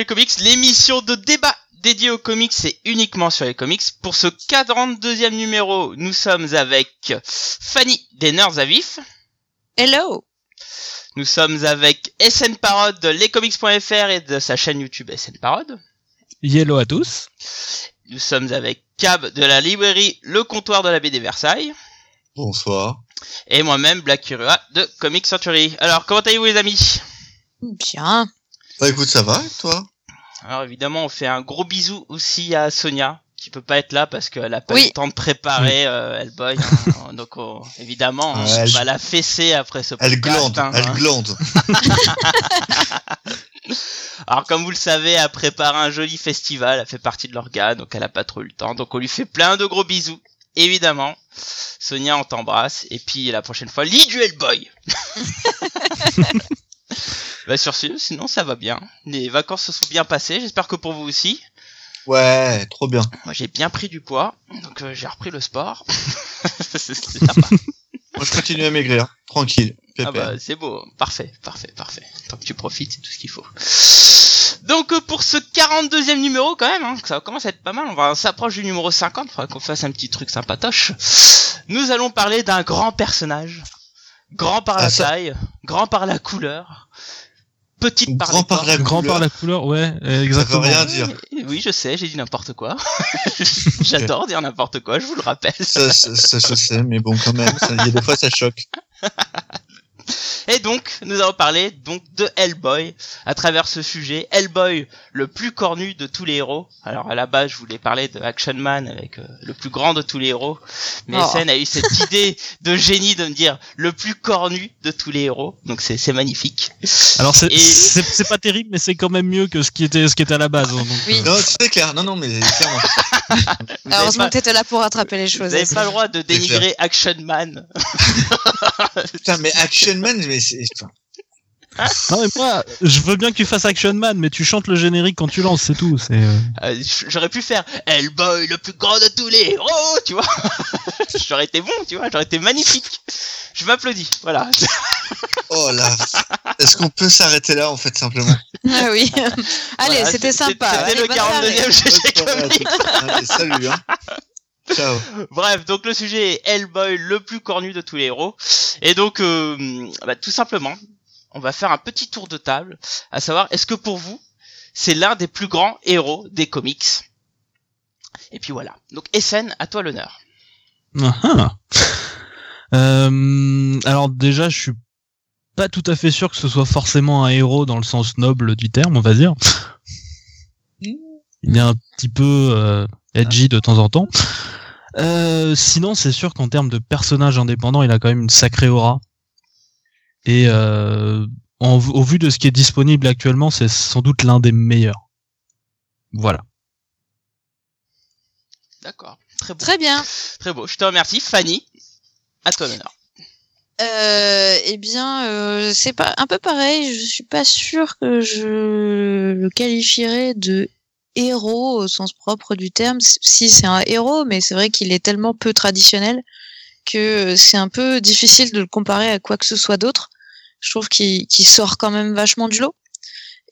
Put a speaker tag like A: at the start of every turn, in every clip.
A: les comics, l'émission de débat dédiée aux comics et uniquement sur les comics. Pour ce 42e numéro, nous sommes avec Fanny des Nerds à vif.
B: Hello
A: Nous sommes avec SN Parod de lescomics.fr et de sa chaîne YouTube SN Parod.
C: Yellow à tous.
A: Nous sommes avec Cab de la librairie Le Comptoir de la BD Versailles.
D: Bonsoir.
A: Et moi-même, Black Curua de Comic Century. Alors, comment allez-vous les amis?
B: Bien.
D: Bah écoute, ça va, et toi?
A: Alors évidemment, on fait un gros bisou aussi à Sonia, qui peut pas être là parce qu'elle a pas
B: Oui.
A: eu le temps de préparer euh, Hellboy. hein. Donc on- évidemment,
D: Ouais,
A: on
D: elle-
A: va la fesser après ce
D: Elle
A: podcast.
D: glande,
A: hein.
D: elle glande.
A: Alors comme vous le savez, elle prépare un joli festival, elle fait partie de l'organe, donc elle a pas trop eu le temps. Donc on lui fait plein de gros bisous, évidemment. Sonia, on t'embrasse. Et puis la prochaine fois, lis du Hellboy Bah sur ce, sinon ça va bien. Les vacances se sont bien passées, j'espère que pour vous aussi.
D: Ouais, trop bien.
A: Moi j'ai bien pris du poids, donc euh, j'ai repris le sport. c'est sympa.
D: Moi, je continue à maigrir, tranquille.
A: Ah bah c'est beau, parfait, parfait, parfait. Tant que tu profites, c'est tout ce qu'il faut. Donc euh, pour ce 42e numéro quand même, hein, ça commence à être pas mal, on va on s'approche du numéro 50, il faudra qu'on fasse un petit truc sympatoche. Nous allons parler d'un grand personnage. Grand par la
D: Ah, ça-
A: taille, grand par la couleur, petite par
D: Grand la
C: Grand
D: couleur.
C: par la couleur, ouais, euh,
D: Ça veut
C: exactement.
D: rien dire.
A: Oui, je sais, j'ai dit n'importe quoi. J'adore dire n'importe quoi, je vous le rappelle.
D: Ça, ça, ça, je sais, mais bon, quand même, ça- il y a des fois, ça choque.
A: Et donc, nous allons parler donc de Hellboy à travers ce sujet. Hellboy, le plus cornu de tous les héros. Alors à la base, je voulais parler de Action Man avec euh, le plus grand de tous les héros, mais
B: Oh.
A: SN a eu cette idée de génie de me dire le plus cornu de tous les héros. Donc c'est c'est magnifique.
C: Alors c'est
A: Et-
C: c'est c'est pas terrible, mais c'est quand même mieux que ce qui était ce qui était à la base. hein, donc,
B: Oui.
C: euh,
D: Non, c'est clair, non, non, mais clairement.
A: Vous
B: Heureusement que t'étais là pour rattraper les
A: vous
B: choses.
A: avez
B: Asim.
A: pas le droit de dénigrer Action Man.
D: Putain, mais Action Man, mais c'est.
C: Non mais moi, je veux bien que tu fasses Action Man, mais tu chantes le générique quand tu lances, c'est tout. C'est euh,
A: Euh, J'aurais pu faire Hellboy, le plus grand de tous les héros, tu vois. j'aurais été bon, tu vois, j'aurais été magnifique. Je m'applaudis, voilà.
D: Oh là. Est-ce qu'on peut s'arrêter là, en fait, simplement?
B: Ah oui. Allez,
A: Voilà,
B: c'était sympa.
A: C'était le
B: bonne soirée.
A: 42e GG Comics.
D: Allez, salut, hein. Ciao.
A: Bref, donc le sujet est Hellboy, le plus cornu de tous les héros. Et donc, euh, bah, tout simplement, on va faire un petit tour de table, à savoir, est-ce que pour vous, c'est l'un des plus grands héros des comics? Et puis voilà. Donc, Essen, à toi l'honneur.
C: Ah, ah. Euh, alors déjà, je suis pas tout à fait sûr que ce soit forcément un héros dans le sens noble du terme, on va dire. Il est un petit peu euh, edgy de temps en temps. Euh, sinon, c'est sûr qu'en termes de personnage indépendant, il a quand même une sacrée aura. Et euh, en- au vu de ce qui est disponible actuellement, c'est sans doute l'un des meilleurs. Voilà.
A: D'accord. Très beau.
B: Très bien.
A: Très beau. Je te remercie. Fanny, à toi l'honneur.
B: Euh, eh bien, euh, c'est pas un peu pareil. Je suis pas sûre que je le qualifierais de héros au sens propre du terme. Si c'est un héros, mais c'est vrai qu'il est tellement peu traditionnel que c'est un peu difficile de le comparer à quoi que ce soit d'autre. Je trouve qu'il sort quand même vachement du lot.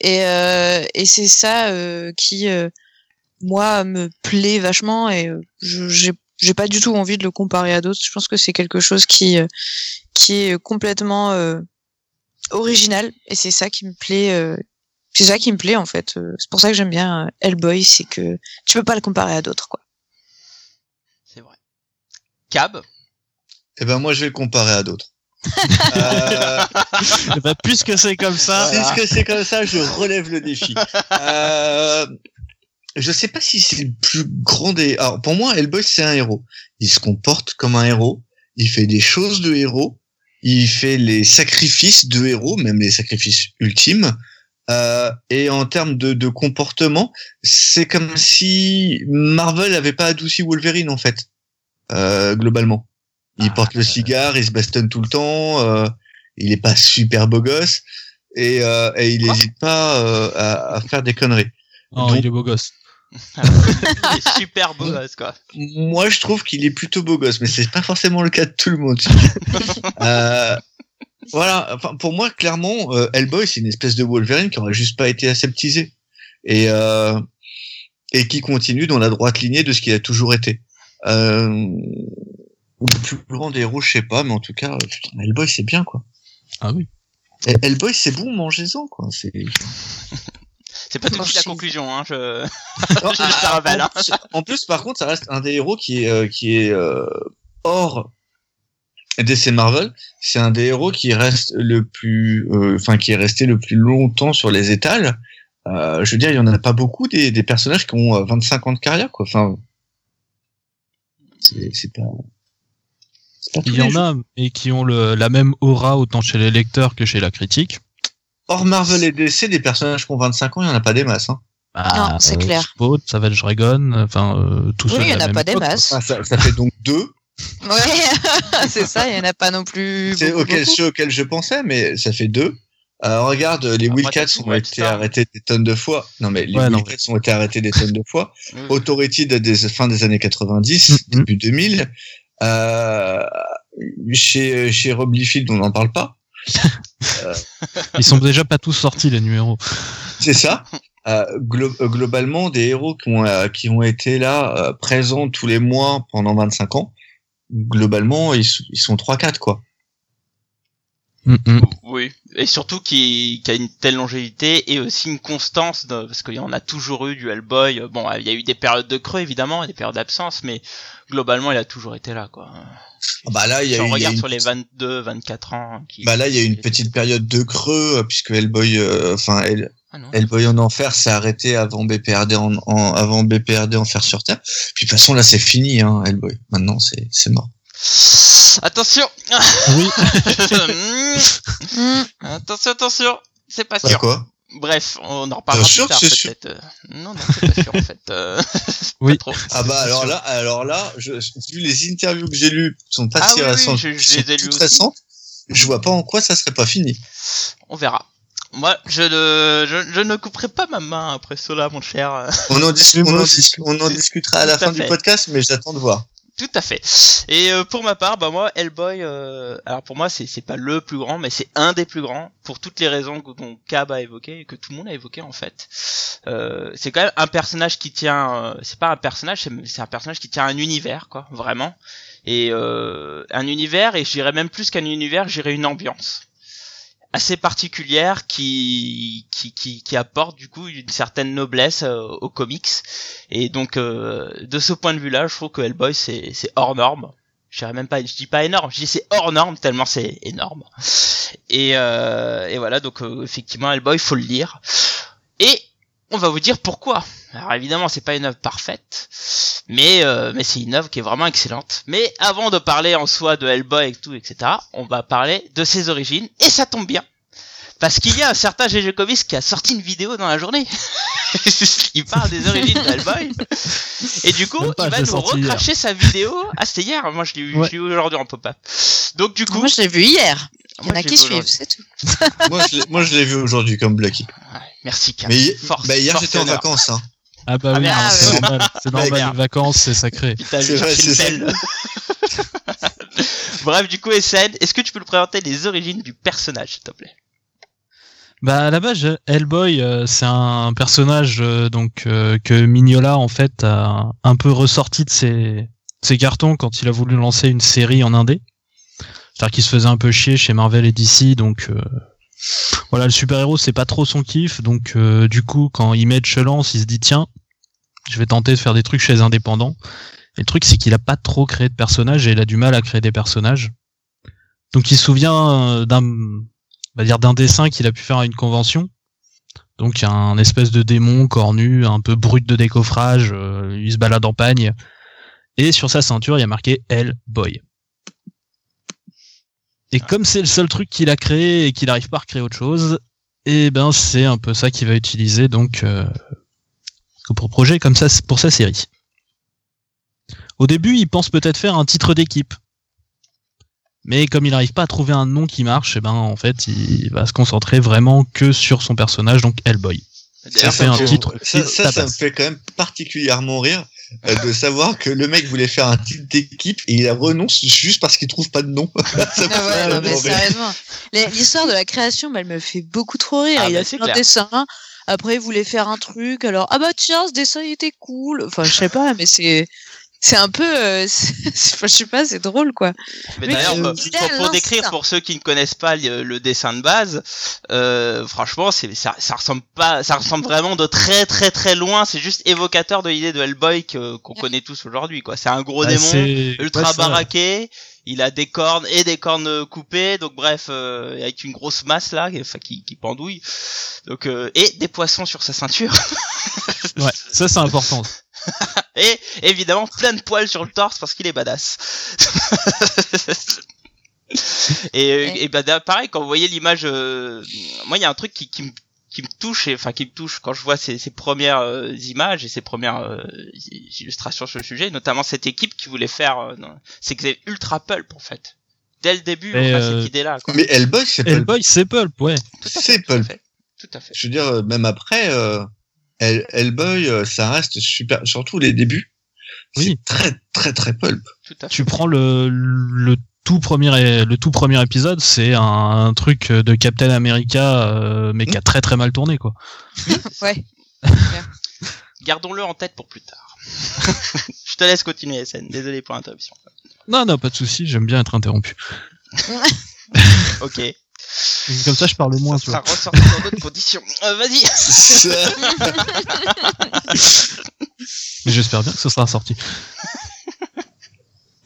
B: Et, euh, et c'est ça euh, qui, euh, moi, me plaît vachement. Et euh, j'ai j'ai pas du tout envie de le comparer à d'autres. Je pense que c'est quelque chose qui euh, qui est complètement euh, original et c'est ça qui me plaît euh, c'est ça qui me plaît en fait Euh, c'est pour ça que j'aime bien euh, Hellboy c'est que tu peux pas le comparer à d'autres quoi
A: C'est vrai. Cab?
D: Eh ben, moi, je vais le comparer à d'autres. euh,
C: Eh ben, puisque c'est comme ça,
D: Puisque c'est comme ça, je relève le défi. Euh, je sais pas si c'est le plus grand des. Alors pour moi, Hellboy c'est un héros. Il se comporte comme un héros. Il fait des choses de héros. Il fait les sacrifices de héros, même les sacrifices ultimes. Euh, et en termes de, de comportement, c'est comme si Marvel avait pas adouci Wolverine en fait, euh, globalement. Il
A: Ah,
D: porte le
A: euh.
D: cigare, il se bastonne tout le temps. euh, il est pas super beau gosse et, euh, et il n'hésite pas euh, à, à faire des conneries.
C: oh,
D: Donc-
C: il est beau gosse.
A: Il est super beau gosse, quoi.
D: Moi, je trouve qu'il est plutôt beau gosse, mais c'est pas forcément le cas de tout le monde. euh, voilà. Enfin, pour moi, clairement, euh, Hellboy, c'est une espèce de Wolverine qui aurait juste pas été aseptisé. et euh, et qui continue dans la droite lignée de ce qu'il a toujours été. Euh, le plus grand des héros, je sais pas, mais en tout cas, putain, Hellboy c'est bien quoi.
C: Ah oui.
D: Et Hellboy c'est bon, mangez-en quoi. C'est
A: C'est pas tout de suite la conclusion, hein. Je,
D: Non,
A: je te rappelle. Hein.
D: En plus, par contre, ça reste un des héros qui est, euh, qui est euh, hors DC Marvel. C'est un des héros qui reste le plus, euh, enfin, qui est resté le plus longtemps sur les étals. Euh, je veux dire, il y en a pas beaucoup des, des personnages qui ont euh, 25 ans de carrière, quoi. Enfin, c'est pas.
C: Il y en
D: jours.
C: a, mais qui ont le, la même aura autant chez les lecteurs que chez la critique.
D: Hors Marvel et DC, des personnages qui ont 25 ans, il y en a pas des masses. Hein.
C: Ah,
B: c'est clair.
C: Spot, Savage Dragon, enfin, euh, tous ceux
B: Oui, il y en a pas des
C: époque,
B: masses.
D: Ah, ça, ça fait donc deux.
B: Ouais, c'est ça, il y en a pas non plus.
D: C'est auquel, ceux auxquels je pensais, mais ça fait deux. Euh, regarde, les
A: Ah,
D: Wildcats ont été
A: Star.
D: arrêtés des tonnes de fois. Non, mais les
C: Ouais, non,
D: Wildcats ont été arrêtés des tonnes de fois.
A: Oui.
D: Authority de des fin des années 90,
C: Mhm.
D: début 2000. Euh, chez, chez Rob Liefeld, on n'en parle pas.
C: Ils sont déjà pas tous sortis, les numéros.
D: C'est ça. Euh, glo- euh, globalement, des héros qui ont, euh, qui ont été là, euh, présents tous les mois pendant 25 ans, globalement, ils, sont 3-4, quoi.
C: Mm, mm.
A: Oui, et surtout qui, qui a une telle longévité et aussi une constance, de- parce qu'il y en a toujours eu du Hellboy. Bon, il y a eu des périodes de creux évidemment, et des périodes d'absence, mais globalement, il a toujours été là, quoi.
D: Ah Bah là, il y
A: si
D: a
A: on
D: eu- il y a
A: regarde
D: une
A: sur les 22, 24 ans. Qui,
D: Bah là, il y a eu une petite période de creux, euh, puisque Hellboy, euh, enfin, Hell-
A: Ah non.
D: Hellboy en enfer s'est arrêté avant BPRD en, en- avant BPRD enfer sur terre. Puis de toute façon, là, c'est fini, hein, Hellboy. Maintenant, c'est, c'est mort.
A: Attention
C: Oui.
A: Attention, attention C'est pas
D: Bah
A: sûr.
D: quoi?
A: Bref, on en reparlera plus tard peut-être. euh. Non, non, c'est pas sûr en fait. Euh,
C: Oui.
A: trop.
D: Ah bah alors
C: sûr.
D: là, alors là, je, vu les interviews que j'ai lues, sont pas
A: Ah
D: si
A: oui, oui,
D: récentes,
A: je- je
D: sont
A: les ai lues
D: récentes, je vois pas en quoi ça serait pas fini.
A: On verra. Moi, je ne, je, je ne couperai pas ma main après cela, mon cher.
D: On en, dis- on en, dis- on en discutera à la
A: à
D: fin du podcast, mais j'attends de voir.
A: Tout à fait. Et euh, pour ma part, bah moi, Hellboy, euh, alors pour moi, c'est c'est pas le plus grand, mais c'est un des plus grands pour toutes les raisons que dont Cab a évoqué et que tout le monde a évoqué en fait. Euh, c'est quand même un personnage qui tient, euh, c'est pas un personnage, c'est un personnage qui tient un univers, quoi, vraiment. Et euh, un univers, et je dirais même plus qu'un univers, je dirais une ambiance assez particulière qui, qui, qui, qui apporte du coup une certaine noblesse euh, aux comics. Et donc euh, de ce point de vue-là, je trouve que Hellboy c'est c'est hors norme. Je dirais même pas, je dis pas énorme, je dis c'est hors norme tellement c'est énorme. Et, euh, et voilà, donc euh, effectivement Hellboy, faut le lire. Et on va vous dire pourquoi. Alors évidemment, c'est pas une œuvre parfaite, mais euh, mais c'est une œuvre qui est vraiment excellente. Mais avant de parler en soi de Hellboy et tout, etc., on va parler de ses origines. Et ça tombe bien, parce qu'il y a un certain GG Comics qui a sorti une vidéo dans la journée. il parle des origines de Hellboy. Et du coup,
C: pas,
A: il va nous
C: hier.
A: recracher sa vidéo. Ah, c'était hier. Moi, je l'ai eu,
C: Ouais.
A: aujourd'hui en pop-up. Donc, du coup,
B: Moi, je l'ai vu hier. Il y en a qui suivent, c'est tout.
D: moi, je l'ai, moi, je l'ai vu aujourd'hui comme Blacky.
A: Ouais, merci, Cam.
D: Mais
A: Force,
D: bah, hier, j'étais en vacances, hein.
C: Ah bah
A: Ah,
C: oui,
A: merde,
C: hein, c'est
B: ouais.
C: normal, c'est normal, les vacances, c'est sacré.
D: C'est vrai, c'est.
A: Bref, du coup, SN, est-ce que tu peux nous présenter les origines du personnage, s'il te plaît?
C: Bah à la base, Hellboy, euh, c'est un personnage euh, donc euh, que Mignola en fait a un peu ressorti de ses, ses cartons quand il a voulu lancer une série en indé. C'est-à-dire qu'il se faisait un peu chier chez Marvel et DC, donc euh, voilà, le super-héros c'est pas trop son kiff, donc euh, du coup quand Image se lance, il se dit tiens, je vais tenter de faire des trucs chez les indépendants. Et le truc c'est qu'il a pas trop créé de personnages et il a du mal à créer des personnages. Donc il se souvient euh, d'un va dire d'un dessin qu'il a pu faire à une convention. Donc il y a un espèce de démon cornu, un peu brut de décoffrage, euh, il se balade en pagne. Et sur sa ceinture, il y a marqué Hellboy. Et comme c'est le seul truc qu'il a créé et qu'il n'arrive pas à recréer autre chose, et ben c'est un peu ça qu'il va utiliser donc euh, pour projet comme ça pour sa série. Au début, il pense peut-être faire un titre d'équipe. Mais comme il n'arrive pas à trouver un nom qui marche, et ben en fait, il va se concentrer vraiment que sur son personnage, donc Hellboy.
A: D'ailleurs,
C: fait un titre
D: Ça, ça, ça me fait quand même particulièrement rire euh, de savoir que le mec voulait faire un titre d'équipe et il renonce juste parce qu'il trouve pas de nom.
B: Ah ouais, L'histoire de la création, bah, elle me fait beaucoup trop rire.
A: Ah,
B: il
A: bah,
B: a fait un dessin. Après, il voulait faire un truc. Alors, ah bah tiens, ce dessin il était cool. Enfin, je sais pas, mais c'est c'est un peu, euh, c'est- enfin, je sais pas, c'est drôle quoi.
A: Mais
B: Mais
A: d'ailleurs,
B: euh,
A: pour, pour- pour décrire pour ceux qui ne connaissent pas le, le dessin de base, euh, franchement, c'est ça, ça ressemble pas, ça ressemble vraiment de très très très loin. C'est juste évocateur de l'idée de Hellboy que- qu'on connaît tous aujourd'hui. Quoi, c'est un gros
C: Bah,
A: démon ultra
C: ouais,
A: baraqué. Il a des cornes et des cornes coupées, donc bref, euh, avec une grosse masse là, enfin qui, qui pendouille. Donc euh, et des poissons sur sa ceinture.
C: Ouais, ça c'est important.
A: Et évidemment plein de poils sur le torse parce qu'il est badass. et, euh, et bah, pareil quand vous voyez l'image, euh, moi il y a un truc qui, qui me qui me touche, et, enfin qui me touche quand je vois ces, ces premières euh, images et ces premières euh, illustrations sur le sujet, notamment cette équipe qui voulait faire, euh, non, c'est que c'est ultra pulp en fait. Dès le début,
C: Mais,
A: on a
C: euh,
A: cette idée-là. quoi.
D: Mais Hellboy, c'est.
C: Hellboy, c'est pulp, ouais.
A: Tout à fait,
D: c'est
A: tout à
D: pulp.
A: fait. Tout à fait.
D: Je veux dire, euh, même après, euh, Hellboy, euh, ça reste super. Surtout les débuts.
C: Oui.
D: C'est très, très, très pulp.
A: Tout à fait.
C: Tu prends le, le tout premier le tout premier épisode, c'est un, un truc de Captain America, euh, mais qui a très très mal tourné quoi.
B: Ouais.
A: Gardons-le en tête pour plus tard. je te laisse continuer, SN. Désolé pour l'interruption.
C: Non non pas de souci, j'aime bien être interrompu.
A: Ok.
C: Comme ça je parle moins.
A: Ça sera
C: vois.
A: ressorti dans d'autres conditions. Euh, Vas-y.
C: Mais j'espère bien que ce sera sorti.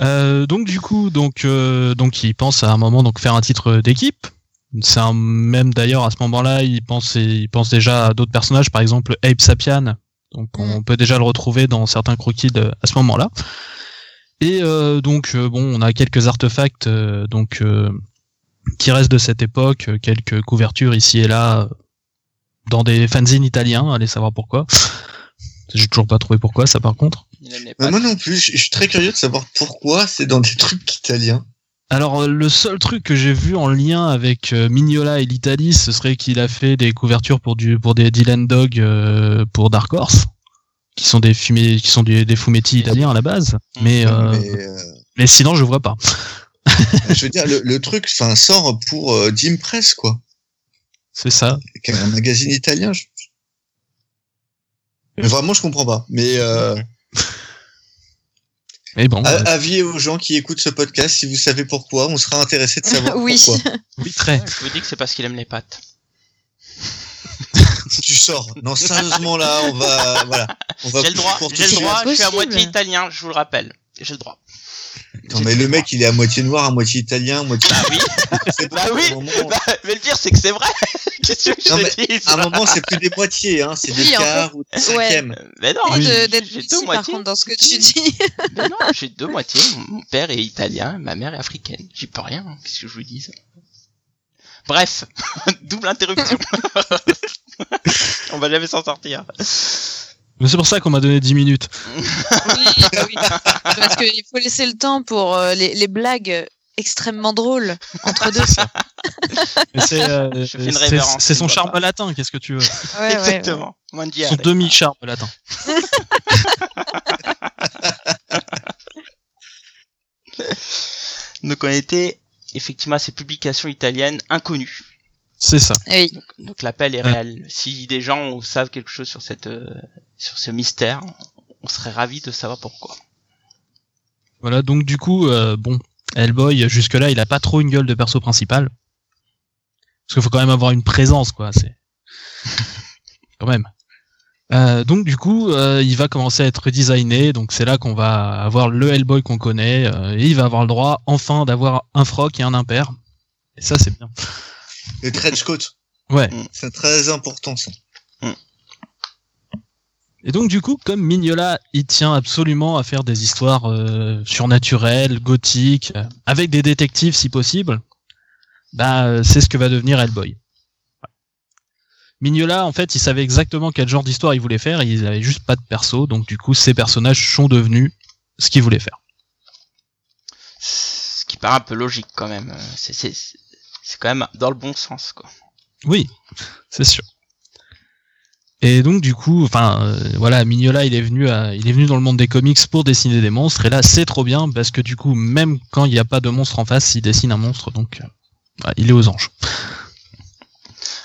C: Euh, donc du coup, donc euh, donc il pense à un moment donc faire un titre d'équipe. C'est un même d'ailleurs à ce moment-là, il pense il pense déjà à d'autres personnages, par exemple Abe Sapien. Donc on peut déjà le retrouver dans certains croquis de- à ce moment-là. Et euh, donc euh, bon, on a quelques artefacts euh, donc euh, qui restent de cette époque, euh, quelques couvertures ici et là euh, dans des fanzines italiens, allez savoir pourquoi. J'ai toujours pas trouvé pourquoi ça par contre.
A: Pattes.
D: moi non plus, je suis très curieux de savoir pourquoi c'est dans des trucs italiens.
C: Alors euh, le seul truc que j'ai vu en lien avec Mignola et l'Italie, ce serait qu'il a fait des couvertures pour du pour des Dylan Dog euh, pour Dark Horse, qui sont des fumés, qui sont des, des fumetti italiens à la base. Mais euh,
D: Mais, euh,
C: mais sinon je vois pas.
D: Je veux dire, le, le truc, enfin, sort pour euh, Dim Press, quoi.
C: C'est ça.
D: un magazine italien. je- Mais vraiment, je comprends pas. Mais euh,
C: Mais bon,
D: a-
C: euh,
D: avis aux gens qui écoutent ce podcast, si vous savez pourquoi, on sera intéressé de savoir
B: oui.
D: pourquoi.
C: oui très.
A: Je vous dis que c'est parce qu'il aime les pattes.
D: Tu sors. Non, sérieusement là, on va, voilà, on va
A: J'ai le droit,
D: pour
A: j'ai le droit, je suis à moitié italien, je vous le rappelle. J'ai le droit.
D: Non, mais le mec, il est à moitié noir, à moitié italien, à moitié.
A: Bah oui, bah oui.
D: moment-
A: bah, mais le pire c'est que c'est vrai. Qu'est-ce que je
D: Non,
A: te dis
D: À un moment, c'est plus des moitiés, hein, c'est des
B: Oui, en
D: quarts ou des
B: ouais.
D: cinquièmes.
A: Mais non, j'ai deux
B: par
A: moitiés.
B: contre, dans ce que tu dis.
A: Mais non, j'ai deux moitiés. Mon mon père est italien, ma mère est africaine. J'y peux rien. hein. Qu'est-ce que je vous dis Bref, double interruption. On va jamais s'en sortir.
C: Mais c'est pour ça qu'on m'a donné 10 minutes.
B: Oui, bah oui. Parce qu'il faut laisser le temps pour euh, les, les blagues extrêmement drôles entre deux.
C: C'est euh,
A: Je fais une
C: c'est- son charme
A: pas.
C: latin. Qu'est-ce que tu veux?
B: Ouais, ouais, ouais.
A: Exactement.
C: Son demi charme latin.
A: Donc on était effectivement à ces publications italiennes inconnues.
C: C'est ça.
B: Oui.
A: Donc l'appel est
C: Ouais.
A: réel. Si des gens savent quelque chose sur cette euh, sur ce mystère, on serait ravis de savoir pourquoi.
C: Voilà, donc du coup, euh, bon, Hellboy, jusque-là, il a pas trop une gueule de perso principal. Parce qu'il faut quand même avoir une présence, quoi, c'est... quand même. Euh, donc du coup, euh, il va commencer à être redesigné, donc c'est là qu'on va avoir le Hellboy qu'on connaît, euh, et il va avoir le droit, enfin, d'avoir un froc et un impair. Et ça, c'est bien.
D: Le trench coat.
C: Ouais.
D: C'est très important, ça.
C: Et donc du coup, comme Mignola, il tient absolument à faire des histoires euh, surnaturelles, gothiques, euh, avec des détectives si possible, bah euh, c'est ce que va devenir Hellboy. Mignola, en fait, il savait exactement quel genre d'histoire il voulait faire, et il avait juste pas de perso, donc du coup, ces personnages sont devenus ce qu'il voulait faire.
A: Ce qui paraît un peu logique quand même. C'est c'est quand même dans le bon sens quoi.
C: Oui, c'est sûr. Et donc du coup, enfin euh, voilà, Mignola, il est venu, à, il est venu dans le monde des comics pour dessiner des monstres. Et là, c'est trop bien parce que du coup, même quand il n'y a pas de monstre en face, il dessine un monstre, donc euh, il est aux anges.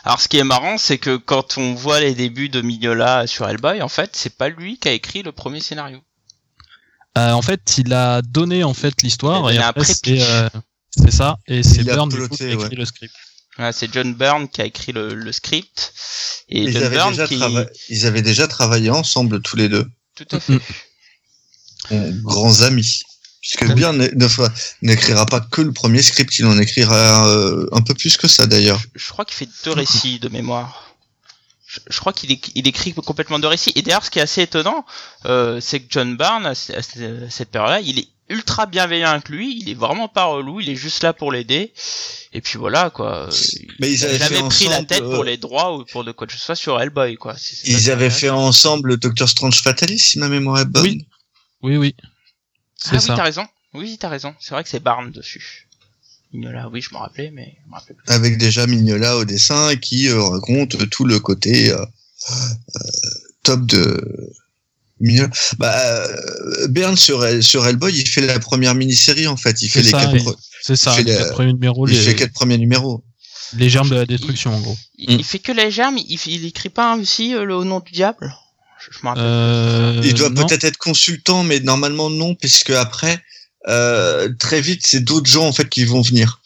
A: Alors ce qui est marrant, c'est que quand on voit les débuts de Mignola sur Hellboy, en fait, c'est pas lui qui a écrit le premier scénario.
C: Euh, en fait, il a donné en fait l'histoire et après c'est c'est ça et c'est du coup,
D: piloté,
C: qui a écrit
D: ouais.
C: le script.
A: Ouais, c'est John Byrne qui a écrit le, le script et
D: Ils
A: John
D: avaient,
A: Byrne
D: déjà
A: qui
D: trava- ils avaient déjà travaillé ensemble tous les deux,
A: tout à fait.
C: Mm.
D: Bon, grands amis. Puisque Byrne ne- ne fera- n'écrira pas que le premier script, il en écrira euh, un peu plus que ça d'ailleurs.
A: Je crois qu'il fait deux récits de mémoire. Je, je crois qu'il éc- il écrit complètement deux récits. Et d'ailleurs, ce qui est assez étonnant, euh, c'est que John Byrne, à cette période-là, il est ultra bienveillant avec lui. Il est vraiment pas relou. Il est juste là pour l'aider. Et puis voilà, quoi. Euh,
D: Mais ils avaient
A: jamais pris la tête
D: euh,
A: pour les droits ou pour de quoi que ce soit sur Hellboy, quoi. Ça
D: Ils avaient fait ensemble Doctor Strange Fatalis, si ma mémoire est bonne.
C: Oui. Oui oui.
A: Ah
C: C'est
A: oui,
C: ça.
A: t'as raison. Oui, t'as raison. C'est vrai que c'est Barnes dessus. Mignola, oui, je me rappelais, mais je me rappelais plus.
D: Avec déjà Mignola au dessin qui euh, raconte tout le côté euh, euh, top de Mignola. Bah, euh, Byrne sur, sur Hellboy, il fait la première mini-série en fait. Il fait les
C: ça,
D: quatre,
C: C'est ça.
D: fait
C: Les
D: les-
C: quatre premiers numéros,
D: il
C: les,
D: fait quatre premiers numéros.
C: les germes de la destruction en gros.
A: Il,
D: Mm.
A: il fait que les germes. Il, il écrit pas aussi euh, le au nom du diable? Je.
C: Euh,
D: Il doit
C: non.
D: peut-être être consultant, mais normalement non, puisque après, euh, très vite, c'est d'autres gens en fait qui vont venir.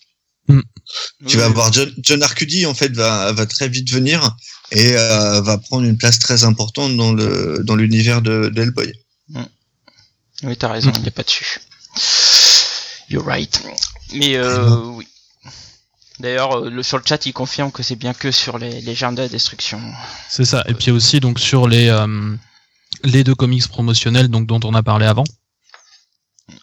D: Tu vas voir John, John Arcudi en fait va, va très vite venir et euh, va prendre une place très importante dans le dans l'univers de, de Hellboy.
A: Oui, t'as raison, il est pas dessus. You're right. Mais euh, oui. D'ailleurs, euh, le, sur le chat, il confirme que c'est bien que sur les, les germes de la destruction.
C: C'est ça. Et puis aussi donc sur les euh, les deux comics promotionnels donc dont on a parlé avant.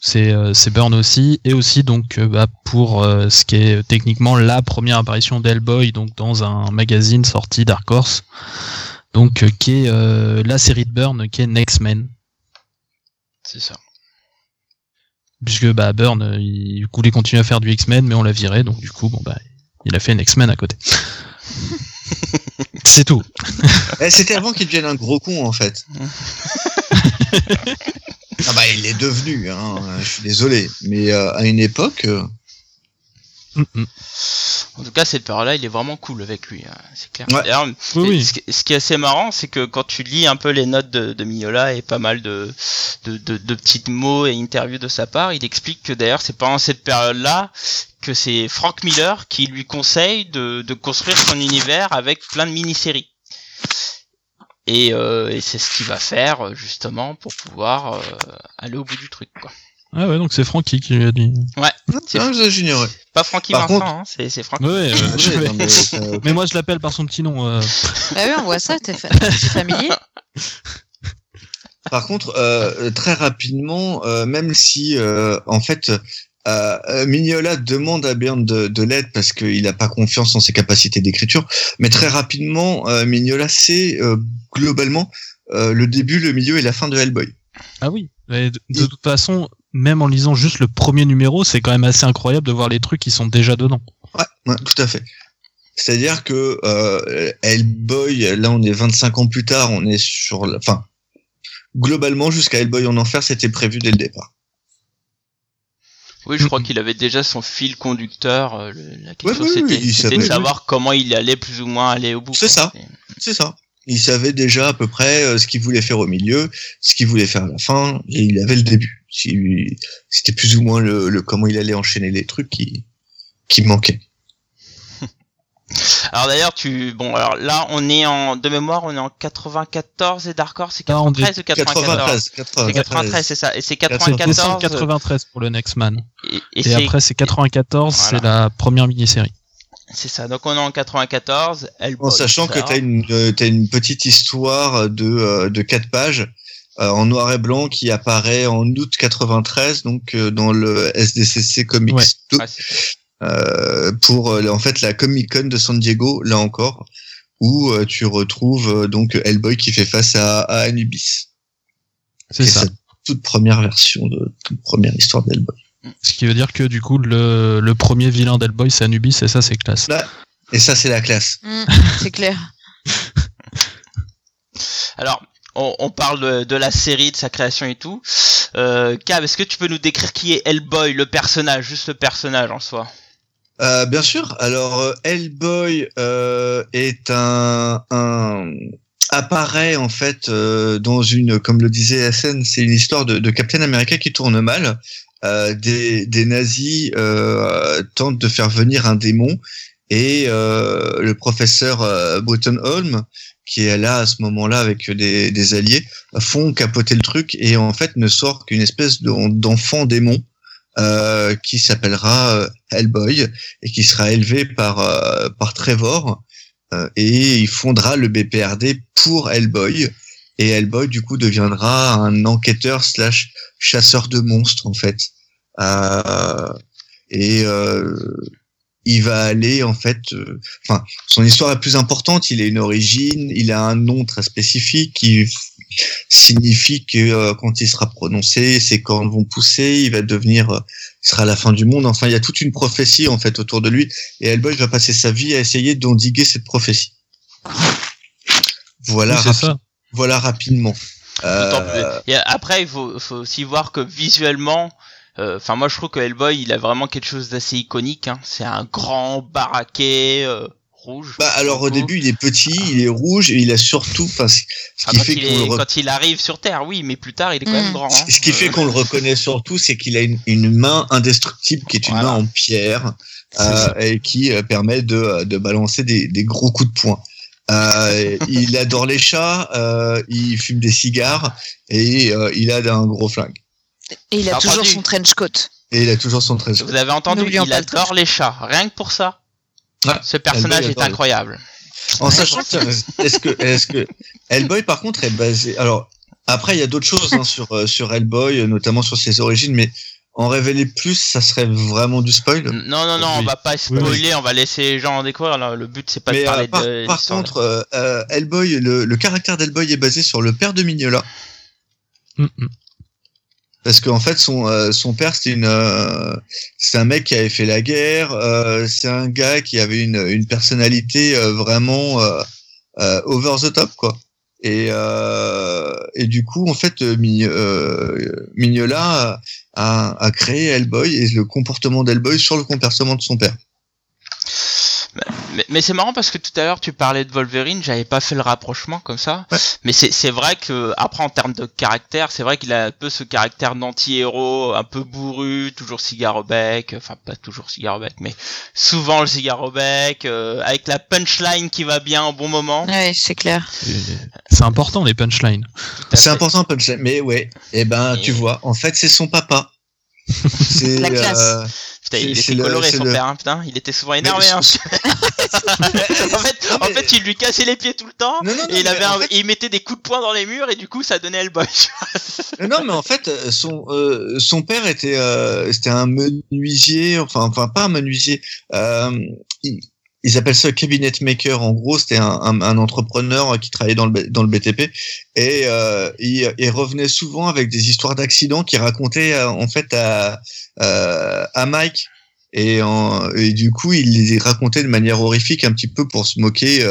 C: C'est euh, c'est Burn aussi et aussi donc euh, bah, pour euh, ce qui est techniquement la première apparition d'Hellboy donc dans un magazine sorti Dark Horse donc euh, qui est euh, la série de Burn qui est Next Men
A: C'est ça.
C: puisque bah Burn il voulait continuer à faire du X-Men mais on l'a viré donc du coup bon bah il a fait un X-Men à côté. C'est tout.
D: Eh, C'était avant qu'il devienne un gros con en fait. ah bah il est devenu, hein, je suis désolé, mais euh, à une époque, euh,
C: Mm, mm.
A: En tout cas, cette période-là, il est vraiment cool avec lui, hein, c'est clair.
D: Ouais.
A: D'ailleurs,
C: Oui,
A: Et
C: oui.
A: Ce, qui- ce qui est assez marrant, c'est que quand tu lis un peu les notes de, de Mignola et pas mal de, de, de, de petits mots et interviews de sa part, il explique que d'ailleurs c'est pendant cette période-là que c'est Frank Miller qui lui conseille de, de construire son univers avec plein de mini-séries. Et, euh, et c'est ce qu'il va faire euh, justement pour pouvoir euh, aller au bout du truc. Quoi.
C: Ah ouais donc c'est Francky qui lui a dit.
A: C'est-
D: ah, ça, j'ignorais.
A: Pas Frankie
D: Par
A: Vincent,
D: contre-
A: hein, c'est c'est.
C: Ouais, ouais, euh,
D: Ouais, non, mais,
C: Mais moi je l'appelle par son petit nom. euh.
B: Bah oui, on voit ça, t'es fa- familier.
D: Par contre, euh, très rapidement, euh, même si euh, en fait euh, euh, Mignola demande à Byrne de, de l'aide parce qu'il n'a pas confiance en ses capacités d'écriture, mais très rapidement, euh, Mignola sait euh, globalement le début, le milieu et la fin de Hellboy.
C: Ah oui. De, toute façon, même en lisant juste le premier numéro, c'est quand même assez incroyable de voir les trucs qui sont déjà dedans.
D: Ouais, ouais, tout à fait. C'est-à-dire que euh, Hellboy, là on est 25 ans plus tard, on est sur la... Enfin, globalement jusqu'à Hellboy en enfer, c'était prévu dès le départ.
A: Oui, je crois qu'il avait déjà son fil conducteur. euh, le- la question
D: oui, oui,
A: c'était de
D: savait.
A: savoir comment il allait plus ou moins aller au bout.
D: C'est ça. C'est ça. Il savait déjà à peu près euh, ce qu'il voulait faire au milieu, ce qu'il voulait faire à la fin, et il avait le début. C'était plus ou moins le, le comment il allait enchaîner les trucs qui, qui manquaient.
A: Alors d'ailleurs, tu bon, alors là, on est en de mémoire, on est en 94 et Dark Horse, c'est
C: Là, on est
A: 93 ou 94
D: 93, 93.
A: C'est 93, c'est ça. Et c'est
C: C'est
A: 94.
C: décembre 93 pour le Next Man.
A: Et, et
C: Et, après c'est 94,
A: Voilà.
C: c'est la première mini-série.
A: c'est ça. Donc on est en 94. Hellboy
D: En sachant que
A: sort.
D: t'as une, euh, t'as une petite histoire de, euh, de quatre pages euh, en noir et blanc qui apparaît en août 93, donc euh, dans le SDCC Comics
C: Ouais.
D: 2,
A: Ouais,
D: euh, pour euh, en fait la Comic Con de San Diego, là encore, où euh, tu retrouves euh, donc Hellboy qui fait face à, à Anubis.
C: C'est ça.
D: sa toute première version de toute première histoire d'Hellboy.
C: Ce qui veut dire que du coup le, le premier vilain d'Hellboy c'est Anubis et ça c'est classe.
D: Et ça c'est la classe.
B: Mm, c'est clair.
A: Alors, on, on parle de, de la série, de sa création et tout. Euh, Cab, est-ce que tu peux nous décrire qui est Hellboy, le personnage, juste le personnage en soi?
D: Euh, bien sûr. Alors, euh, Hellboy euh, est un, un apparaît en fait euh, dans une, comme le disait SN, c'est une histoire de, Captain America qui tourne mal. Euh, des, des nazis tentent de faire venir un démon et le professeur euh, Holm, qui est là à ce moment-là avec des, des alliés, font capoter le truc et en fait ne sort qu'une espèce de- d'enfant démon euh, qui s'appellera euh, Hellboy et qui sera élevé par euh, par Trevor euh, et il fondera le BPRD pour Hellboy. Et Hellboy du coup deviendra un enquêteur slash chasseur de monstres en fait. Euh, et il va aller en fait enfin son histoire la plus importante. Il a une origine il a un nom très spécifique qui signifie que euh, quand il sera prononcé ses cornes vont pousser il va devenir euh, il sera à la fin du monde enfin il y a toute une prophétie en fait autour de lui et Hellboy va passer sa vie à essayer d'endiguer cette prophétie voilà
C: Oui,
D: rapi-
C: ça.
D: voilà rapidement Euh,
A: Et après, il faut, faut aussi voir que visuellement, euh, enfin moi je trouve que Hellboy, il a vraiment quelque chose d'assez iconique. Hein. C'est un grand baraquet euh, rouge.
D: bah, alors au début il est petit il est rouge et il a surtout enfin ce
A: Enfin,
D: qui
A: quand,
D: fait
A: il est-
D: re-
A: quand il arrive sur Terre, oui, mais plus tard, il est quand
B: Mm.
A: même grand. hein.
D: Ce qui fait
A: Euh,
D: qu'on le reconnaît surtout, c'est qu'il a une, une main indestructible qui est une
A: Voilà.
D: main en pierre euh, et qui euh, permet de, de balancer des, des gros coups de poing. Euh, il adore les chats, euh, il fume des cigares et euh, il a un gros flingue.
B: Et il a toujours
A: entendu
B: son trench coat.
D: Et il a toujours son trésor.
A: Vous avez entendu, il adore les chats. Rien que pour ça.
D: Ouais.
A: Ce personnage
D: Hellboy
A: est incroyable.
D: En sachant que est-ce que est-ce que Hellboy par contre est basé alors après il y a d'autres choses hein, sur euh, sur Hellboy euh, notamment sur ses origines mais en révéler plus ça serait vraiment du spoil.
A: Non, non, non, on
C: Oui.
A: va pas
C: Oui,
A: spoiler, on va laisser les gens en découvrir. Le but, c'est pas de
D: Mais
A: parler
D: euh, par,
A: de
D: par contre, euh, euh, Hellboy, le, le caractère d'Hellboy est basé sur le père de Mignola.
C: Mm, mm.
D: Parce qu'en fait, son, euh, son père, c'était une, euh, c'est un mec qui avait fait la guerre. euh, c'est un gars qui avait une, une personnalité euh, vraiment euh, over the top, quoi. Et, et du coup, en fait, Mi- Mignola a, a créé Hellboy et le comportement d'Hellboy sur le comportement de son père.
A: Mais, mais c'est marrant parce que tout à l'heure tu parlais de Wolverine, j'avais pas fait le rapprochement comme ça.
D: Ouais.
A: Mais c'est c'est vrai que après en termes de caractère, c'est vrai qu'il a un peu ce caractère d'anti-héros, un peu bourru, toujours cigare au bec, enfin pas toujours cigare au bec, mais souvent le cigare au bec, euh, avec la punchline qui va bien au bon moment.
B: Ouais, c'est clair.
C: C'est important les punchlines.
D: C'est important punchline, mais ouais. Et ben,
A: Et-
D: tu vois, en fait, c'est son papa. C'est
B: La classe.
D: euh,
A: Putain, il était coloré son
D: le-
A: père, hein, putain, il était souvent énervé. Hein, en fait, en fait, il lui cassait les pieds tout le temps.
D: Non, non, non,
A: et il avait
D: en
A: un-
D: fait-
A: il mettait des coups de poing dans les murs et du coup ça donnait Hellboy.
D: non, mais en fait, euh, son euh, son père était euh, c'était un menuisier, enfin enfin pas un menuisier. Euh, il- ils appellent ça cabinet maker. En gros, c'était un, entrepreneur qui travaillait dans le dans le BTP et euh, il, revenait souvent avec des histoires d'accidents qu'il racontait euh, en fait à euh, à Mike. Et, du coup, il les racontait de manière horrifique, un petit peu pour se moquer,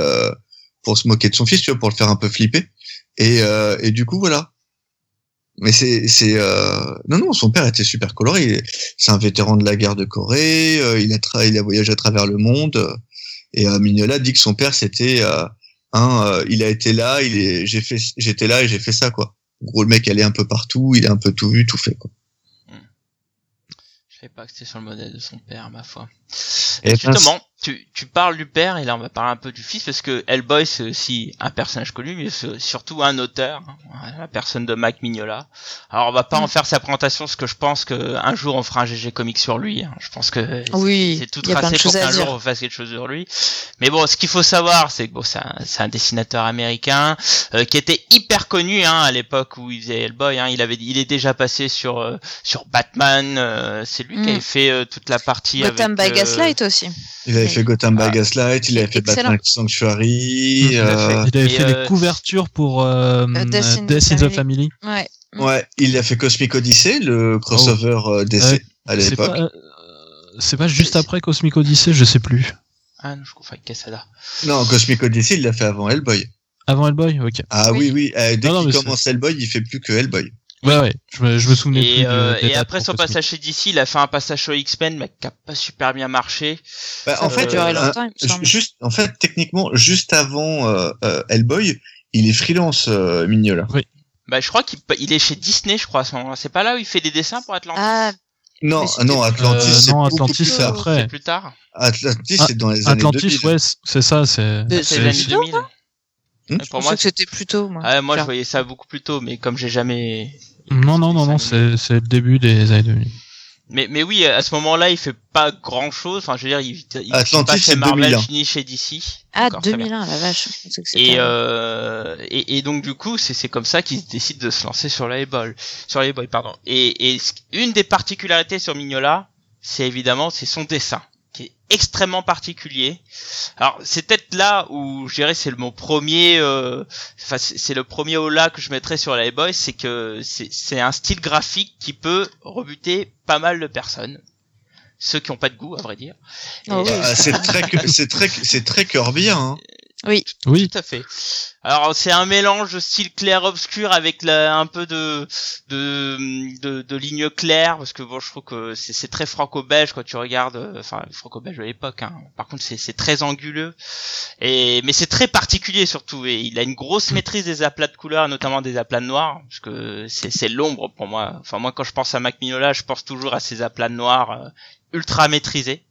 D: pour se moquer de son fils, tu vois, pour le faire un peu flipper. Et, du coup, voilà. Mais c'est, c'est, non, non, son père était super coloré. C'est un vétéran de la guerre de Corée. il a, il a voyagé à travers le monde. Et euh, Mignola dit que son père, c'était euh, un, euh, il a été là, il est, j'ai fait, j'étais là et j'ai fait ça, quoi. En gros, le mec allait un peu partout, il a un peu tout vu, tout fait, quoi.
A: Je savais pas que c'était sur le modèle de son père, ma foi.
D: Et
A: Justement, tu, tu parles du père et là on va parler un peu du fils parce que Hellboy c'est aussi un personnage connu mais c'est surtout un auteur, hein, la personne de Mac Mignola. Alors on va pas en faire sa présentation parce que je pense que un jour on fera un GG comic sur lui. hein. Je pense que
B: Oui,
A: c'est tout tracé pour qu'un jour on fasse quelque chose sur lui. Mais bon, ce qu'il faut savoir, c'est que bon, c'est un, dessinateur américain euh, qui était hyper connu hein, à l'époque où il faisait Hellboy. Hein. Il avait, il est déjà passé sur euh, sur Batman. euh, c'est lui qui
B: Mm.
A: avait fait euh, toute la partie
B: Gotham by
A: avec, euh,
B: Gaslight aussi.
D: Il avait fait Gotham by
A: Ah.
D: Gaslight, il avait fait
B: Excellent.
D: Batman Sanctuary.
A: À
D: euh,
A: fait.
C: Il avait fait
A: euh,
C: des couvertures pour euh,
B: Euh, Death
C: euh,
B: in the
C: Death in the
B: Family. Ouais.
D: Ouais, il a fait Cosmic Odyssey, le crossover euh, DC à
C: C'est
D: l'époque.
C: pas, euh, c'est pas juste après Cosmic Odyssey, je sais plus.
A: Ah non, je confonds avec Quesada.
D: Non, Cosmic Odyssey, il l'a fait avant Hellboy.
C: Avant Hellboy, ok.
D: Ah oui,
B: Oui.
D: oui. euh, dès
C: Non, non,
D: qu'il commence Hellboy, il fait plus que Hellboy.
C: Ouais, ouais, je me, je me souvenais plus.
A: Et,
C: de-
A: euh, et après son passage chez DC, il a fait un passage sur X-Men, mais qui a pas super bien marché.
D: Bah, en
B: peut
D: fait, euh,
B: longtemps, il me
D: ju-
B: semble.
D: juste, en fait, techniquement, juste avant euh, euh, Hellboy, il est freelance, euh, Mignola.
A: Bah, je crois qu'il il est chez Disney, je crois, à ce moment-là. C'est pas là où il fait des dessins pour Atlantis
B: Ah,
D: Non, non, Atlantis,
C: Euh,
D: c'est
C: non, Atlantis,
D: plus
C: c'est
D: tard.
C: après.
A: C'est plus tard.
D: Atlantis,
C: Ah,
D: c'est dans les années
C: Atlantis,
D: 2000.
C: ouais, c- c'est ça, c'est.
A: C'est les
B: plus
A: années
B: tôt,
A: 2000.
D: Hmm,
B: je
A: pour
B: pensais
A: moi,
B: que c'était plus tôt, moi.
A: ah, moi, je voyais ça beaucoup plus tôt, mais comme j'ai jamais.
C: Non, non, non, non, c'est c'est le début des années 2000.
A: Mais, mais oui, à ce moment-là, il fait pas grand chose. Enfin, je veux dire, il, il
D: Atlantis,
A: pas chez Marvel,
D: 2001.
A: fini chez DC.
B: Ah,
A: D'accord, très bien.
B: 2001, la vache. je que
A: Et,
B: avant.
A: euh, et, et donc du coup, c'est c'est comme ça qu'il décide de se lancer sur la Boy, sur la Boy, pardon. Et, et une des particularités sur Mignola, c'est évidemment c'est son dessin, qui est extrêmement particulier. Alors c'est peut-être là où je dirais c'est le- mon premier, euh, enfin c'est c'est le premier Ola que je mettrais sur la Boy, c'est que c'est c'est un style graphique qui peut rebuter pas mal de personnes. Ceux qui ont pas de goût, à vrai dire.
B: Oh oui.
D: Ah, c'est très, c'est très, c'est très Kirbien, hein.
C: Oui,
A: Tout à fait. Alors c'est un mélange de style clair obscur avec la, un peu de de, de de lignes claires parce que bon je trouve que c'est c'est très franco-belge quand tu regardes euh, enfin franco-belge de l'époque hein. Par contre c'est c'est très anguleux et mais c'est très particulier surtout et il a une grosse maîtrise des aplats de couleurs notamment des aplats de noir parce que c'est c'est l'ombre pour moi. Enfin moi quand je pense à Mac Mignola, je pense toujours à ces aplats de noir euh, ultra maîtrisés.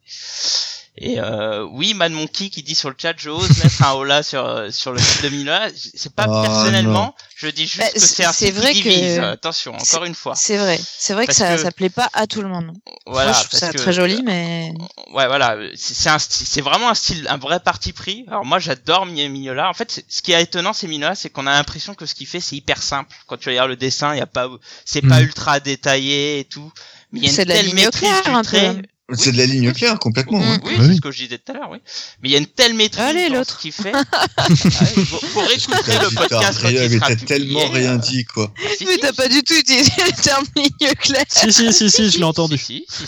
A: Et euh, oui, Mad Monkey qui dit sur le chat, je ose mettre un hola sur euh, sur le site de Minola. C'est pas
D: Ah,
A: personnellement, je dis juste
B: Bah,
A: que c'est un site
B: vrai
A: qui
B: que-
A: divise. Attention, encore une fois.
B: C'est vrai. C'est vrai que ça,
A: que-
B: ça plaît pas à tout le monde.
A: Voilà,
B: Moi, je trouve
A: parce
B: ça
A: que-
B: très joli, mais.
A: Ouais, voilà, c'est c'est un style- c'est vraiment un style, un vrai parti pris. Alors moi, j'adore Mi- Mignola. En fait, c'est- ce qui est étonnant, c'est Mignola, c'est qu'on a l'impression que ce qu'il fait, c'est hyper simple. Quand tu regardes le dessin, il y a pas, c'est pas
C: Mm.
A: ultra détaillé et tout. Mais il y a une telle maîtrise
B: claire,
A: du trait.
B: peu.
D: C'est de la ligne claire, complètement.
B: Mm.
D: hein.
A: Oui,
C: Oui.
A: c'est ce que je disais tout à l'heure, oui. Mais il y a une telle maîtrise
B: Allez,
A: dans
B: l'autre.
A: ce qu'il fait. Ah ouais, faut, faut réécouter le podcast quand il
D: mais t'as
A: publié,
D: tellement
A: euh,
D: rien dit, quoi.
A: si,
B: Mais
A: si,
B: t'as pas du tout utilisé le terme ligne claire.
C: si, si, si, si, je l'ai entendu.
A: Si, si,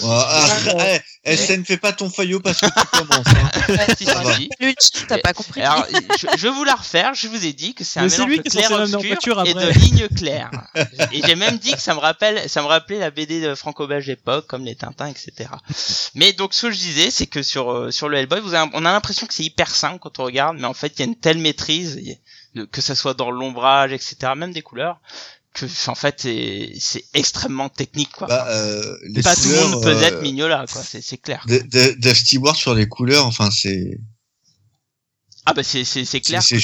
D: eh, eh, SN, fais pas ton faillot parce que tu commences. Hein.
A: si, si,
D: ça
A: si.
B: T'as pas compris.
A: Alors, je, je vais vous la refaire. Je vous ai dit que c'est un mélange de clair obscur et de lignes claires. et j'ai même dit que ça me rappelle, ça me rappelait la BD de franco-belge d'époque, comme les Tintins, etc. Mais donc, ce que je disais, c'est que sur euh, sur le Hellboy, vous avez, on a l'impression que c'est hyper simple quand on regarde, mais en fait, il y a une telle maîtrise, que ça soit dans l'ombrage, etc., même des couleurs, que en fait, c'est extrêmement technique, quoi.
D: Bah, euh, les
A: Pas tout le monde
D: couleurs,
A: peut être
D: euh,
A: mignola, quoi. C'est clair.
D: Dave Stewart sur les couleurs, enfin, c'est.
A: Ah bah c'est c'est c'est clair.
D: c'est-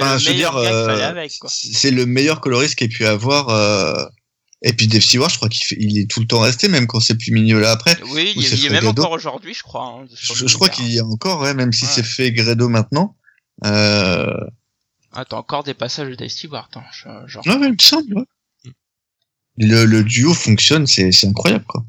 D: Enfin,
A: le meilleur
D: euh, c'est le meilleur coloriste qu'il ait pu avoir. euh, Et puis Dave Stewart, je crois qu'il il est tout le temps resté, même quand c'est plus Mignola après.
A: Oui,
D: Ou
A: il,
D: c'est
A: il est même
D: Freddo.
A: encore aujourd'hui, je crois. hein,
D: Je, je crois qu'il y a encore, ouais, même si
A: Ouais.
D: c'est fait Gredo maintenant. Euh...
A: T'as encore des passages de Dave Stewart, hein, genre.
D: Ouais, ouais, il me semble, ouais. Le, le duo fonctionne, c'est incroyable, quoi.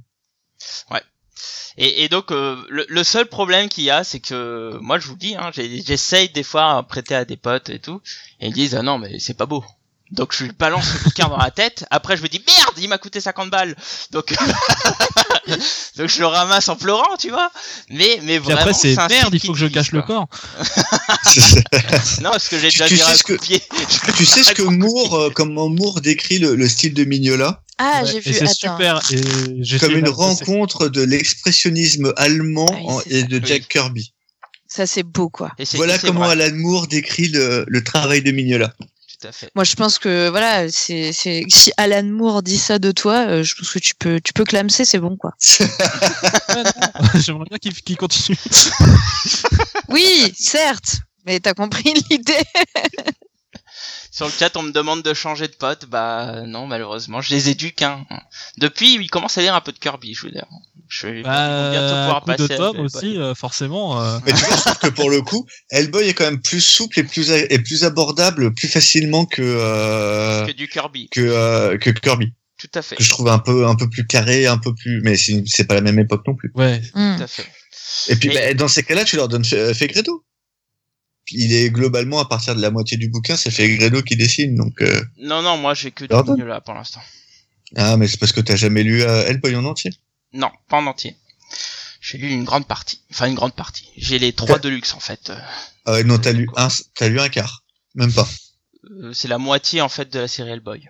A: Et, et donc euh, le, seul problème qu'il y a, c'est que moi je vous dis, hein, j'essaye des fois à prêter à des potes et tout, et ils disent ah non mais c'est pas beau. Donc je lui balance le bouquin dans la tête. Après je me dis merde, il m'a coûté 50 balles. Donc donc je le ramasse en pleurant, tu vois. Mais mais
C: Puis
A: vraiment
C: après, c'est merde, il faut que je cache le corps.
A: Non, parce que j'ai déjà
D: tu
A: viré
D: sais
A: un
D: ce que- tu sais ce que Moore, euh, comment Moore décrit le, le style de Mignola
B: Ah,
C: Ouais,
B: j'ai vu.
C: c'est super. Et
D: Comme une rencontre de l'expressionnisme allemand
B: Ah oui,
D: en-
B: c'est
D: et
B: ça.
D: de
A: Oui.
D: Jack Kirby.
B: Ça, c'est beau, quoi.
A: Et
D: Voilà comment
A: vrai,
D: Alan Moore décrit le, le travail de Mignola.
A: Tout à fait.
B: Moi, je pense que voilà, c'est c'est si Alan Moore dit ça de toi, euh, je pense que tu peux tu peux clamser, c'est bon, quoi.
C: Ouais. J'aimerais bien qu'il qu'il continue.
B: Oui, certes, mais t'as compris l'idée.
A: Sur le chat, on me demande de changer de pote. Bah non, malheureusement, je les éduque. Hein. Depuis, il commence à lire un peu de Kirby, je veux dire. Je vais
C: Bah,
A: bientôt pouvoir
C: coup de
A: passer. à
C: Tom aussi, euh, forcément. euh,
D: Mais tu vois, je trouve que pour le coup, Hellboy est quand même plus souple et plus, et plus abordable plus facilement que, euh,
A: Que du Kirby,
D: que, euh, que Kirby.
A: tout à fait.
D: Que je trouve un peu, un peu plus carré, un peu plus, mais c'est pas la même époque non plus.
C: Ouais.
A: Tout à fait.
D: Et puis,
A: Mais-
D: bah, dans ces cas-là, tu leur donnes Fe- Fegredo. Il est globalement, à partir de la moitié du bouquin, c'est Fegredo qui dessine, donc, euh,
A: Non, non, moi j'ai que du
D: Pardon
A: Mignola pour l'instant.
D: ah, mais c'est parce que t'as jamais lu euh, Hellboy en entier?
A: Non, pas en entier. J'ai lu une grande partie. Enfin, une grande partie. J'ai les trois de luxe en fait. Euh,
D: Ah ouais, non, t'as lu un, t'as lu un quart. Même pas.
A: Euh, c'est la moitié en fait de la série Hellboy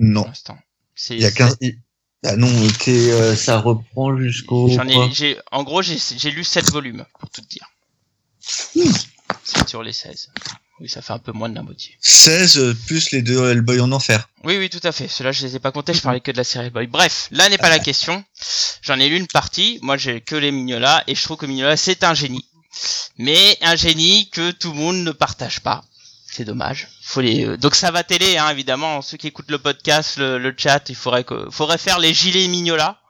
D: Non.
A: pour l'instant. C'est,
D: Il y a 15. il- Ah non, euh, ça reprend jusqu'au.
A: J'en ai,
D: quoi?
A: j'ai, en gros, j'ai, j'ai lu 7 volumes, pour tout te dire.
D: Hmm.
A: 7 sur les 16. Oui, ça fait un peu moins de la moitié.
D: 16 euh, plus les deux Hellboy en enfer.
A: Oui, oui, tout à fait. Ceux-là, je les ai pas comptés, je parlais que de la série Boy. Bref, là n'est pas la question. J'en ai lu une partie. Moi, j'ai que les Mignola et je trouve que Mignola, c'est un génie. Mais un génie que tout le monde ne partage pas. C'est dommage. Faut les, euh, donc ça va télé, hein, évidemment. Ceux qui écoutent le podcast, le, le chat, il faudrait que, faudrait faire les gilets Mignola.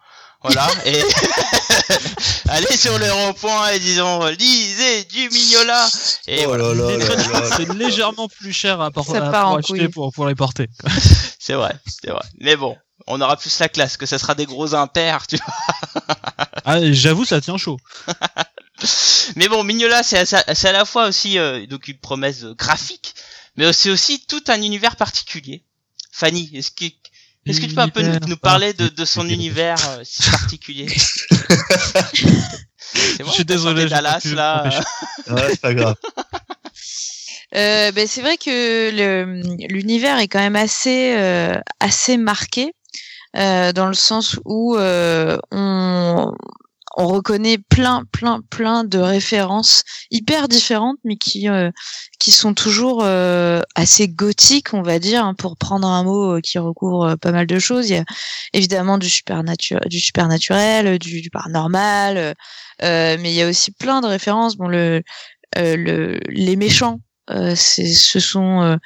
A: Voilà. Et allez sur le rond-point et disons, lisez du Mignola. Et
D: oh
A: voilà.
C: c'est légèrement plus cher à,
B: Ça
C: à- pour acheter pour, pour les porter.
A: C'est vrai, c'est vrai. Mais bon, on aura plus la classe, que ça sera des gros impairs, tu vois.
C: Ah, j'avoue, ça tient chaud.
A: Mais bon, Mignola, c'est à, c'est à la fois aussi euh, donc une promesse graphique, mais c'est aussi tout un univers particulier. Fanny, est-ce que est-ce que tu peux un peu nous, nous parler de, de son univers euh, si particulier
C: Je suis désolé,
A: Dallas là.
C: m'empêcher.
D: Ouais, c'est pas grave.
B: Euh, ben, c'est vrai que le- l'univers est quand même assez euh, assez marqué euh, dans le sens où euh, on on reconnaît plein plein plein de références hyper différentes mais qui euh, qui sont toujours euh, assez gothiques on va dire hein, pour prendre un mot euh, qui recouvre euh, pas mal de choses il y a évidemment du supernaturel du supernaturel du, du paranormal euh, euh, mais il y a aussi plein de références bon le euh, le les méchants euh, ce sont euh,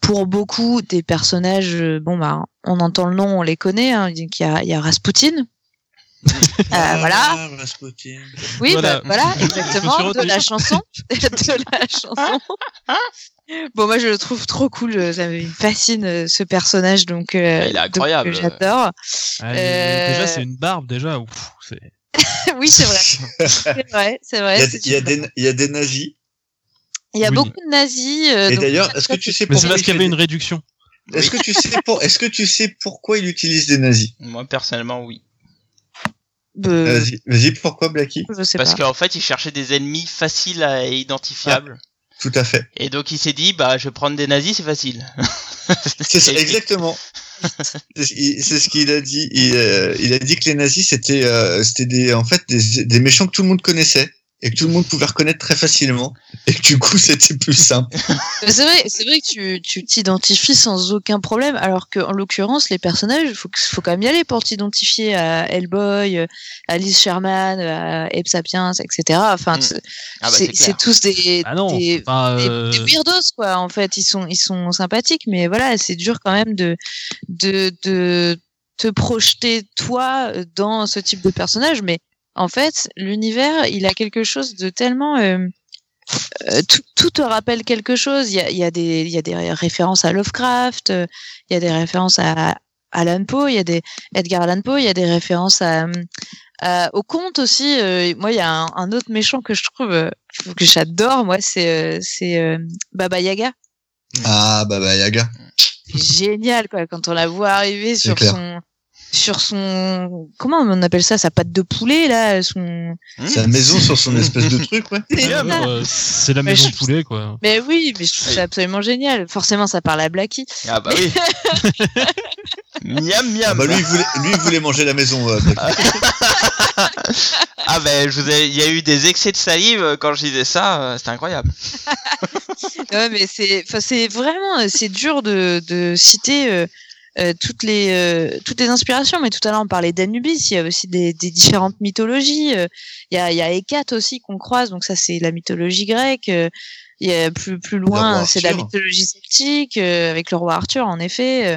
B: pour beaucoup des personnages. euh, bon bah, on entend le nom, on les connaît. Hein, il y a, il y a Rasputin. Euh, voilà.
D: Ah, Rasputin.
B: Oui,
C: Voilà.
B: bah, voilà, exactement, de la chanson, de la chanson. Bon, moi je le trouve trop cool. euh, Ça me fascine euh, ce personnage, donc, euh,
A: Il est incroyable.
B: j'adore.
C: Ah,
B: Euh,
C: Déjà, c'est une barbe, déjà. Ouf, c'est...
B: oui, c'est vrai, c'est vrai, c'est
D: Il
B: vrai.
D: y a, il y a des, il y a des nazis.
B: il y a
C: oui.
B: beaucoup de nazis. euh,
D: Et
B: donc-
D: d'ailleurs, est-ce que tu sais
C: Mais c'est
D: pourquoi
C: parce
D: il
C: qu'il y avait une réduction.
D: Est-ce que tu sais pour... Est-ce que tu sais pourquoi il utilise des nazis?
A: Moi personnellement, oui.
B: Euh,
D: Vas-y, vas-y, pourquoi Blacky
A: Parce qu'en fait, il cherchait des ennemis faciles à identifiables.
D: Tout à fait.
A: Et donc il s'est dit, bah je vais prendre des nazis, c'est facile.
D: C'est ça, exactement. C'est ce qu'il- c'est ce qu'il a dit. Il, euh, il a dit que les nazis c'était euh, c'était des en fait des, des méchants que tout le monde connaissait et que tout le monde pouvait reconnaître très facilement et que du coup c'était plus simple.
B: C'est vrai, c'est vrai que tu, tu t'identifies sans aucun problème, alors que en l'occurrence, les personnages, faut, que- faut quand même y aller pour t'identifier à Hellboy, à Liz Sherman, à Abe Sapiens, etc. Enfin,
A: Mm.
B: c'est-
A: Ah bah
B: c'est
A: c'est
B: c'est
A: clair.
B: tous des,
C: Ah non,
B: des,
C: enfin,
B: des,
C: euh,
B: des weirdos, quoi. En fait, ils sont, ils sont sympathiques, mais voilà, c'est dur quand même de, de, de te projeter toi dans ce type de personnage, mais en fait, l'univers, il a quelque chose de tellement euh, euh, tout, tout te rappelle quelque chose. Il y a, y a des, il y a des références à Lovecraft, euh, il y a des références à Alan Poe, il y a des Edgar Allan Poe, il y a des références à, à- au conte aussi. euh, moi, il y a un, un autre méchant que je trouve que j'adore. Moi, c'est euh, c'est euh, Baba Yaga.
D: Ah bah Yaga.
B: Génial quoi quand on la voit arriver sur son sur son comment on appelle ça sa patte de poulet là son
D: Sa maison sur son espèce de truc ouais.
B: C'est
C: mais, euh, la
B: Mais
C: maison
B: je-
C: poulet, quoi.
B: mais oui mais je trouve
A: Oui.
B: ça absolument génial forcément ça parle à Blackie
A: Ah bah oui. miam miam.
D: Ah bah lui il voulait lui il voulait manger la maison. euh, Blacky.
A: Ah ben je vous ai... il y a eu des excès de salive euh, quand je disais ça, euh, c'était incroyable.
B: Ouais, mais c'est, enfin, c'est vraiment, c'est dur de, de citer euh, euh, toutes les, euh, toutes les inspirations. Mais tout à l'heure, on parlait d'Anubis. Il y a aussi des, des différentes mythologies. euh, Il y a, il y a Hécate aussi qu'on croise. Donc ça, c'est la mythologie grecque. euh, Il y a plus, plus loin, c'est la mythologie celtique euh, avec le roi Arthur, en effet.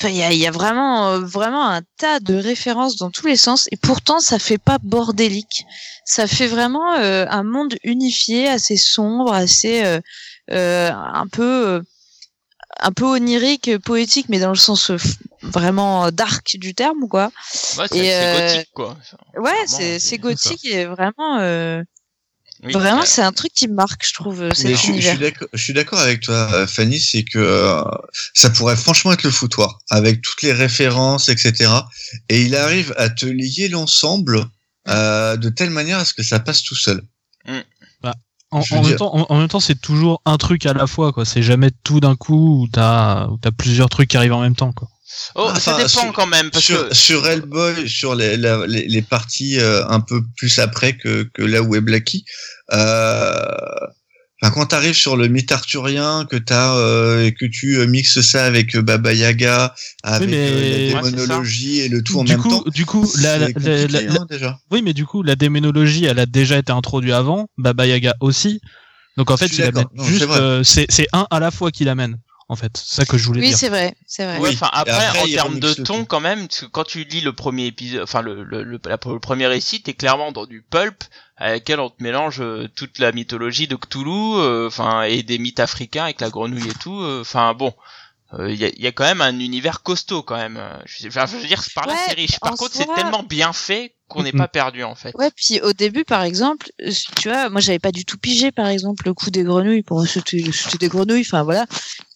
B: Enfin, il y a, il y a vraiment, euh, vraiment un tas de références dans tous les sens. Et pourtant, ça fait pas bordélique. Ça fait vraiment euh, un monde unifié, assez sombre, assez euh, euh, un peu euh, un peu onirique, euh, poétique, mais dans le sens euh, vraiment euh, dark du terme, quoi.
A: Ouais, c'est
B: euh,
A: gothique quoi.
B: Ouais, c'est
A: c'est-
B: c'est gothique et vraiment euh,
A: Oui,
B: vraiment
A: euh,
B: c'est un truc qui me marque, je trouve, euh,
D: Mais
B: cet
D: je, suis- je
B: univers.
D: suis d'accord, je suis d'accord avec toi, euh, Fanny, c'est que euh, ça pourrait franchement être le foutoir, avec toutes les références, etc. Et il arrive à te lier l'ensemble euh, de telle manière à ce que ça passe tout seul.
C: En, même temps, en, en même temps, c'est toujours un truc à la fois, quoi. C'est jamais tout d'un coup où t'as, où t'as plusieurs trucs qui arrivent en même temps, quoi.
A: Oh, ça
D: Enfin,
A: dépend
D: sur-
A: quand même parce
D: sur,
A: que
D: sur Hellboy, sur les, la- les, les parties euh, un peu plus après que, que là où est Blacky, euh, enfin, quand t'arrives sur le mythe arthurien, que t'as euh, et que tu euh, mixes ça avec euh, Baba Yaga, avec
C: mais-
D: euh, la démonologie et le tout en
C: du
D: même
C: coup,
D: temps,
C: du coup, la, la- la-
D: hein, déjà.
C: oui, mais du coup, la démonologie, elle a déjà été introduite avant, Baba Yaga aussi. Donc en fait, il amène.
D: Non, c'est
C: juste, euh, un à la fois qu'il amène. En fait, c'est ça que je voulais
B: Oui,
C: dire.
B: c'est vrai, c'est vrai.
D: Oui.
A: enfin après, en termes de ton quand même, parce que quand tu lis le premier épisode, enfin le, le, le, le premier récit, t'es clairement dans du pulp avec lequel on te mélange euh, toute la mythologie de Cthulhu, euh, enfin et des mythes africains avec la grenouille et tout. euh, Enfin bon, il y, a, y a quand même un univers costaud quand même. euh, Je, enfin, je veux dire, par là
B: Ouais,
A: c'est riche. Par contre, c'est tellement bien fait qu'on n'est pas perdu en fait.
B: Ouais, puis au début, par exemple, euh, tu vois, moi j'avais pas du tout pigé, par exemple, le coup des grenouilles. Pour moi, c'était c'était des grenouilles. Enfin voilà,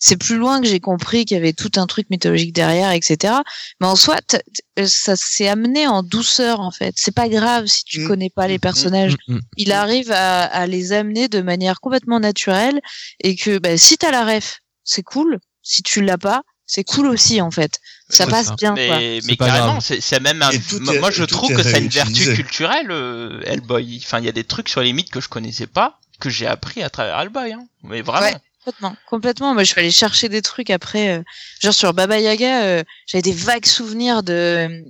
B: c'est plus loin que j'ai compris qu'il y avait tout un truc mythologique derrière, etc. Mais en soi, t- ça s'est amené en douceur, en fait. C'est pas grave si tu
D: Mm.
B: connais pas les personnages.
C: Mm, mm.
B: Il arrive à, à les amener de manière complètement naturelle et que bah, si t'as la ref, c'est cool. Si tu l'as pas, c'est cool aussi, en fait. Ça passe
C: ça.
B: bien, quoi.
A: Mais,
C: C'est
A: mais
C: pas
A: carrément, c'est c'est même un. Moi,
D: est-
A: moi, je trouve que c'est une vertu culturelle, euh, Hellboy. Enfin, il y a des trucs sur les mythes que je connaissais pas, que j'ai appris à travers Hellboy. Hein. Mais vraiment.
B: Ouais. Complètement, complètement. Moi, je suis allée chercher des trucs après, euh, genre sur Baba Yaga, euh, j'avais des vagues souvenirs de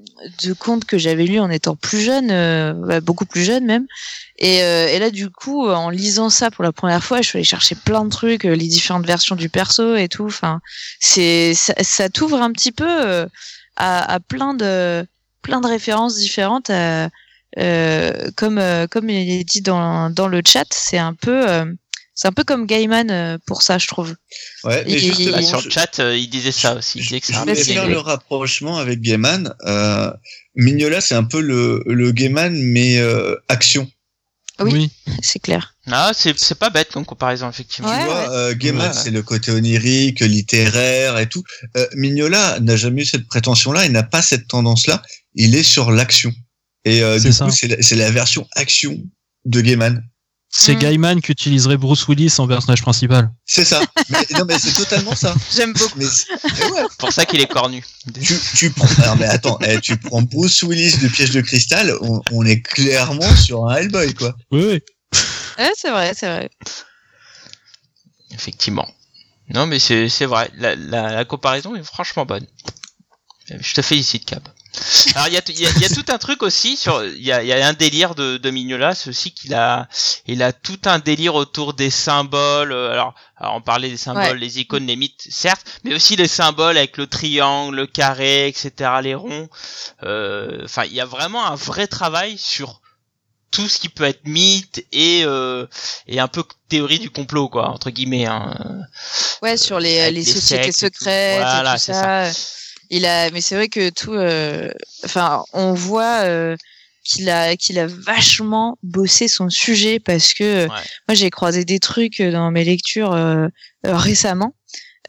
B: de contes que j'avais lus en étant plus jeune, euh, bah, beaucoup plus jeune même. Et, euh, et là, du coup, en lisant ça pour la première fois, je suis allée chercher plein de trucs, euh, les différentes versions du perso et tout. Enfin, c'est ça, ça t'ouvre un petit peu euh, à, à plein de plein de références différentes. comme comme il est dit dans dans le chat, c'est un peu c'est un peu comme Gaiman euh, pour ça, je trouve.
D: Ouais, mais
B: Et-
D: justement,
A: Bah, sur le chat, euh, il disait ça aussi. Il disait que
D: Je voulais faire le rapprochement avec Gaiman. Euh, Mignola, c'est un peu le, le Gaiman, mais euh, action.
B: Oui.
C: Oui.
B: C'est clair.
A: Ah, c'est c'est pas bête comme comparaison effectivement.
B: Ouais,
D: tu vois, euh, Gaiman,
A: Ouais.
D: c'est le côté onirique, littéraire et tout. Euh, Mignola n'a jamais eu cette prétention-là, il n'a pas cette tendance-là. Il est sur l'action. Et euh, du
C: ça.
D: coup, c'est la, c'est la version action de Gaiman.
C: C'est
B: Mm.
C: Gaiman qui utiliserait Bruce Willis en personnage principal.
D: C'est ça. mais, non, mais c'est totalement ça.
B: J'aime beaucoup.
D: Mais, ouais,
A: pour ça qu'il est cornu.
D: tu, tu prends, alors, mais attends, eh, tu prends Bruce Willis de Piège de Cristal, on, on est clairement sur un Hellboy, quoi.
C: Oui, oui.
B: Ouais, c'est vrai, c'est vrai.
A: Effectivement. Non, mais c'est c'est vrai. La, la, la comparaison est franchement bonne. Je te félicite, Cap. Alors il y a, y, a, y a tout un truc aussi sur il y a, y a un délire de, de Mignola, aussi qu'il a il a tout un délire autour des symboles. euh, Alors, alors on parlait des symboles,
B: Ouais.
A: les icônes, les mythes, certes, mais aussi les symboles avec le triangle, le carré, etc., les ronds. Euh, Enfin, il y a vraiment un vrai travail sur tout ce qui peut être mythe et euh, et un peu théorie du complot quoi entre guillemets. Hein.
B: Ouais, sur les,
A: Avec
B: les
A: les
B: sociétés
A: sectes et tout.
B: secrètes
A: Voilà,
B: et tout
A: c'est
B: ça. Il a, mais c'est vrai que tout, euh, enfin, on voit euh, qu'il a, qu'il a vachement bossé son sujet parce que euh, moi j'ai croisé des trucs dans mes lectures euh, euh, récemment.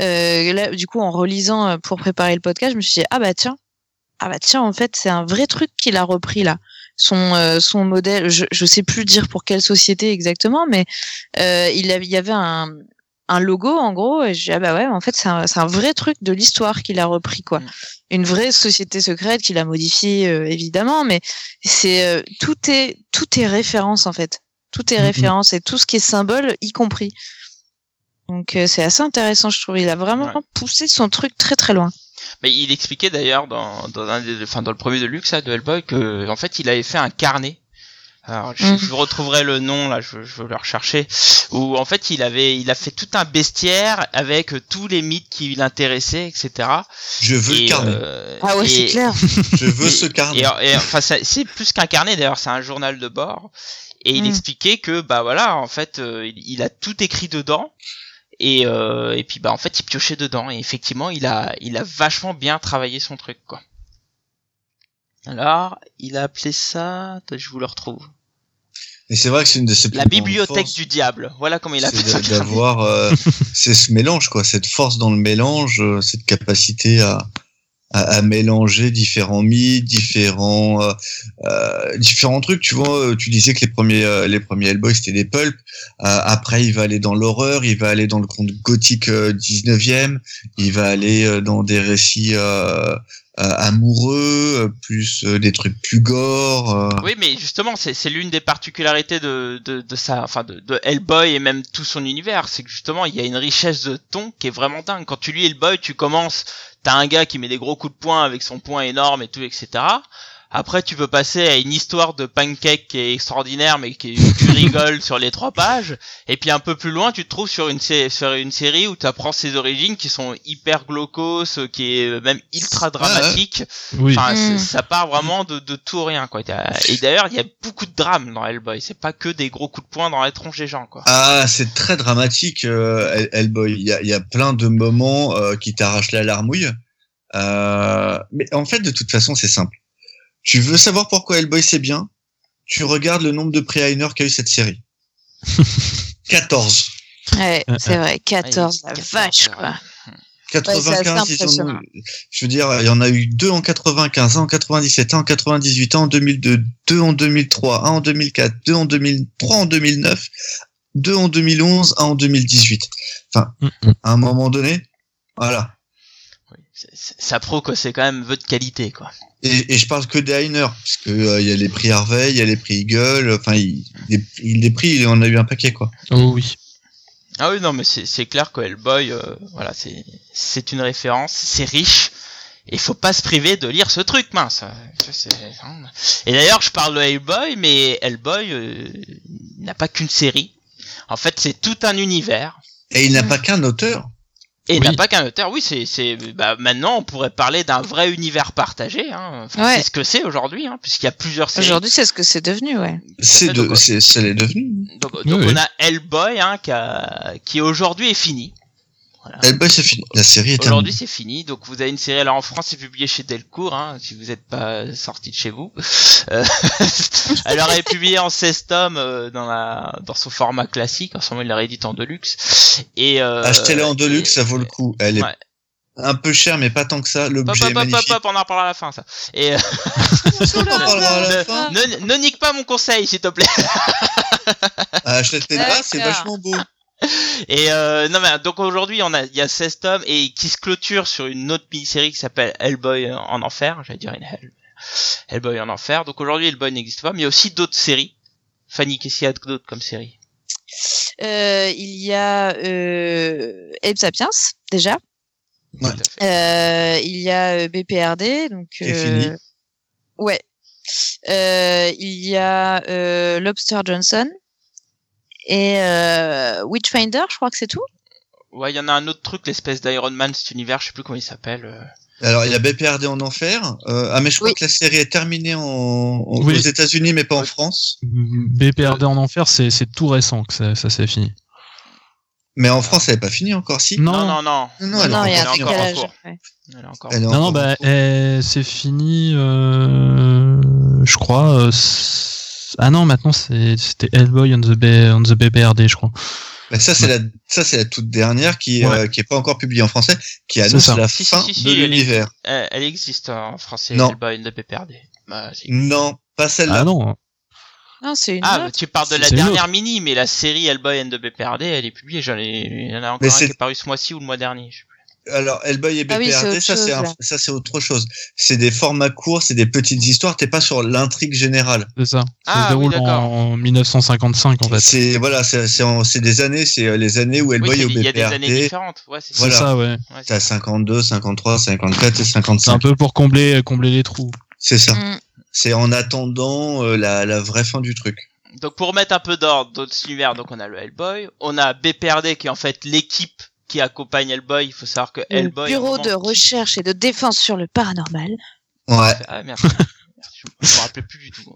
B: Euh, là, du coup, en relisant pour préparer le podcast, je me suis dit ah bah tiens, ah bah tiens, en fait, c'est un vrai truc qu'il a repris là. Son euh, son modèle, je je sais plus dire pour quelle société exactement, mais euh, il, avait- il y avait un un logo en gros et je dis ah bah ouais en fait c'est un, c'est un vrai truc de l'histoire qu'il a repris quoi
A: Mm.
B: une vraie société secrète qu'il a modifiée euh, évidemment mais c'est euh, tout est tout est référence en fait tout est
C: Mhm.
B: référence et tout ce qui est symbole y compris donc euh, c'est assez intéressant je trouve il a vraiment
A: Ouais.
B: poussé son truc très très loin
A: Mais il expliquait d'ailleurs dans dans un des, enfin dans le premier de Lux là, de Hellboy que en fait il avait fait un carnet. Alors je,
B: Mhm.
A: je retrouverai le nom là, je, je veux le rechercher. Où en fait il avait il a fait tout un bestiaire avec euh, tous les mythes qui l'intéressaient, etc.
D: Je veux
A: Et,
D: le carnet.
A: euh,
B: ah ouais c'est clair
D: Je veux
A: et-
D: ce carnet.
A: Et, et, enfin, ça- c'est plus qu'un carnet d'ailleurs, c'est un journal de bord. Et il
B: Mm.
A: expliquait que bah voilà, en fait, euh, il, il a tout écrit dedans. Et euh, et puis bah en fait, il piochait dedans. Et effectivement, il a il a vachement bien travaillé son truc quoi. Alors, il a appelé ça, Attends, je vous le retrouve.
D: Et c'est vrai que c'est une de ses
A: La bibliothèque du diable. Voilà comment il a
D: de- d'avoir, euh, c'est ce mélange, quoi, cette force dans le mélange, euh, cette capacité à, à, à mélanger différents mythes, différents euh, euh, différents trucs. Tu vois, tu disais que les premiers les premiers Hellboy c'était des pulps. Euh, après, il va aller dans l'horreur, il va aller dans le conte gothique euh, 19e, il va aller dans des récits amoureux, euh, plus euh, des trucs plus gore. euh.
A: Oui, mais justement, c'est l'une des particularités de, de, de ça, enfin de, de Hellboy et même tout son univers, c'est que justement, il y a une richesse de ton qui est vraiment dingue. Quand tu lis Hellboy, tu commences, t'as un gars qui met des gros coups de poing avec son poing énorme et tout, etc. Après, tu peux passer à une histoire de pancake qui est extraordinaire, mais qui tu rigoles sur les trois pages. Et puis un peu plus loin, tu te trouves sur une, sé- sur une série où tu apprends ses origines qui sont hyper glaucos, qui est même ultra dramatique.
C: Oui.
A: Enfin,
B: Mm.
A: ça part vraiment de, de tout rien, quoi. Et d'ailleurs, il y a beaucoup de drames dans Hellboy. C'est pas que des gros coups de poing dans la tronche des gens, quoi.
D: Ah, c'est très dramatique, euh, Hell- Hellboy. Il y a, il y a plein de moments euh, qui t'arrachent la larmouille. Euh, mais en fait, de toute façon, c'est simple. Tu veux savoir pourquoi Hellboy c'est bien? Tu regardes le nombre de pré-Heiner qu'a eu cette série. 14.
B: Ouais,
C: Euh,
B: c'est vrai, 14,
A: Ouais,
B: la
A: 14,
B: vache,
A: ouais.
B: quoi.
D: 95,
B: assez
D: ils en ont je veux dire, il y en a eu deux en 95, un en 97, un en 98, un en 2002, deux en 2003, un en 2004, deux en 2003, en 2009, deux en 2011, un en 2018. Enfin,
C: Mm, mm.
D: à un moment donné, voilà.
A: Oui, ça prouve que c'est quand même vœu de qualité, quoi.
D: Et, et je parle que des Heiner, parce que euh, il y a les prix Harvey, il y a les prix Eagle, enfin, il, les, il- les prix, il en a eu un paquet, quoi.
C: Oh oui.
A: Ah oui, non, mais c'est clair que Hellboy, euh, voilà, c'est c'est une référence, c'est riche. Et faut pas se priver de lire ce truc, mince. Hein. Et d'ailleurs, je parle de Hellboy, mais Hellboy euh, n'a pas qu'une série. En fait, c'est tout un univers.
D: Et il n'a pas qu'un auteur.
A: Et il
C: Oui.
A: n'a pas qu'un auteur. Oui, c'est, c'est, bah, maintenant, on pourrait parler d'un vrai univers partagé. Hein. Enfin,
B: Ouais.
A: C'est ce que c'est aujourd'hui, hein, puisqu'il y a plusieurs séries.
B: Aujourd'hui, c'est ce que c'est devenu, ouais.
D: C'est de,
A: donc,
D: c'est, devenu.
A: Donc,
C: Oui,
A: donc
C: oui.
A: on a Hellboy, hein, qui, a, qui aujourd'hui est fini. Voilà.
D: C'est fini. La série est
A: Aujourd'hui, c'est fini. Donc, vous avez une série. Alors, en France, c'est publié chez Delcourt, hein, si vous n'êtes pas sorti de chez vous. Euh, Alors, elle est publiée en 16 tomes euh, dans la dans son format classique. En ce moment, il la réédite en deluxe. Et euh,
D: Achetez-la en deluxe,
A: et-
D: ça vaut le coup. Elle est
A: Ouais.
D: un peu chère, mais pas tant que ça. L'objet
A: hop,
D: est
A: hop, hop,
D: magnifique.
A: hop, on en reparlera à la fin, ça. Et euh,
D: On en parlera à la
A: ne,
D: fin.
A: ne, ne nique pas mon conseil, s'il te plaît.
D: Achetez-la, Ah, c'est
B: D'accord.
D: vachement beau.
A: Et euh, non mais donc aujourd'hui on a il y a 16 tomes et qui se clôture sur une autre mini-série qui s'appelle Hellboy en enfer, j'allais dire une Hell. Hellboy en enfer. Donc aujourd'hui Hellboy n'existe pas, mais il y a aussi d'autres séries. Fanny, qu'est-ce qu'il y a d'autre comme série?
B: Euh, il y a euh, Abe Sapiens, déjà.
D: Ouais.
A: Tout à fait.
B: Euh, il y a euh, BPRD, donc. Euh,
D: fini.
B: Ouais. Euh, il y a euh, Lobster Johnson et euh, Witchfinder, je crois que c'est tout.
A: Ouais, il y en a un autre truc, l'espèce d'Iron Man, cet univers, je sais plus comment il s'appelle. euh.
D: Alors, il y a BPRD en enfer. Euh, ah, mais je crois
B: Oui.
D: que la série est terminée en, en-
C: Oui.
D: aux États-Unis, mais pas en France.
C: BPRD en enfer, c'est c'est tout récent que ça, ça s'est fini.
D: Mais en France, elle n'est pas finie encore, si?
C: Non,
A: Non, non, non.
D: Non, non, elle est
B: non, il y a
A: elle
B: un
A: est encore en
B: décalage.
A: cours.
B: ouais.
A: Elle est encore
D: Elle est
C: Non, non, bah,
D: en
C: c'est fini, euh, je crois. euh, ah non, maintenant c'est- c'était Hellboy on the, B- on the BPRD, je crois.
D: Mais ça, c'est la, ça, c'est la toute dernière qui,
C: Ouais.
D: euh, qui est pas encore publiée en français, qui annonce la
A: Si,
D: fin
A: si, si,
D: de l'univers.
A: Elle, elle existe en français,
D: Non.
A: Hellboy de PPRD. Bah, si.
D: Non, pas celle-là.
C: Ah non,
B: Non, c'est une
A: Ah,
B: autre.
A: bah, tu parles de la dernière mini, mais la série Hellboy and the BPRD, elle est publiée. J'en ai, il y en a encore
D: Mais
A: un qui est paru ce mois-ci ou le mois dernier. je sais plus.
D: Alors, Hellboy et
B: Ah oui,
D: BPRD, ça, c'est ça, autre chose. C'est des formats courts, c'est des petites histoires, t'es pas sur l'intrigue générale.
C: c'est ça. Ça
A: Ah,
C: se déroule
A: oui, d'accord.
C: en 1955 en fait.
D: C'est, voilà, c'est, en- des années, c'est euh, les années où
A: Oui,
D: Hellboy
A: c'est-
D: est au
A: il y a des années
D: BPRD.
A: différentes. Ouais, c'est
D: Voilà.
C: ça, ouais.
A: Ouais, c'est
D: T'as 52, 53, 54 et
C: C'est un
D: 55.
C: peu pour combler, combler les trous.
D: C'est ça.
B: Mm.
D: C'est en attendant euh, la, la vraie fin du truc.
A: Donc pour remettre un peu d'ordre dans cet univers, donc on a le Hellboy, on a BPRD qui est en fait l'équipe qui accompagne Hellboy. Il faut savoir que
B: Le
A: Hellboy.
B: Bureau
A: moment,
B: de recherche et de défense sur le paranormal.
D: Ouais.
A: Ah merci. Merci, je me rappelais plus du tout.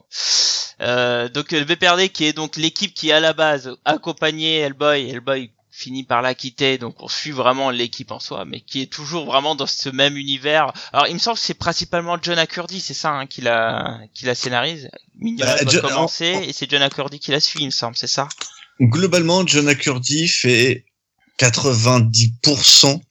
A: Euh, donc le BPRD qui est donc l'équipe qui à la base accompagnait Hellboy, Hellboy finit par la quitter, donc on suit vraiment l'équipe en soi, mais qui est toujours vraiment dans ce même univers. Alors il me semble que c'est principalement John Acurdy, c'est ça, hein, qui la qui la scénarise. Mignola
D: Bah,
A: doit
D: John-
A: commencer
D: en-
A: et c'est John Acurdy qui la suit, il me semble, c'est ça?
D: Globalement, John Acurdy fait 90%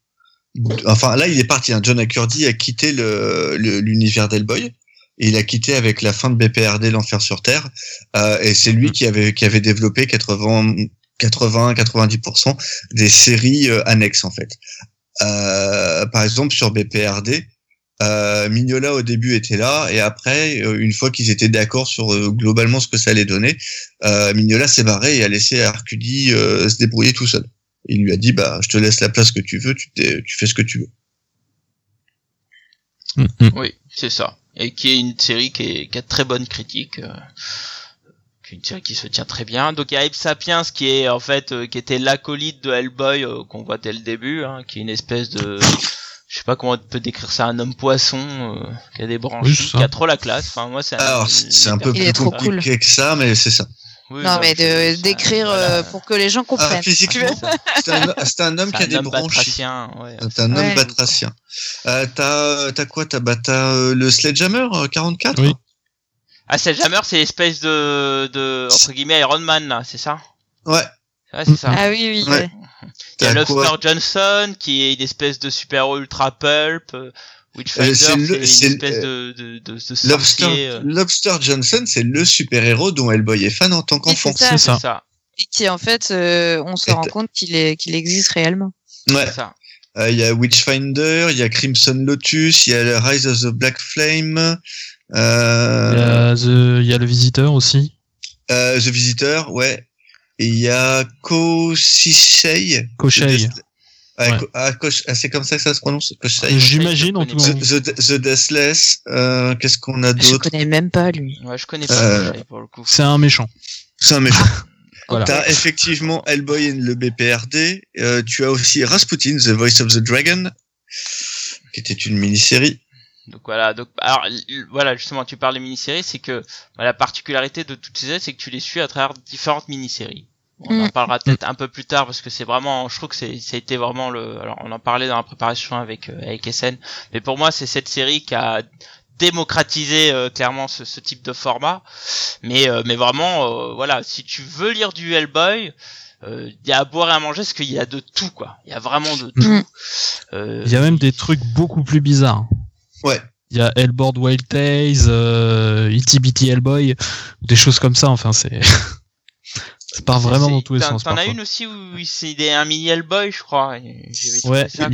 D: enfin là il est parti. Hein. John Accurdy a quitté le le- l'univers d'Hellboy. Et il a quitté avec la fin de BPRD l'enfer sur terre. Euh, et c'est lui qui avait qui avait développé 80 80-90% des séries euh, annexes en fait. Euh, par exemple sur BPRD, euh, Mignola au début était là et après euh, une fois qu'ils étaient d'accord sur euh, globalement ce que ça allait donner, euh, Mignola s'est barré et a laissé Arcudi euh, se débrouiller tout seul. Il lui a dit bah je te laisse la place que tu veux, tu, t'es- tu fais ce que tu veux.
C: Mm, mm.
A: Oui, c'est ça. Et qui est une série qui, est, qui a de très bonne critique. Euh, qui est une série qui se tient très bien. Donc il y a Abe Sapiens qui est en fait euh, qui était l'acolyte de Hellboy euh, qu'on voit dès le début, hein, qui est une espèce de je sais pas comment on peut décrire ça, un homme poisson euh, qui a des branches,
C: Oui,
A: qui a trop la classe. Enfin moi c'est un-
D: Alors c'est un peu plus compliqué que ça, mais c'est ça.
A: Oui,
B: non, mais de décrire
A: voilà.
B: euh, pour que les gens comprennent.
D: Ah, physiquement,
A: C'est
D: un, c'est un homme
A: C'est
D: qui a
A: un
D: des
A: homme
D: branches.
A: batracien, ouais.
D: C'est un homme
B: Ouais.
D: batracien. Euh, t'as, t'as quoi T'as, bah, t'as euh, le Sledgehammer euh, 44
C: Oui.
A: Ah, Sledgehammer, c'est l'espèce de, de, entre guillemets, Iron Man, là, c'est ça?
D: Ouais.
A: Ouais, c'est ça.
B: Ah oui, oui.
D: Ouais.
A: Il y a
D: T'as
A: Lobster Johnson, qui est une espèce de super-héros ultra pulp. Euh, Witchfinder,
D: Euh, c'est
A: c'est
D: le-
A: une
D: c'est le-
A: espèce de, de, de, de sorcier.
D: Lobster,
A: euh,
D: Lobster Johnson, c'est le super-héros dont Hellboy est fan en tant qu'enfant.
B: c'est ça.
C: C'est ça.
A: C'est ça.
B: Et qui, en fait, euh, on se rend compte qu'il existe réellement.
D: Ouais. Euh, Il y a Witchfinder, il y a Crimson Lotus, il y a le Rise of the Black Flame,
C: Il y,
D: euh,
C: a The- y a le visiteur aussi.
D: euh, The Visitor, ouais. Et il y a Koshisei.
C: Koshei.
D: Ah,
C: Ouais.
D: Ko- ah, ah, c'est comme ça que ça se prononce?
C: Euh, J'imagine en
A: je
C: tout cas.
D: The, Deathless, euh, qu'est-ce qu'on a
B: Je
D: d'autre?
B: connais même pas lui.
A: Ouais, je connais pas
D: Euh,
A: pour le coup.
C: C'est un méchant.
D: C'est un méchant.
C: Voilà.
D: T'as effectivement Hellboy et le BPRD. Euh, tu as aussi Rasputin, The Voice of the Dragon, qui était une mini-série.
A: Donc voilà, donc alors voilà justement tu parles des mini-séries, c'est que bah, la particularité de toutes ces séries, c'est que tu les suis à travers différentes mini-séries. On en
B: Mm.
A: parlera peut-être un peu plus tard parce que c'est vraiment, je trouve que c'est ça a été vraiment le. Alors on en parlait dans la préparation avec euh, avec SN, mais pour moi c'est cette série qui a démocratisé euh, clairement ce, ce type de format. Mais euh, mais vraiment euh, voilà, si tu veux lire du Hellboy. euh, Il y a à boire et à manger parce qu'il y a de tout quoi. Il y a vraiment de tout.
B: Mm.
A: Euh,
C: Il y a même des trucs beaucoup plus bizarres.
D: Ouais.
C: Il y a Hellboard Wild Tales, euh, Itty Bitty Hellboy, des choses comme ça. Enfin, c'est ça part vraiment dans tous les
A: t'en-
C: sens.
A: T'en as une aussi où c'est des- un mini Hellboy, je crois.
C: Ouais, il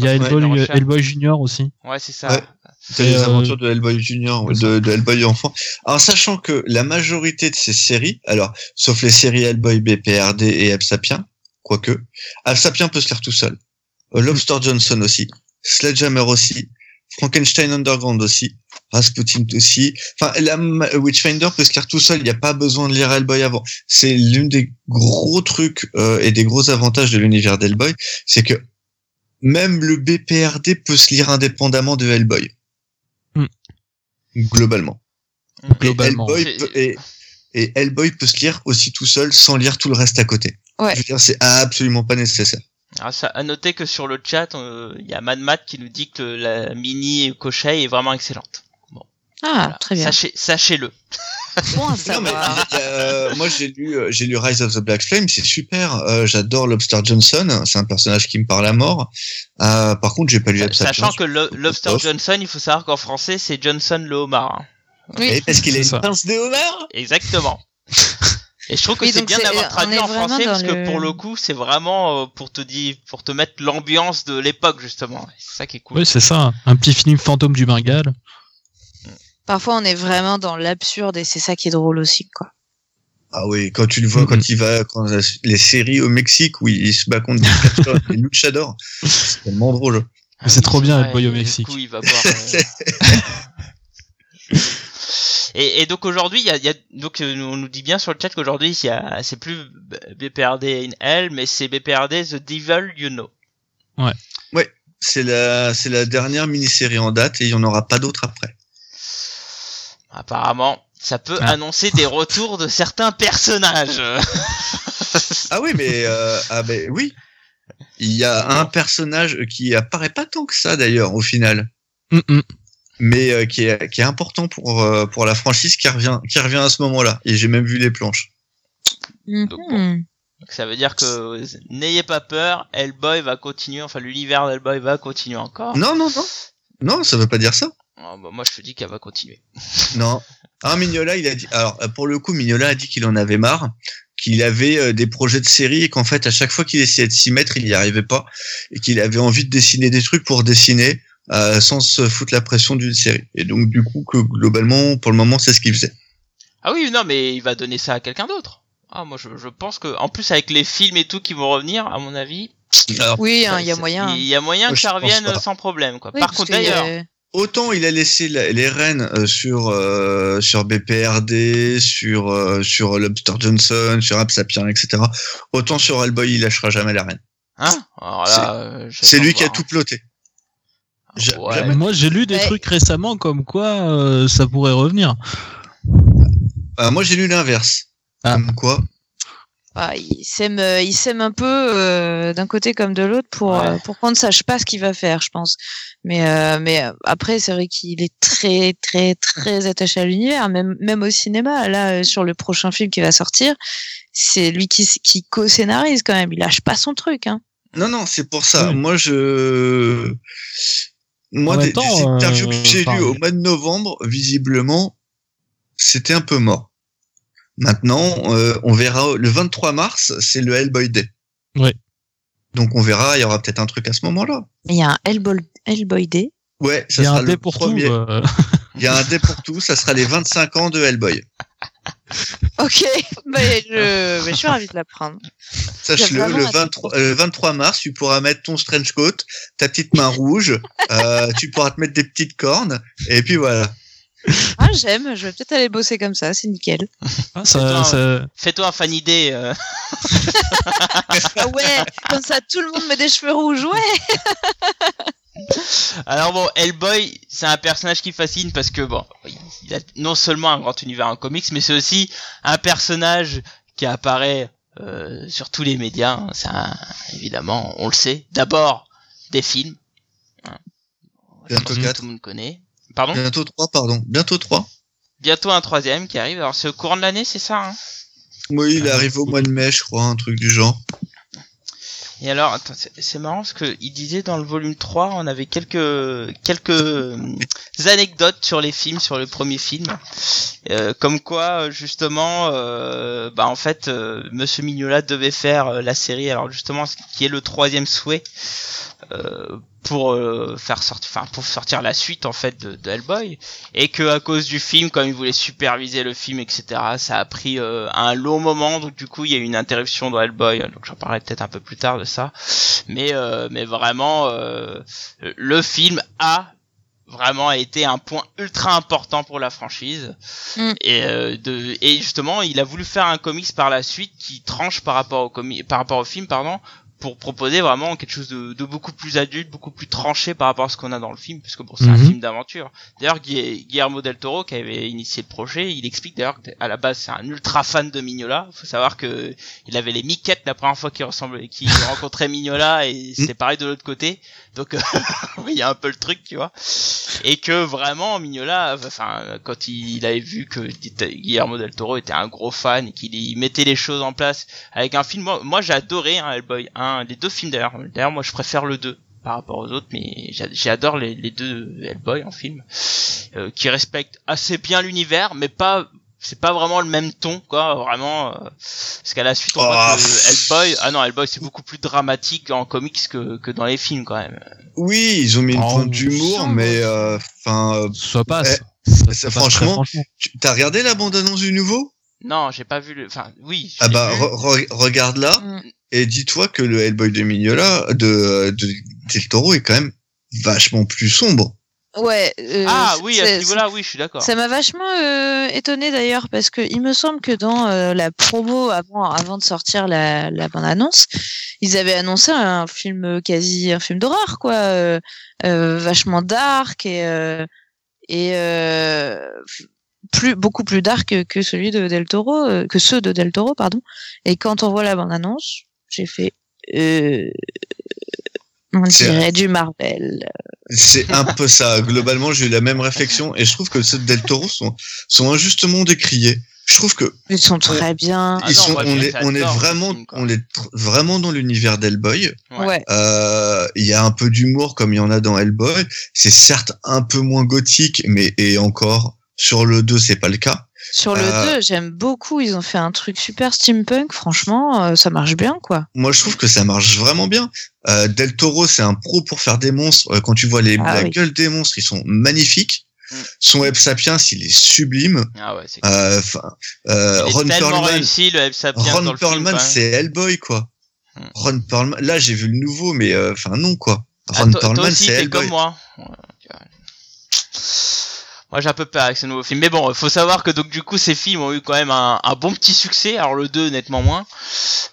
C: y a Hellboy,
A: recherches.
C: Hellboy Junior aussi.
A: Ouais, c'est ça.
D: Ouais. C'est
C: Et,
D: les
C: euh,
D: aventures de Hellboy Junior, ouais, de, de Hellboy enfant. Alors, sachant que la majorité de ces séries, alors, sauf les séries Hellboy, BPRD et Absapien, quoique, Absapien peut se lire tout seul. Euh, Lobster Johnson aussi. Sledgehammer aussi. Frankenstein Underground aussi. Rasputin aussi. Enfin, la Witchfinder peut se lire tout seul. Il n'y a pas besoin de lire Hellboy avant. C'est l'une des gros trucs euh, et des gros avantages de l'univers d'Hellboy, c'est que même le BPRD peut se lire indépendamment de Hellboy.
C: Hmm.
D: Globalement.
A: Mm.
C: Globalement.
D: Et Hellboy, peut, et, et Hellboy peut se lire aussi tout seul sans lire tout le reste à côté.
B: Ouais.
D: Je veux dire, c'est absolument pas nécessaire.
A: Alors, ça, à noter que sur le chat, euh, il y a Mad Matt qui nous dit que la mini Koshei est vraiment excellente.
B: Ah,
A: Voilà.
B: très bien.
A: Sachez, sachez-le.
B: Bon
D: Non, mais, a- euh, moi j'ai lu euh, j'ai lu Rise of the Black Flame, c'est super. Euh, J'adore Lobster Johnson, c'est un personnage qui me parle à mort. Euh, par contre, j'ai pas lu
A: Sa-
D: Absapien.
A: Sachant que Lo- Lobster
D: Off.
A: Johnson, il faut savoir qu'en français, c'est Johnson le homard. hein.
B: Oui.
D: Et parce qu'il a une pince de homard?
A: Exactement. Et je trouve que
B: Oui,
A: c'est bien d'avoir
B: on
A: traduit en français parce que
B: le-
A: pour le coup, c'est vraiment euh, pour te dire, pour te mettre l'ambiance de l'époque justement. C'est ça qui est cool.
C: Oui, c'est ça. Un petit film fantôme du Bengale.
B: Parfois, on est vraiment dans l'absurde et c'est ça qui est drôle aussi, quoi.
D: Ah oui, quand tu le vois, quand il va, quand les séries au Mexique où il se bat contre des des luchadors, c'est tellement drôle.
A: Ah
C: c'est
A: oui,
C: trop bien,
A: vrai,
C: Hellboy au
A: et du
C: Mexique.
A: coup, il va boire, euh, et, et donc aujourd'hui, il y a, il y a- donc euh, on nous dit bien sur le chat qu'aujourd'hui, c'est plus BPRD in Hell, mais c'est BPRD The Devil You Know.
D: C'est la, c'est la dernière mini-série en date et il y en aura pas d'autres après.
A: Apparemment, ça peut
C: Ah.
A: annoncer des retours de certains personnages.
D: Ah oui, mais euh, ah ben oui, il y a un personnage qui apparaît pas tant que ça d'ailleurs au final,
C: Hum, hum.
D: Mais euh, qui est qui est important pour euh, pour la franchise qui revient qui revient à ce moment-là. Et j'ai même vu les planches.
A: Donc
B: Mhm.
A: Donc ça veut dire que n'ayez pas peur, Hellboy va continuer, enfin l'univers d'Hellboy va continuer encore.
D: Non, non, non. Non, ça veut pas dire ça.
A: Oh, bah, moi je te dis qu'elle va continuer.
D: Non. Ah, Mignola, il a dit. Alors, euh, pour le coup, Mignola a dit qu'il en avait marre, qu'il avait euh, des projets de série et qu'en fait, à chaque fois qu'il essayait de s'y mettre, il n'y arrivait pas et qu'il avait envie de dessiner des trucs pour dessiner euh, sans se foutre la pression d'une série. Et donc, du coup, que globalement, pour le moment, c'est ce qu'il faisait.
A: Ah oui, non, mais il va donner ça à quelqu'un d'autre. Ah, moi je, je pense que, en plus avec les films et tout qui vont revenir, à mon avis,
D: Alors,
B: Oui, hein, il y a moyen.
A: Il y a moyen que ça revienne
D: pas.
A: sans problème, quoi.
B: Oui,
A: Par contre,
B: a-
A: d'ailleurs,
D: autant il a laissé la- les rênes euh, sur euh, sur BPRD, sur euh, sur Lobster Johnson, sur Absapien, etc. Autant sur Hellboy, il lâchera jamais la reine.
A: hein? Alors là, euh,
D: C'est lui qui a tout ploté.
A: Ouais.
C: Moi, j'ai lu des
B: Ouais.
C: trucs récemment comme quoi euh, ça pourrait revenir.
D: Ah, moi, j'ai lu l'inverse.
C: Ah.
D: Comme quoi
B: Ah, il sème, euh, il sème un peu euh, d'un côté comme de l'autre pour
A: Ouais.
B: euh, pour qu'on ne sache pas ce qu'il va faire, je pense. Mais euh, mais euh, après, c'est vrai qu'il est très très très attaché à l'univers, même même au cinéma. Là, euh, sur le prochain film qui va sortir, c'est lui qui qui co-scénarise quand même. Il lâche pas son truc, hein.
D: Non, non, c'est pour ça. Moi, je. Moi, des,
C: même temps,
D: des interviews
C: euh,
D: que j'ai
C: enfin,
D: lues au mois de novembre, visiblement, c'était un peu mort. Maintenant, euh, on verra. Le 23 mars, c'est le Hellboy Day.
C: Ouais.
D: Donc, on verra. Il y aura peut-être un truc à ce moment-là.
B: Il y a un Hellboy, Hellboy Day.
D: Ouais,
C: Il
D: ça
C: y a
D: sera
C: un
D: le
C: dé pour
D: premier.
C: tout. euh,
D: Il y a un dé pour tout. Ça sera les 25 ans de Hellboy.
B: Ok, mais je, mais je suis ravie de l'apprendre.
D: Sache-le,
B: vraiment
D: le
B: hâte.
D: 23, euh, 23 mars, tu pourras mettre ton trench coat, ta petite main rouge, euh, tu pourras te mettre des petites cornes, et puis voilà.
B: Ah, j'aime. Je vais peut-être aller bosser comme ça. C'est nickel.
C: ah, ça, ça-
A: fais-toi un fan idée. euh.
B: Ah ouais, comme ça tout le monde met des cheveux rouges. Ouais.
A: Alors bon, Hellboy, c'est un personnage qui fascine parce que bon, il a non seulement un grand univers en comics, mais c'est aussi un personnage qui apparaît euh, sur tous les médias. hein. C'est un- évidemment, on le sait. D'abord des films. Hein.
D: Bientôt quatre.
A: tout le monde connaît. Pardon?
D: Bientôt 3, pardon. Bientôt 3.
A: Bientôt un troisième qui arrive. Alors c'est au courant de l'année, c'est ça. Hein?
D: Oui, il arrive au mois de mai, je crois, un truc du genre.
A: Et alors, c'est marrant parce que il disait dans le volume 3, on avait quelques quelques euh, anecdotes sur les films, sur le premier film, Euh, comme quoi euh, justement, euh, bah en fait, euh, Monsieur Mignola devait faire euh, la série. Alors justement, ce qui est le troisième souhait pour euh, faire sortir, enfin pour sortir la suite en fait de, de Hellboy, et que à cause du film, comme il voulait superviser le film, etc., ça a pris euh, un long moment. Donc du coup, il y a eu une interruption dans Hellboy. Donc j'en parlerai peut-être un peu plus tard de ça. Mais euh, mais vraiment, euh, le film a vraiment été un point ultra important pour la franchise
B: Mm.
A: et euh, de et justement il a voulu faire un comics par la suite qui tranche par rapport au comi par rapport au film pardon pour proposer vraiment quelque chose de, de beaucoup plus adulte, beaucoup plus tranché par rapport à ce qu'on a dans le film, puisque bon, c'est un
C: Mhm.
A: film d'aventure. D'ailleurs, Gui- Guillermo del Toro, qui avait initié le projet, il explique d'ailleurs qu'à la base c'est un ultra fan de Mignola. faut savoir que il avait les miquettes la première fois qu'il ressemblait, qu'il rencontrait Mignola, et c'est pareil de l'autre côté. Donc euh, il y a un peu le truc, tu vois. Et que vraiment Mignola, enfin quand il, il avait vu que Guillermo del Toro était un gros fan et qu'il mettait les choses en place avec un film. Moi, moi j'ai adoré hein, Hellboy 1, les deux films d'ailleurs. D'ailleurs, moi je préfère le 2 par rapport aux autres, mais j'a- j'adore les, les deux Hellboy en film, euh, qui respectent assez bien l'univers, mais pas. C'est pas vraiment le même ton, quoi, vraiment. euh, parce qu'à la suite, on voit
D: Oh,
A: que
D: pff.
A: Hellboy, ah non, Hellboy, c'est beaucoup plus dramatique en comics que, que dans les films, quand même.
D: Oui, ils ont mis une
C: Oh,
D: pointe d'humour, mais euh, enfin, euh,
C: Ça passe.
D: Eh,
C: Ça-
D: ça,
C: ça passe
D: franchement, t'as regardé la bande-annonce du nouveau?
A: Non, j'ai pas vu le. Enfin, oui.
D: Ah bah,
A: vu.
D: re- re- regarde là
B: Mm.
D: Et dis-toi que le Hellboy de Mignola, de, de Del Toro est quand même vachement plus sombre.
B: Ouais. euh,
A: ah oui, à ce niveau-là, oui, je suis d'accord.
B: Ça m'a vachement euh, étonné d'ailleurs parce que il me semble que dans euh, la promo avant avant de sortir la, la bande annonce, ils avaient annoncé un film quasi un film d'horreur quoi, euh, euh, vachement dark et euh, et euh, plus beaucoup plus dark que, que celui de Del Toro que ceux de Del Toro pardon. Et quand on voit la bande annonce, j'ai fait euh, on dirait du Marvel.
D: C'est un peu ça. Globalement, j'ai eu la même réflexion et je trouve que ceux de Del Toro sont, sont injustement décriés. je trouve que
B: Ils sont très bien.
A: Ah
D: ils
A: non,
D: sont,
A: moi,
D: on est, on est vraiment,
A: film,
D: on est vraiment dans l'univers d'Hellboy.
A: Ouais.
B: Ouais.
D: Euh, Il y a un peu d'humour comme il y en a dans Hellboy. C'est certes un peu moins gothique, mais et encore sur le 2, c'est pas le cas.
B: Sur le
D: Euh,
B: 2, j'aime beaucoup. Ils ont fait un truc super steampunk. Franchement, euh, ça marche bien, quoi.
D: Moi, je trouve que ça marche vraiment bien. Euh, Del Toro, c'est un pro pour faire des monstres. Euh, Quand tu vois les,
B: Ah
D: la
B: oui.
D: gueule des monstres, ils sont magnifiques.
A: Mm.
D: Son Web Sapiens, il est sublime.
A: Ah ouais, c'est
D: Euh, euh,
A: est
D: Ron Perlman,
A: réussi le Help Sapiens
D: Ron
A: dans le film.
D: Perlman,
A: quand même.
D: c'est Hellboy, quoi.
A: Mm.
D: Ron Perlman, là, j'ai vu le nouveau, mais euh, enfin non, quoi.
A: Ah,
D: Ron
A: toi
D: Perlman, c'est Hellboy.
A: comme moi. Ouais. Moi, j'ai un peu peur avec ce nouveau film. Mais bon, faut savoir que donc du coup, ces films ont eu quand même un, un bon petit succès. Alors le 2, nettement moins.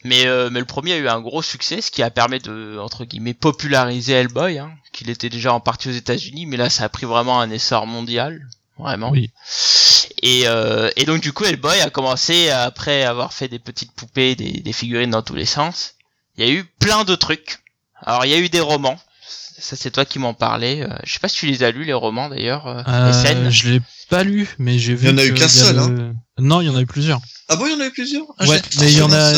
A: Mais, euh, mais le premier a eu un gros succès, ce qui a permis de, entre guillemets, populariser Hellboy. Hein, qu'il était déjà en partie aux États-Unis, mais là, ça a pris vraiment un essor mondial. Vraiment.
C: Oui.
A: Et, euh, et donc du coup, Hellboy a commencé, après avoir fait des petites poupées, des, des figurines dans tous les sens, il y a eu plein de trucs. Alors il y a eu des romans, ça c'est toi qui m'en parlais. Euh, je sais pas si tu les as lus les romans d'ailleurs, euh,
C: Euh,
A: SN.
C: je l'ai pas lu, mais j'ai vu.
D: Il y en a eu qu'un
C: il a
D: seul,
C: le-
D: hein.
C: Non, il y en a eu plusieurs.
D: Ah bon, il y en avait plusieurs Ah,
C: Ouais, mais il y en a.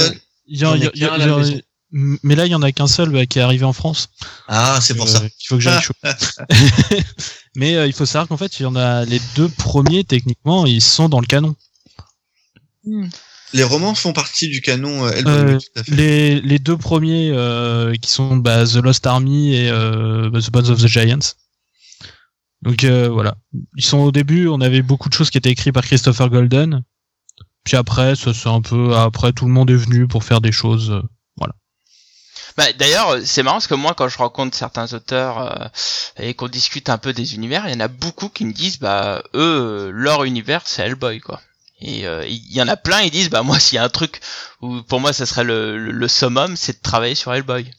C: Il y en-
E: Il a
C: il a- il a-. Mais là, il y en a qu'un seul bah, qui est arrivé en France.
D: Ah, c'est pour
C: Euh,
D: ça.
C: qu'il faut que j'aille chaud. Mais euh, il faut savoir qu'en fait, il y en a les deux premiers techniquement, ils sont dans le canon.
B: Hmm.
D: Les romans font partie du canon euh, Hellboy,
C: Euh,
D: tout à fait.
C: Les, les deux premiers euh, qui sont bah, The Lost Army et euh, bah, The Bones of the Giants. Donc euh, voilà, ils sont au début, on avait beaucoup de choses qui étaient écrites par Christopher Golden. Puis après, ça c'est un peu après tout le monde est venu pour faire des choses. euh,
A: Bah, d'ailleurs, c'est marrant parce que moi, quand je rencontre certains auteurs euh, et qu'on discute un peu des univers, il y en a beaucoup qui me disent, bah, eux, leur univers, c'est Hellboy, quoi. Et euh, il y en a plein, ils disent, bah, moi, s'il y a un truc où, pour moi, ça serait le, le, le summum, c'est de travailler sur Hellboy.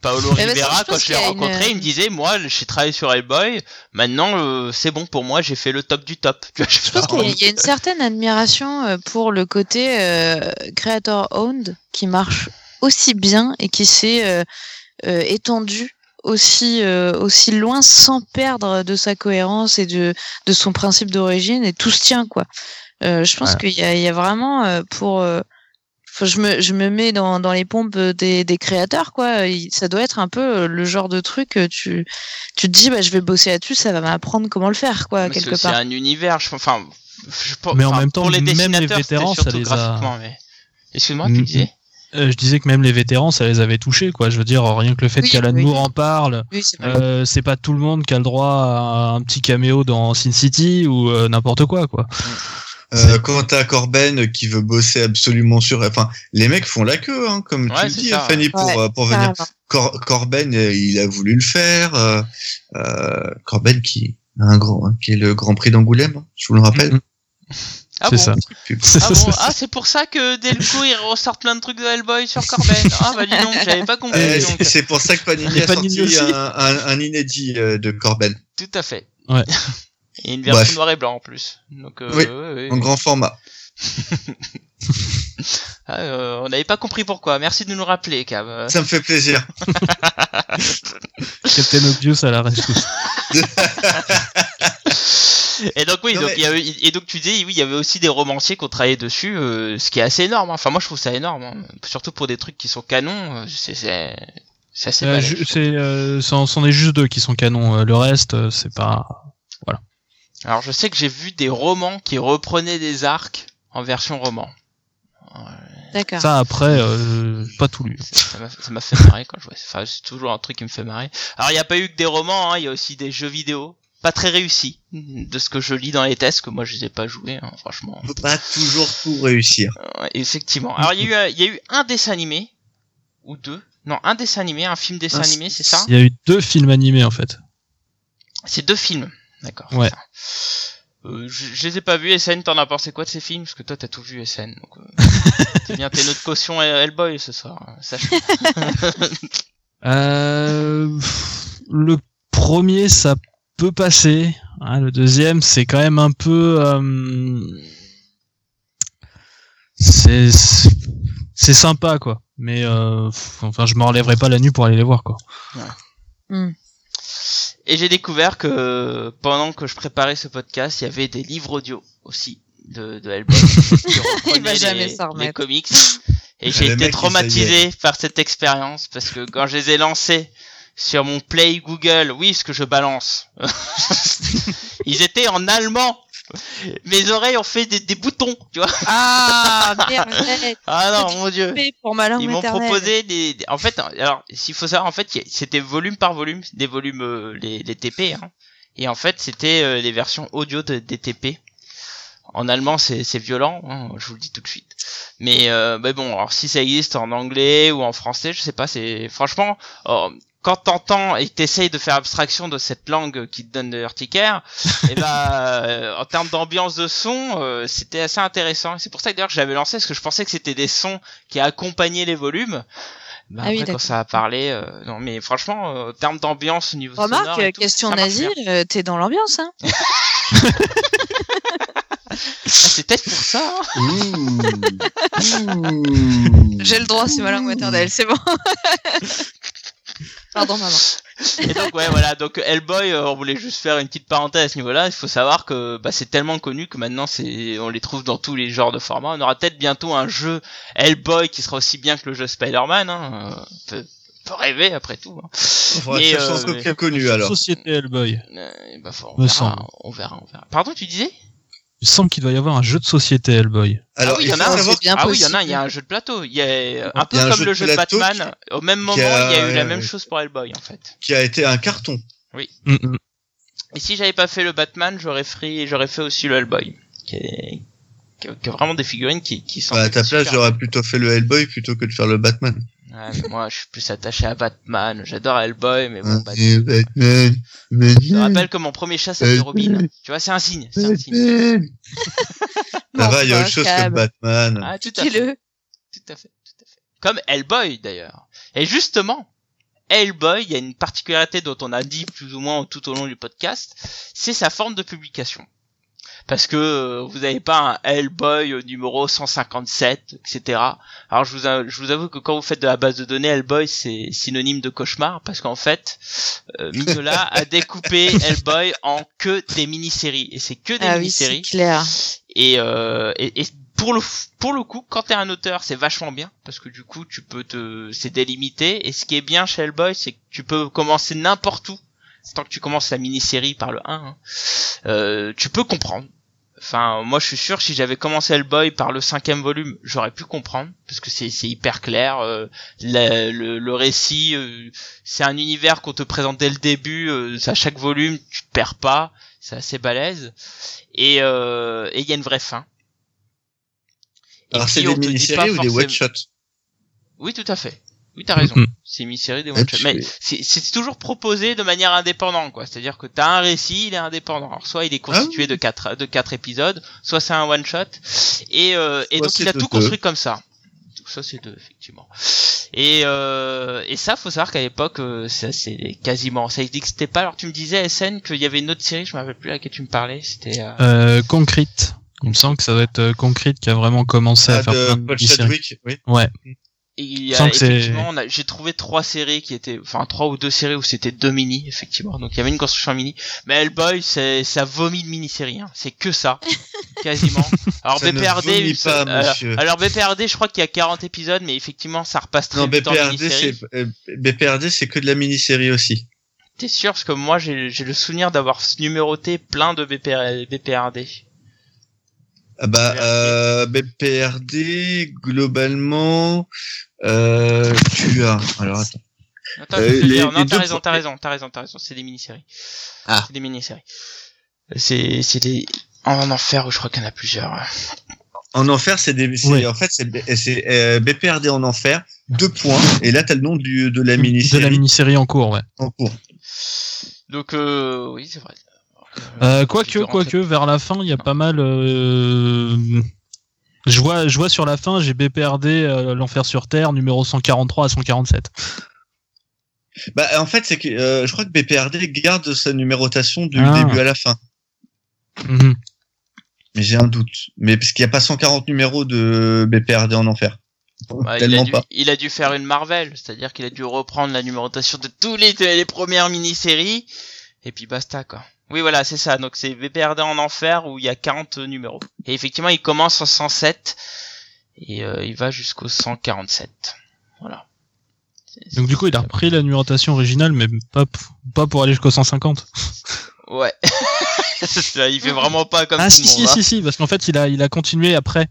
A: Paolo
B: Eh ben, ça,
A: Rivera,
B: je
A: quand je l'ai
B: une-
A: rencontré, il me disait, moi, j'ai travaillé sur Hellboy, maintenant, euh, c'est bon pour moi, j'ai fait le top du top.
B: Je pense qu'il y a- une certaine admiration euh, pour le côté euh, creator owned qui marche aussi bien et qui s'est euh, euh, étendu aussi euh, aussi loin sans perdre de sa cohérence et de de son principe d'origine et tout se tient quoi. Euh, je pense
C: Ouais.
B: qu'il y a, il y a vraiment euh, pour euh, je me je me mets dans dans les pompes des des créateurs quoi. Il- Ça doit être un peu le genre de truc tu tu te dis bah je vais bosser là-dessus, ça va m'apprendre comment le faire quoi quelque
A: c'est
B: part.
A: un univers, je, enfin, je,
C: Mais en
A: enfin,
C: même temps,
A: pour les
C: même les vétérans, ça les a-
A: mais... Excuse-moi, tu
C: Mm.
A: disais
C: Euh, je disais que même les vétérans, ça les avait touchés, quoi. Je veux dire, rien que le fait
B: Oui,
C: qu'Alan
B: oui.
C: Moore en parle,
B: Oui, c'est
C: euh, c'est pas tout le monde qui a le droit à un petit caméo dans Sin City ou euh, n'importe quoi, quoi.
D: Euh, quand t'as Corben qui veut bosser absolument sur, enfin, les mecs font la queue, hein, comme
A: Ouais,
D: tu dis,
A: ça,
D: Fanny, pour,
B: Ouais,
D: euh, pour venir. Cor- Corben, euh, il a voulu le faire. Euh, euh, Corben qui a un grand, hein, qui est le Grand Prix d'Angoulême, hein, je vous le rappelle.
A: Ah
C: c'est
A: bon
C: ça.
A: Ah bon Ah, c'est pour ça que dès le coup, il ressort plein de trucs de Hellboy sur Corben. Ah bah dis donc, j'avais pas compris.
D: Euh, c'est- pour ça que Panini a
C: Panini
D: sorti un, un, un inédit de Corben
A: Tout à fait.
C: Ouais.
A: Et une version
D: Bref.
A: noir et blanc en plus. Donc, euh,
D: Oui,
A: ouais.
D: en grand format.
A: Ah, euh, on n'avait pas compris pourquoi. Merci de nous le rappeler, Cam.
D: Ça me fait plaisir.
C: Captain Obvious à la rescousse.
A: Et donc oui,
D: Non,
A: donc
D: mais-
A: il y a eu- et donc tu disais oui, il y avait aussi des romanciers qui ont travaillé dessus, euh, ce qui est assez énorme. hein. Enfin moi je trouve ça énorme, hein. surtout pour des trucs qui sont canons. euh, C'est c'est c'est assez.
C: Euh,
A: je
C: c'est, euh, c'en est juste deux qui sont canons. Le reste, c'est pas.
A: Alors je sais que j'ai vu des romans qui reprenaient des arcs en version roman.
B: D'accord.
C: Ça après, euh, pas tout lu.
A: Ça ça m'a fait marrer quand je vois. Enfin c'est toujours un truc qui me fait marrer. Alors il n'y a pas eu que des romans, hein, il y a aussi des jeux vidéo. Pas très réussis, de ce que je lis dans les tests, que moi je les ai pas joués, hein, franchement.
D: On peut pas toujours tout réussir.
A: Ouais, effectivement. Alors il y, a eu, y a eu un dessin animé ou deux. Non, un dessin animé, un film dessin
D: Ah,
A: animé, c'est ça?
C: Il y a eu deux films animés en fait.
A: C'est deux films. D'accord.
C: Ouais.
A: Euh, je, je les ai pas vus. SN, t'en as pensé quoi de ces films? Parce que toi, t'as tout vu, SN. Donc, euh, bien, t'es notre caution Hellboy ce soir. hein, Sache.
C: Euh, le premier, ça peut passer. hein, le deuxième, c'est quand même un peu. euh, c'est c'est sympa quoi. Mais euh, enfin, je me relèverai pas la nuit pour aller les voir quoi.
B: Hmm.
A: Et j'ai découvert que pendant que je préparais ce podcast, il y avait des livres audio aussi de, de Hellboy. qui
B: Il va
A: reprenait
B: jamais
A: les,
B: s'en
A: les
B: remettre.
A: comics. Et
D: Ah,
A: j'ai été traumatisé par cette expérience parce que quand je les ai lancés sur mon Play Google, oui, ce que je balance, ils étaient en allemand. Mes oreilles ont fait des, des boutons, tu vois.
B: Ah, merde.
A: Ah non, mon dieu.
B: Pour
A: Ils m'ont proposé des, des- en fait, alors, s'il faut savoir, en fait, c'était volume par volume, des volumes, euh, les, les TP, hein. Et en fait, c'était euh, les versions audio de, des TP. En allemand, c'est, violent, hein, je vous le dis tout de suite. Mais, euh, mais bon, alors si ça existe en anglais ou en français, je sais pas, c'est, franchement, oh, quand t'entends et que t'essayes de faire abstraction de cette langue qui te donne de l'urticaire, et ben, euh, en termes d'ambiance de son, euh, c'était assez intéressant. C'est pour ça que d'ailleurs j'avais lancé, parce que je pensais que c'était des sons qui accompagnaient les volumes. Bah,
B: Ah oui,
A: après, quand ça a parlé, euh, non, mais franchement, euh, en termes d'ambiance au niveau sonore
B: Remarque,
A: et tout,
B: question nazie, euh, t'es dans l'ambiance, hein
A: Ah, c'est peut-être pour ça. hein.
D: Ouh. Ouh.
B: J'ai le droit, c'est ma langue maternelle, c'est bon. Pardon, maman.
A: Et donc ouais voilà donc Hellboy euh, on voulait juste faire une petite parenthèse à ce niveau-là il faut savoir que bah, c'est tellement connu que maintenant c'est on les trouve dans tous les genres de formats on aura peut-être bientôt un jeu Hellboy qui sera aussi bien que le jeu Spider-Man hein. euh, on peut, on peut rêver après tout hein.
D: Faudrait
A: Et, euh, mais-
D: connu alors.
C: Société Hellboy.
A: Euh, bah, faut- on, verra, on verra on verra pardon tu disais?
C: Il semble qu'il doit y avoir un jeu de société Hellboy.
D: Alors,
A: ah oui il y en a un ah oui il y en a il y a un jeu de plateau il y a un peu
D: Il y a un
A: comme
D: jeu
A: le jeu de Batman au même moment il y a eu la même chose pour Hellboy en fait
D: qui a été un carton.
C: Mm, mm.
A: Et si j'avais pas fait le Batman, j'aurais fait, j'aurais fait aussi le Hellboy, qui est, qui vraiment des figurines qui, qui sont.
D: Bah, à ta place, j'aurais plutôt fait le Hellboy plutôt que de faire le Batman.
A: Ouais, mais moi, je suis plus attaché à Batman. J'adore Hellboy, mais bon, Batman.
D: et Batman,
A: Je me
D: Batman,
A: rappelle que mon premier chat s'appelait Robin. Tu vois, c'est un signe, c'est un signe.
D: Ça va, il y a autre chose que. Batman.
A: Ah, tout à fait. Tout à fait, tout à fait. Comme Hellboy d'ailleurs. Et justement, Hellboy, il y a une particularité dont on a dit plus ou moins tout au long du podcast, c'est sa forme de publication. Parce que euh, vous n'avez pas un Hellboy numéro 157, etc. Alors je vous, a- je vous avoue que quand vous faites de la base de données, Hellboy c'est synonyme de cauchemar parce qu'en fait, euh, Mignola a découpé Hellboy en que des mini-séries et c'est que des
B: Ah oui,
A: mini-séries.
B: clair.
A: Et, euh, et, et pour le pour le coup, quand t'es un auteur, c'est vachement bien parce que du coup, tu peux te c'est délimité. Et ce qui est bien chez Hellboy, c'est que tu peux commencer n'importe où. Tant que tu commences la mini-série par le 1, hein, euh, tu peux comprendre. Enfin, moi, je suis sûr, si j'avais commencé Hellboy par le cinquième volume, j'aurais pu comprendre parce que c'est hyper clair. euh, la- le, le récit, euh, c'est un univers qu'on te présente dès le début. euh, à chaque volume, tu te perds pas. C'est assez balèze. Et euh, et il y a une vraie fin. Et
D: Alors, c'est des mini-séries ou des one-shots?
A: Oui, tout à fait. Oui, t'as raison. C'est une série des
D: Ouais,
A: one shots.
D: tu-
A: Mais c'est c'est toujours proposé de manière indépendante, quoi. C'est-à-dire que t'as un récit, il est indépendant. Alors, soit il est
D: Ah
A: constitué de quatre de quatre épisodes, soit c'est un one shot. Et euh, et donc il a
D: de
A: tout
D: deux.
A: construit comme ça. Donc ça c'est deux effectivement. Et euh, et ça faut savoir qu'à l'époque euh, ça c'est quasiment ça n'existait pas. Alors tu me disais SN qu'il y avait une autre série, je me rappelle plus à laquelle tu me parlais. C'était euh,
C: Euh, Concrete. Il me semble que ça doit être euh, Concrete qui a vraiment commencé à
D: Ah,
C: faire plein
D: de
C: de
D: Paul. Chadwick, oui.
C: Ouais.
A: Et il y a effectivement, j'ai trouvé trois séries qui étaient, enfin trois ou deux séries où c'était deux mini, effectivement. Donc il y avait une construction mini. Mais Hellboy, c'est, ça vomit de mini-série. Hein. C'est que ça, quasiment. Alors
D: Ça ne
A: BPRD, ça-
D: pas,
A: alors,
D: monsieur.
A: alors BPRD, je crois qu'il y a 40 épisodes, mais effectivement, ça repasse très
D: Non,
A: vite en
D: BPRD, c'est, euh, BPRD, c'est que de la mini-série aussi.
A: T'es sûr? Parce que moi, j'ai, j'ai le souvenir d'avoir numéroté plein de BPR, BPRD.
D: Ah bah,
A: BPRD.
D: euh, BPRD, globalement, euh, tu as, alors attends.
A: Attends,
D: Euh, les-
A: non, t'as
D: deux
A: raison, t'as raison, t'as raison, t'as raison. C'est des mini-séries.
D: Ah.
A: C'est des mini-séries. C'est, c'est des, en enfer où je crois qu'il y en a plusieurs.
D: En enfer, c'est des, c'est-
C: Oui.
D: en fait, c'est, c'est euh, BPRD en enfer, deux points, et là, t'as le nom du, de la
C: De
D: mini-série
C: la mini-série en cours, ouais.
D: en cours.
A: Donc euh, oui, c'est vrai.
C: Euh, quoique,
A: dû rentrer-
C: quoique, vers la fin, il y a pas mal. Euh... Je vois, je vois sur la fin, j'ai BPRD, euh, l'enfer sur terre, numéro 143 à 147.
D: Bah, en fait, c'est que, euh, je crois que BPRD garde sa numérotation du
C: Ah.
D: début à la fin.
C: Mhm.
D: Mais j'ai un doute. Mais parce qu'il n'y a pas 140 numéros de BPRD en enfer.
A: Bah, il, a
D: Tellement
A: dû,
D: pas.
A: il a dû faire une Marvel, c'est-à-dire qu'il a dû reprendre la numérotation de tous les, les premières mini-séries, et puis basta quoi. Oui, voilà, c'est ça. Donc c'est BPRD en enfer où il y a 40 numéros. Et effectivement, il commence en 107 et euh, il va jusqu'au 147. Voilà.
C: Donc du coup, il a repris la numérotation originale, mais pas, pas pour aller jusqu'au 150.
A: Ouais. Il fait vraiment pas comme
C: ah
A: tout
C: si
A: le
C: si
A: hein.
C: si si, parce qu'en fait, il a il a continué après.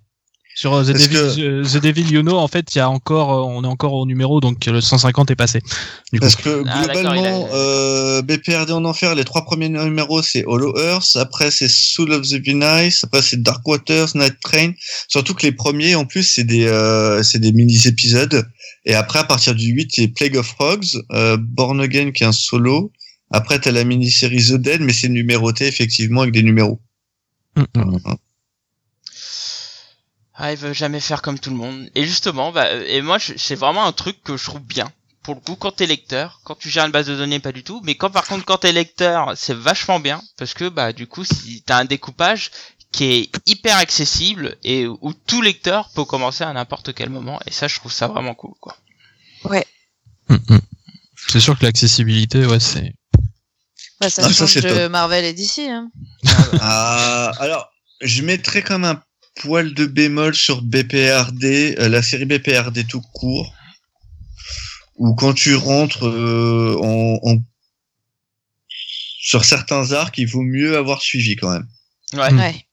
C: Sur euh, The Devil, The Devil You Know, en fait, il y a encore, euh, on est encore au numéro, donc le 150 est passé. Du coup.
D: Parce que
A: Ah,
D: globalement,
A: a-
D: euh, BPRD en enfer, les trois premiers numéros, c'est Hollow Earth, après c'est Soul of the Venice, après c'est Dark Waters, Night Train. Surtout que les premiers, en plus, c'est des, euh, c'est des mini-épisodes. Et après, à partir du 8, c'est Plague of Frogs, euh, Born Again qui est un solo. Après, t'as la mini-série The Dead, mais c'est numéroté, effectivement, avec des numéros.
C: Mm, mm.
A: Ah, il veut jamais faire comme tout le monde. Et justement, bah, euh, et moi, je- c'est vraiment un truc que je trouve bien. Pour le coup, quand t'es lecteur, quand tu gères une base de données, pas du tout. Mais quand par contre, quand t'es lecteur, c'est vachement bien parce que bah du coup, si t'as un découpage qui est hyper accessible et où tout lecteur peut commencer à n'importe quel moment. Et ça, je trouve ça vraiment cool, quoi.
C: Mm, mm. C'est sûr que l'accessibilité, ouais, c'est.
B: Bah, ça
D: Ah, ça,
B: change
D: c'est
B: de
D: top.
B: Marvel et DC. Hein.
D: Ah, alors, je mettrais comme un poil de bémol sur BPRD, euh, la série BPRD tout court, où quand tu rentres euh, en, en- sur certains arcs, il vaut mieux avoir suivi quand même.
A: Ouais.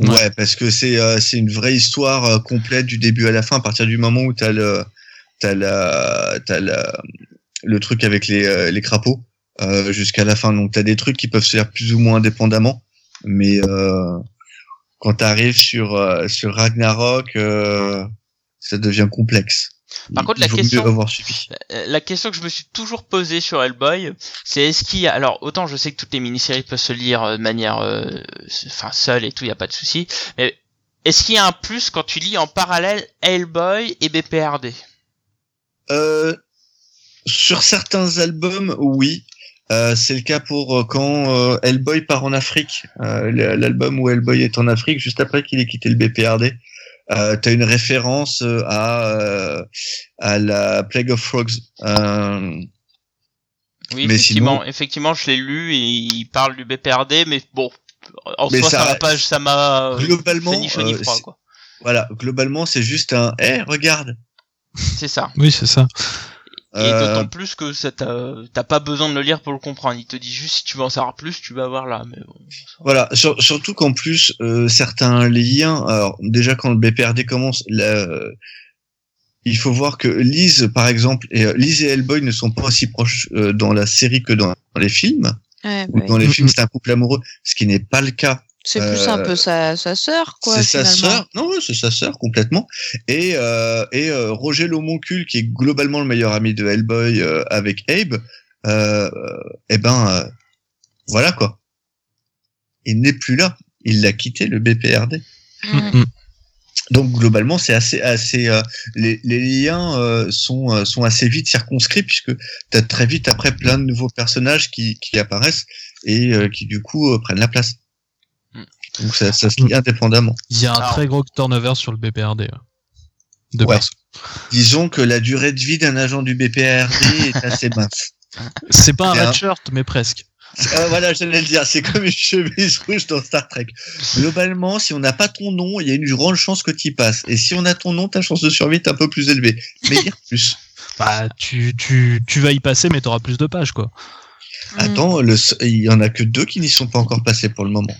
B: Ouais.
D: Parce que c'est euh, c'est une vraie histoire euh, complète du début à la fin, à partir du moment où t'as le t'as la t'as la le truc avec les euh, les crapauds euh, jusqu'à la fin. Donc t'as des trucs qui peuvent se faire plus ou moins indépendamment, mais euh, quand t'arrives sur euh, sur Ragnarok, euh, ça devient complexe.
A: Par contre,
D: Il
A: la question-
D: suivi.
A: Euh, La question que je me suis toujours posée sur Hellboy, c'est est-ce qu'il y a... Alors, autant je sais que toutes les mini-séries peuvent se lire euh, de manière... euh, Enfin, seule et tout, y a pas de souci. Mais est-ce qu'il y a un plus quand tu lis en parallèle Hellboy et BPRD
D: Euh, sur certains albums, oui. Euh, c'est le cas pour euh, quand euh, Hellboy part en Afrique. Euh, L'album où Hellboy est en Afrique, juste après qu'il ait quitté le BPRD. Euh, T'as une référence à euh, à la Plague of Frogs. Euh,
A: Oui,
D: Mais
A: effectivement,
D: sinon-
A: effectivement, je l'ai lu et il parle du BPRD, mais bon, en
D: Mais
A: soi, ça m'a pas, ça m'a
D: globalement,
A: ni chaud ni froid,
D: c'est-
A: quoi.
D: voilà, globalement, c'est juste un. Eh, regarde.
A: C'est ça.
C: Oui, c'est ça.
A: Et
D: Euh,
A: d'autant plus que ça t'a t'as pas besoin de le lire pour le comprendre. Il te dit juste si tu veux en savoir plus, tu vas voir là. Mais bon.
D: Voilà, sur- surtout qu'en plus euh, certains liens. Alors déjà quand le BPRD commence, la- il faut voir que Lise, par exemple, et euh, Lise et Hellboy ne sont pas aussi proches euh, dans la série que dans, dans les films.
B: Ouais,
D: Ou
B: ouais.
D: dans les films, c'est un couple amoureux, ce qui n'est pas le cas.
B: C'est plus un
D: Euh,
B: peu sa, sa sœur, quoi.
D: C'est sa sœur. Non, ouais, c'est sa sœur complètement. Et euh, et euh, Roger Lomoncule, qui est globalement le meilleur ami de Hellboy euh, avec Abe. Euh, eh ben, euh, voilà quoi. Il n'est plus là. Il l'a quitté le BPRD.
B: Mm.
C: Mm, mm.
D: Donc globalement, c'est assez, assez, euh, les, les liens euh, sont euh, sont assez vite circonscrits puisque t'as très vite après plein de nouveaux personnages qui qui apparaissent et euh, qui du coup euh, prennent la place. Donc ça, ça se lit indépendamment.
C: Il y a un
A: Alors-
C: très gros turnover sur le BPRD. ouais. De
D: Ouais. Disons que la durée de vie d'un agent du BPRD est assez mince.
C: C'est pas un red shirt, mais presque.
D: Ah, voilà, j'allais le dire, c'est comme une chemise rouge dans Star Trek. Globalement, si on n'a pas ton nom, il y a une grande chance que tu y passes. Et si on a ton nom, ta chance de survie est un peu plus élevée. Mais dire plus.
C: Bah, tu, tu, tu vas y passer, mais t'auras plus de pages, quoi.
D: Attends, il y en a que deux qui n'y sont pas encore passés pour le moment.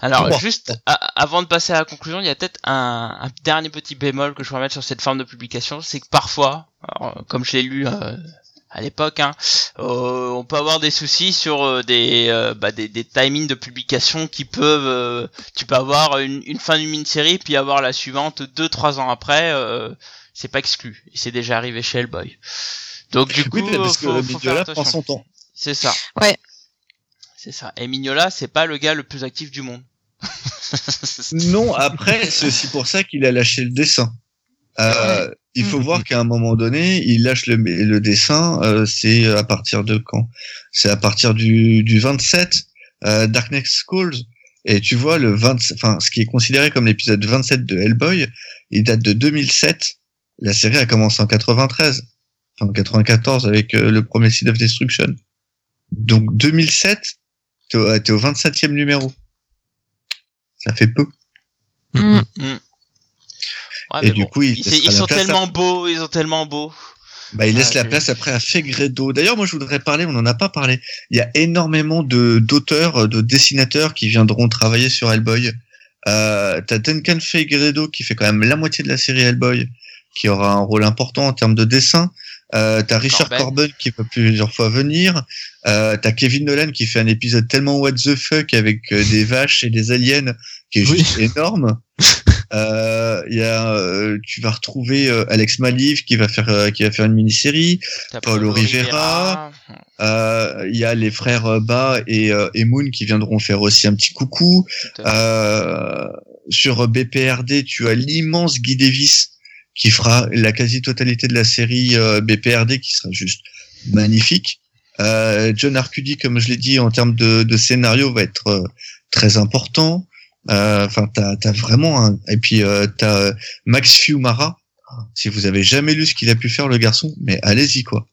A: Alors,
D: Bon.
A: juste a- avant de passer à la conclusion, il y a peut-être un, un dernier petit bémol que je voudrais mettre sur cette forme de publication, c'est que parfois, alors, euh, comme je l'ai lu euh, à l'époque, hein, euh, on peut avoir des soucis sur euh, des, euh, bah, des des timings de publication qui peuvent, euh, tu peux avoir une, une fin d'une mini-série puis avoir la suivante deux trois ans après, euh, c'est pas exclu. Et c'est déjà arrivé chez Hellboy. Donc du coup,
D: Oui, parce que
A: faut, faut faire
D: Mignola prend son temps.
A: C'est ça.
B: Ouais.
A: C'est ça. Et Mignola, c'est pas le gars le plus actif du monde.
D: Non, après, c'est aussi pour ça qu'il a lâché le dessin. Euh, Il faut
B: Mhm.
D: voir qu'à un moment donné, il lâche le, le dessin. euh, c'est à partir de quand? C'est à partir du, du 27, euh, Darkness Calls. Et tu vois, le 20, enfin, ce qui est considéré comme l'épisode 27 de Hellboy, il date de 2007. La série a commencé en 93, enfin 94 avec euh, le premier Seed of Destruction. Donc 2007, T'es au, t'es au 27e numéro. Ça fait peu.
B: Mm.
A: Ouais,
D: Et
A: mais
D: du
A: bon,
D: coup, il
A: ils, sont
D: à-
A: tellement beaux, ils sont tellement beaux.
D: Bah, il laisse
A: Ah,
D: la place après à Fegredo. D'ailleurs, moi, je voudrais parler, on n'en a pas parlé. Il y a énormément de d'auteurs, de dessinateurs qui viendront travailler sur Hellboy. Euh, t'as Duncan Fegredo qui fait quand même la moitié de la série Hellboy, qui aura un rôle important en termes de dessin. Euh, t'as Richard
A: Corben.
D: Corben qui va plusieurs fois venir. Euh, t'as Kevin Nolan qui fait un épisode tellement what the fuck avec euh, des vaches et des aliens qui est
C: Oui.
D: juste énorme. Euh, Il y a, euh, tu vas retrouver euh, Alex Maliv qui va faire euh, qui va faire une mini-série. Rivera. Euh, Il y a les frères euh, Ba et, euh, et Moon qui viendront faire aussi un petit coucou. Euh, sur BPRD, tu as l'immense Guy Davis qui fera la quasi-totalité de la série euh, BPRD qui sera juste magnifique. Euh, John Arcudi, comme je l'ai dit, en termes de, de scénario, va être euh, très important. Euh, Enfin, t'as as vraiment un... et puis euh, t'as euh, Max Fiumara. Si vous avez jamais lu ce qu'il a pu faire le garçon, mais allez-y quoi.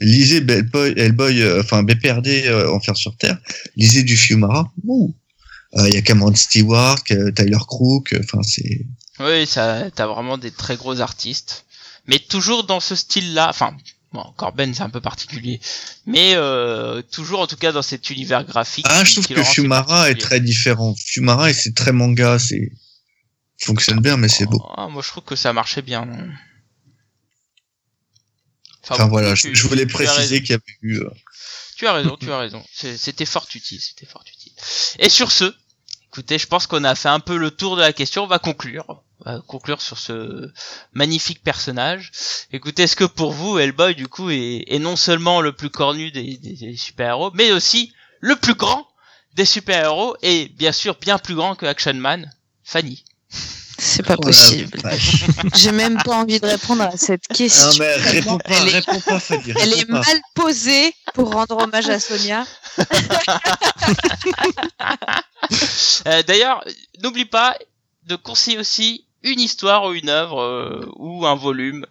D: Lisez Hellboy, Hellboy euh, enfin BPRD, euh, Enfer sur Terre. Lisez du Fiumara. Euh, Il y a Cameron Stewart, euh, Tyler Crook. Enfin, c'est
A: Oui, t'as vraiment des très gros artistes, mais toujours dans ce style-là. Enfin, bon, Corben c'est un peu particulier, mais euh, toujours en tout cas dans cet univers graphique.
D: ah, je trouve que Fiumara est très différent. Fiumara, et c'est très manga, c'est fonctionne bien, mais c'est beau.
A: Ah, moi je trouve que ça marchait bien. non
D: Enfin voilà,
A: tu-
D: je, je voulais préciser qu'il y avait eu. euh,
A: Tu as raison, tu as raison. C'était fort utile, c'était fort utile. Et sur ce, écoutez, je pense qu'on a fait un peu le tour de la question. On va conclure. On va conclure sur ce magnifique personnage. Écoutez, est-ce que pour vous, Hellboy, du coup, est, est non seulement le plus cornu des, des- des super-héros, mais aussi le plus grand des super-héros et bien sûr bien plus grand que Action Man, Fanny?
B: C'est pas
D: oh
B: possible. J'ai même pas envie de répondre à cette question.
D: Non mais réponds pas,
B: elle est,
D: réponds pas, Fanny,
B: elle est
D: pas.
B: mal posée pour rendre hommage à Sonia.
A: Euh, D'ailleurs, n'oublie pas de conseiller aussi une histoire ou une œuvre euh, ou un volume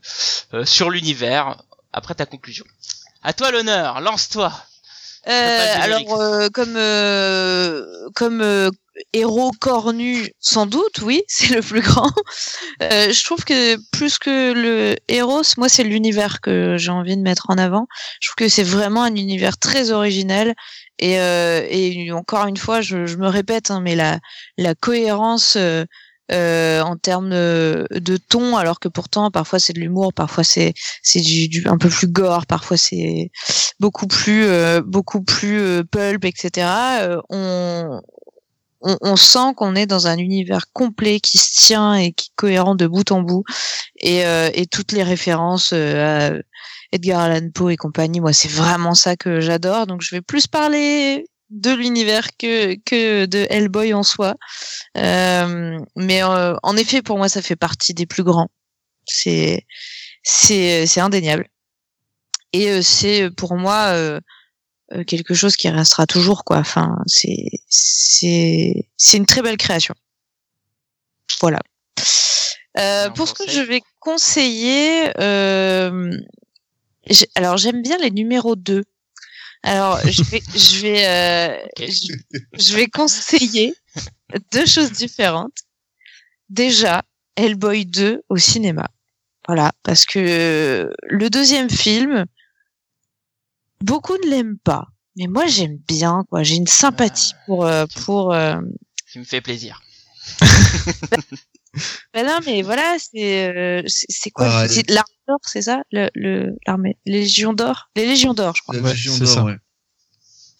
A: euh, sur l'univers après ta conclusion. À toi l'honneur, lance-toi.
B: Euh, alors, euh, comme euh, comme héros cornu, sans doute, oui, c'est le plus grand. Je trouve que plus que le héros, moi, c'est l'univers que j'ai envie de mettre en avant. Je trouve que c'est vraiment un univers très original. Et, et encore une fois, je, je me répète, hein, mais la, la cohérence euh, en termes de, ton, alors que pourtant, parfois c'est de l'humour, parfois c'est c'est du, du un peu plus gore, parfois c'est beaucoup plus euh, beaucoup plus euh, pulp etc euh, on, on on sent qu'on est dans un univers complet qui se tient et qui est cohérent de bout en bout. Et euh, et toutes les références à Edgar Allan Poe et compagnie moi c'est vraiment ça que j'adore. Donc je vais plus parler de l'univers que que de Hellboy en soi. Euh, mais euh, en effet pour moi ça fait partie des plus grands. C'est c'est c'est indéniable. Et euh, c'est pour moi euh, euh, quelque chose qui restera toujours quoi. Enfin c'est c'est c'est une très belle création. Voilà. Euh, pour ce que je vais conseiller euh, alors j'aime bien les numéros 2 alors je vais je vais euh, je, je vais conseiller deux choses différentes. Déjà Hellboy 2 au cinéma. Voilà parce que le deuxième film beaucoup ne l'aiment pas. Mais moi j'aime bien quoi. J'ai une sympathie pour euh, pour euh,
A: qui me fait plaisir.
B: ben non mais voilà c'est euh, c'est quoi
D: Ah,
B: c'est l'armée d'or c'est ça? Le le l'armée les légions d'or? Les légions d'or je crois.
D: La
C: Ouais,
D: Légion
C: c'est
D: d'Or,
C: ça.
D: ouais.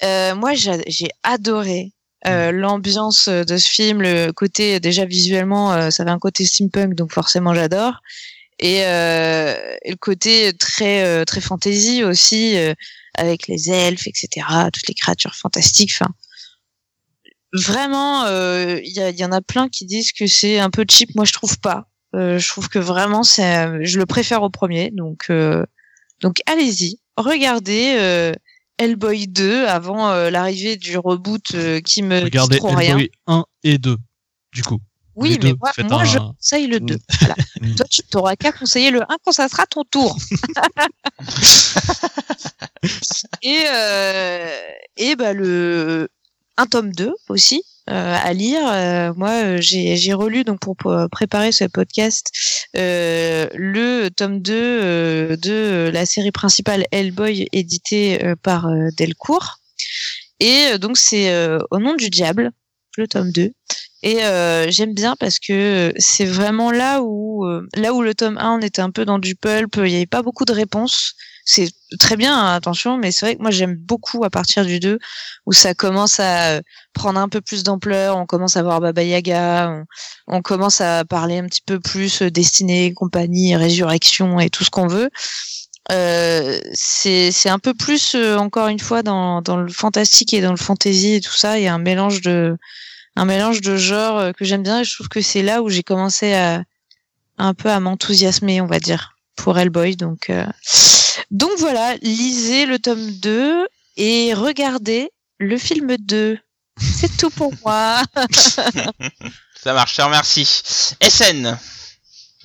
B: Euh, moi j'a- j'ai adoré euh, l'ambiance de ce film le côté déjà visuellement euh, ça avait un côté steampunk donc forcément j'adore. Et, euh, et le côté très euh, très fantasy aussi euh, avec les elfes etc toutes les créatures fantastiques enfin vraiment euh, il y, a- il y en a plein qui disent que c'est un peu cheap moi je trouve pas Euh, je trouve que vraiment c'est je le préfère au premier donc euh, donc allez-y regardez euh, Hellboy 2 avant euh, l'arrivée du reboot euh, qui me dit
C: Regardez
B: trop rien
C: Hellboy 1 et 2, du coup.
B: Oui,
C: Les
B: mais
C: deux,
B: moi, moi
C: un-
B: je conseille le 2. Voilà. Toi, tu t'auras qu'à conseiller le 1 quand ça sera ton tour. et euh, et bah le un tome 2 aussi euh, à lire. Euh, moi, euh, j'ai relu donc pour, préparer ce podcast le tome 2 euh, de la série principale Hellboy édité par Delcourt. Et donc c'est au nom du diable, le tome 2. Et j'aime bien parce que c'est vraiment là où là où le tome 1 on était un peu dans du pulp, il n'y avait pas beaucoup de réponses. C'est très bien, hein, attention, mais c'est vrai que moi j'aime beaucoup à partir du 2 où ça commence à euh, prendre un peu plus d'ampleur, on commence à voir Baba Yaga, on, commence à parler un petit peu plus euh, destinée, compagnie, résurrection et tout ce qu'on veut. Euh, c'est c'est un peu plus euh, encore une fois dans dans le fantastique et dans le fantasy et tout ça, il y a un mélange de un mélange de genres euh, que j'aime bien et je trouve que c'est là où j'ai commencé à un peu à m'enthousiasmer, on va dire, pour Hellboy. Donc, euh, donc voilà, lisez le tome 2 et regardez le film 2. C'est tout pour moi.
A: Ça marche, je te remercie. SN.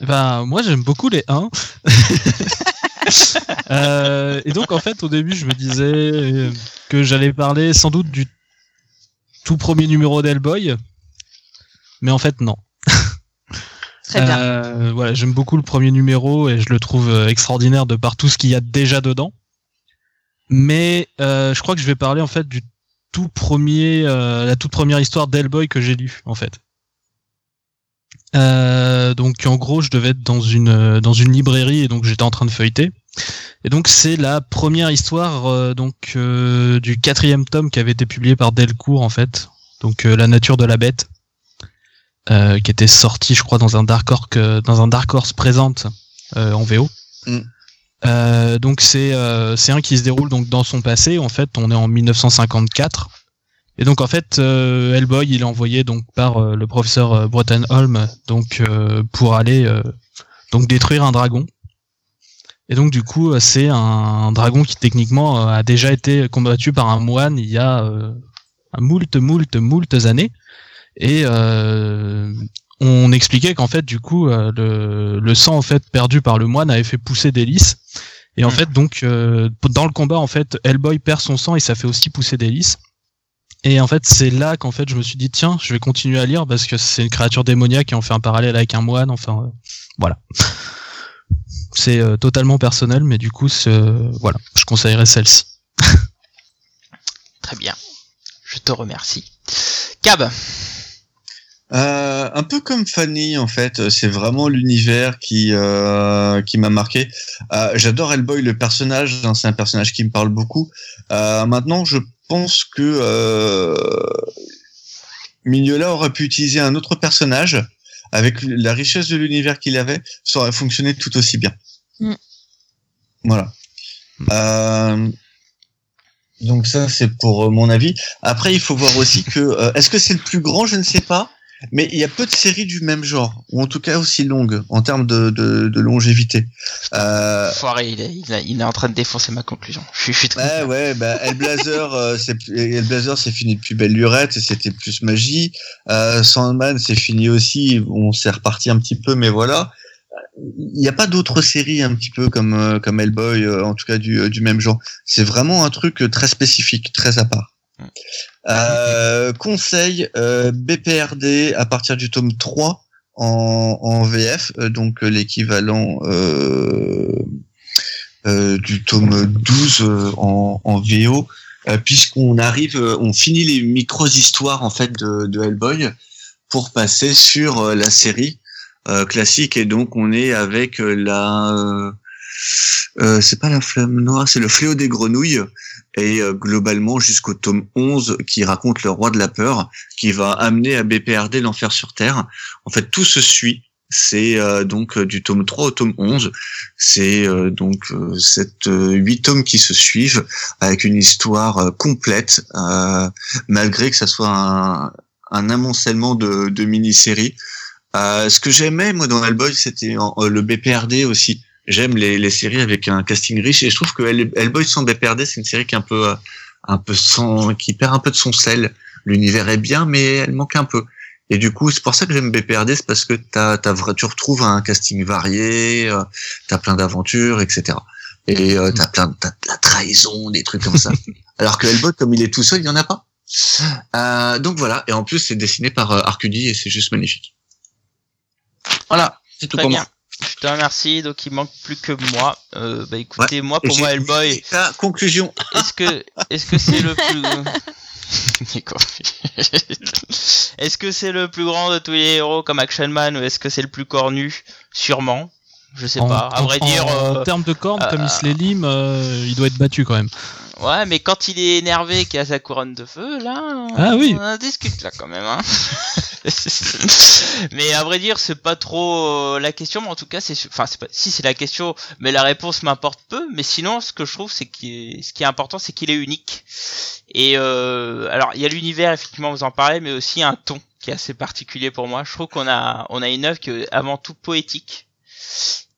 C: Ben, moi, j'aime beaucoup les 1. Euh, et donc, en fait, au début, je me disais euh, que j'allais parler sans doute du tout premier numéro d'Hellboy. Mais en fait, non.
B: Très bien.
C: Euh, voilà, j'aime beaucoup le premier numéro et je le trouve euh, extraordinaire de par tout ce qu'il y a déjà dedans. Mais euh, je crois que je vais parler en fait du tout premier, euh, la toute première histoire d'Hellboy que j'ai lue en fait. Euh, donc en gros, je devais être dans une euh, dans une librairie et donc j'étais en train de feuilleter. Et donc c'est la première histoire donc du quatrième tome qui avait été publié par Delcourt en fait. Donc la nature de la bête euh, qui était sorti, je crois, dans un Dark Horse, dans un Dark Horse présente euh, en VO.
D: Mm.
C: Euh, donc c'est euh, c'est un qui se déroule donc dans son passé. En fait, on est en 1954. Et donc en fait, euh, Hellboy, il est envoyé donc par le professeur euh, Brottenholm donc euh, pour aller euh, donc détruire un dragon. Et donc du coup, c'est un dragon qui techniquement a déjà été combattu par un moine il y a euh, un moult, moult, moult années. Et euh, on expliquait qu'en fait, du coup, euh, le, le sang en fait perdu par le moine avait fait pousser des lys. Et en
A: Mhm.
C: fait, donc, euh, dans le combat, en fait, Hellboy perd son sang et ça fait aussi pousser des lys. Et en fait, c'est là qu'en fait, je me suis dit, tiens, je vais continuer à lire parce que c'est une créature démoniaque et on fait un parallèle avec un moine. Enfin, euh, voilà. C'est euh, totalement personnel, mais du coup, euh, voilà, je conseillerais celle-ci.
A: Très bien. Je te remercie. Cab.
D: Euh, un peu comme Fanny en fait, c'est vraiment l'univers qui euh, qui m'a marqué. Euh, J'adore Hellboy le personnage, hein, c'est un personnage qui me parle beaucoup. Euh, maintenant, je pense que euh, Mignola aurait pu utiliser un autre personnage avec la richesse de l'univers qu'il avait, ça aurait fonctionné tout aussi bien.
B: Mm.
D: Voilà. Euh, donc ça c'est pour euh, mon avis. Après il faut voir aussi que euh, est-ce que c'est le plus grand, je ne sais pas. Mais il y a peu de séries du même genre, ou en tout cas aussi longues, en termes de, de, de longévité. Euh,
A: Foiré, il est, il, est, il est en train de défoncer ma conclusion. Je suis, je suis très-
D: ouais, ouais, bah, Hellblazer, euh, c'est Hellblazer, c'est fini depuis belle lurette et c'était plus magie. Euh, Sandman, c'est fini aussi. On s'est reparti un petit peu, mais voilà. Il n'y a pas d'autres séries un petit peu comme euh, comme Hellboy, euh, en tout cas du euh, du même genre. C'est vraiment un truc très spécifique, très à part. Euh, conseil euh, BPRD à partir du tome 3 en, VF, euh, donc euh, l'équivalent euh, du tome 12 euh, en, en VO, puisqu'on arrive, on finit les micro-histoires en fait de, Hellboy pour passer sur la série classique. Et donc on est avec la euh, c'est pas la flamme noire, c'est le fléau des grenouilles et euh, globalement jusqu'au tome 11 qui raconte le roi de la peur qui va amener à BPRD l'enfer sur terre. En fait, tout se suit. C'est euh, donc euh, du tome 3 au tome 11. C'est euh, donc euh, cette euh, huit tomes qui se suivent avec une histoire euh, complète, euh, malgré que ça soit un, un amoncellement de, de mini-séries. Euh, ce que j'aimais moi dans Hellboy, c'était euh, le BPRD aussi. J'aime les, les séries avec un casting riche et je trouve que Hell- Hellboy sans BPRD, c'est une série qui est un peu, euh, un peu sans, qui perd un peu de son sel. L'univers est bien, mais elle manque un peu. Et du coup, c'est pour ça que j'aime BPRD, c'est parce que t'as, t'as, tu retrouves un casting varié, euh, t'as plein d'aventures, etc. Et euh, t'as plein, t'as de la trahison, des trucs comme ça. Alors que Hellboy, comme il est tout seul, il y en a pas. Euh, donc voilà. Et en plus, c'est dessiné par euh, Arcudi et c'est juste magnifique. Voilà. C'est tout pour
A: bien.
D: moi.
A: Je te remercie. Donc il manque plus que moi. Euh, bah écoutez, moi pour moi Hellboy,
D: conclusion.
A: est-ce que est-ce que c'est le plus Nico. Est-ce que c'est le plus grand de tous les héros comme Action Man ou est-ce que c'est le plus cornu? Sûrement. Je sais
C: En,
A: pas. À
C: en-
A: vrai
C: en-
A: dire,
C: en
A: euh,
C: termes de cornes, comme
A: euh,
C: il se les lime, euh, il doit être battu quand même.
A: Ouais, mais quand il est énervé, qu'il a sa couronne de feu, là,
C: Ah oui.
A: on en discute là quand même. Hein. mais à vrai dire, c'est pas trop euh, la question, mais en tout cas, c'est, enfin, pas, si c'est la question, mais la réponse m'importe peu. Mais sinon, ce que je trouve, c'est que ce qui est important, c'est qu'il est unique. Et euh, alors, il y a l'univers, effectivement, vous en parlez, mais aussi un ton qui est assez particulier pour moi. Je trouve qu'on a, on a une œuvre qui est avant tout poétique.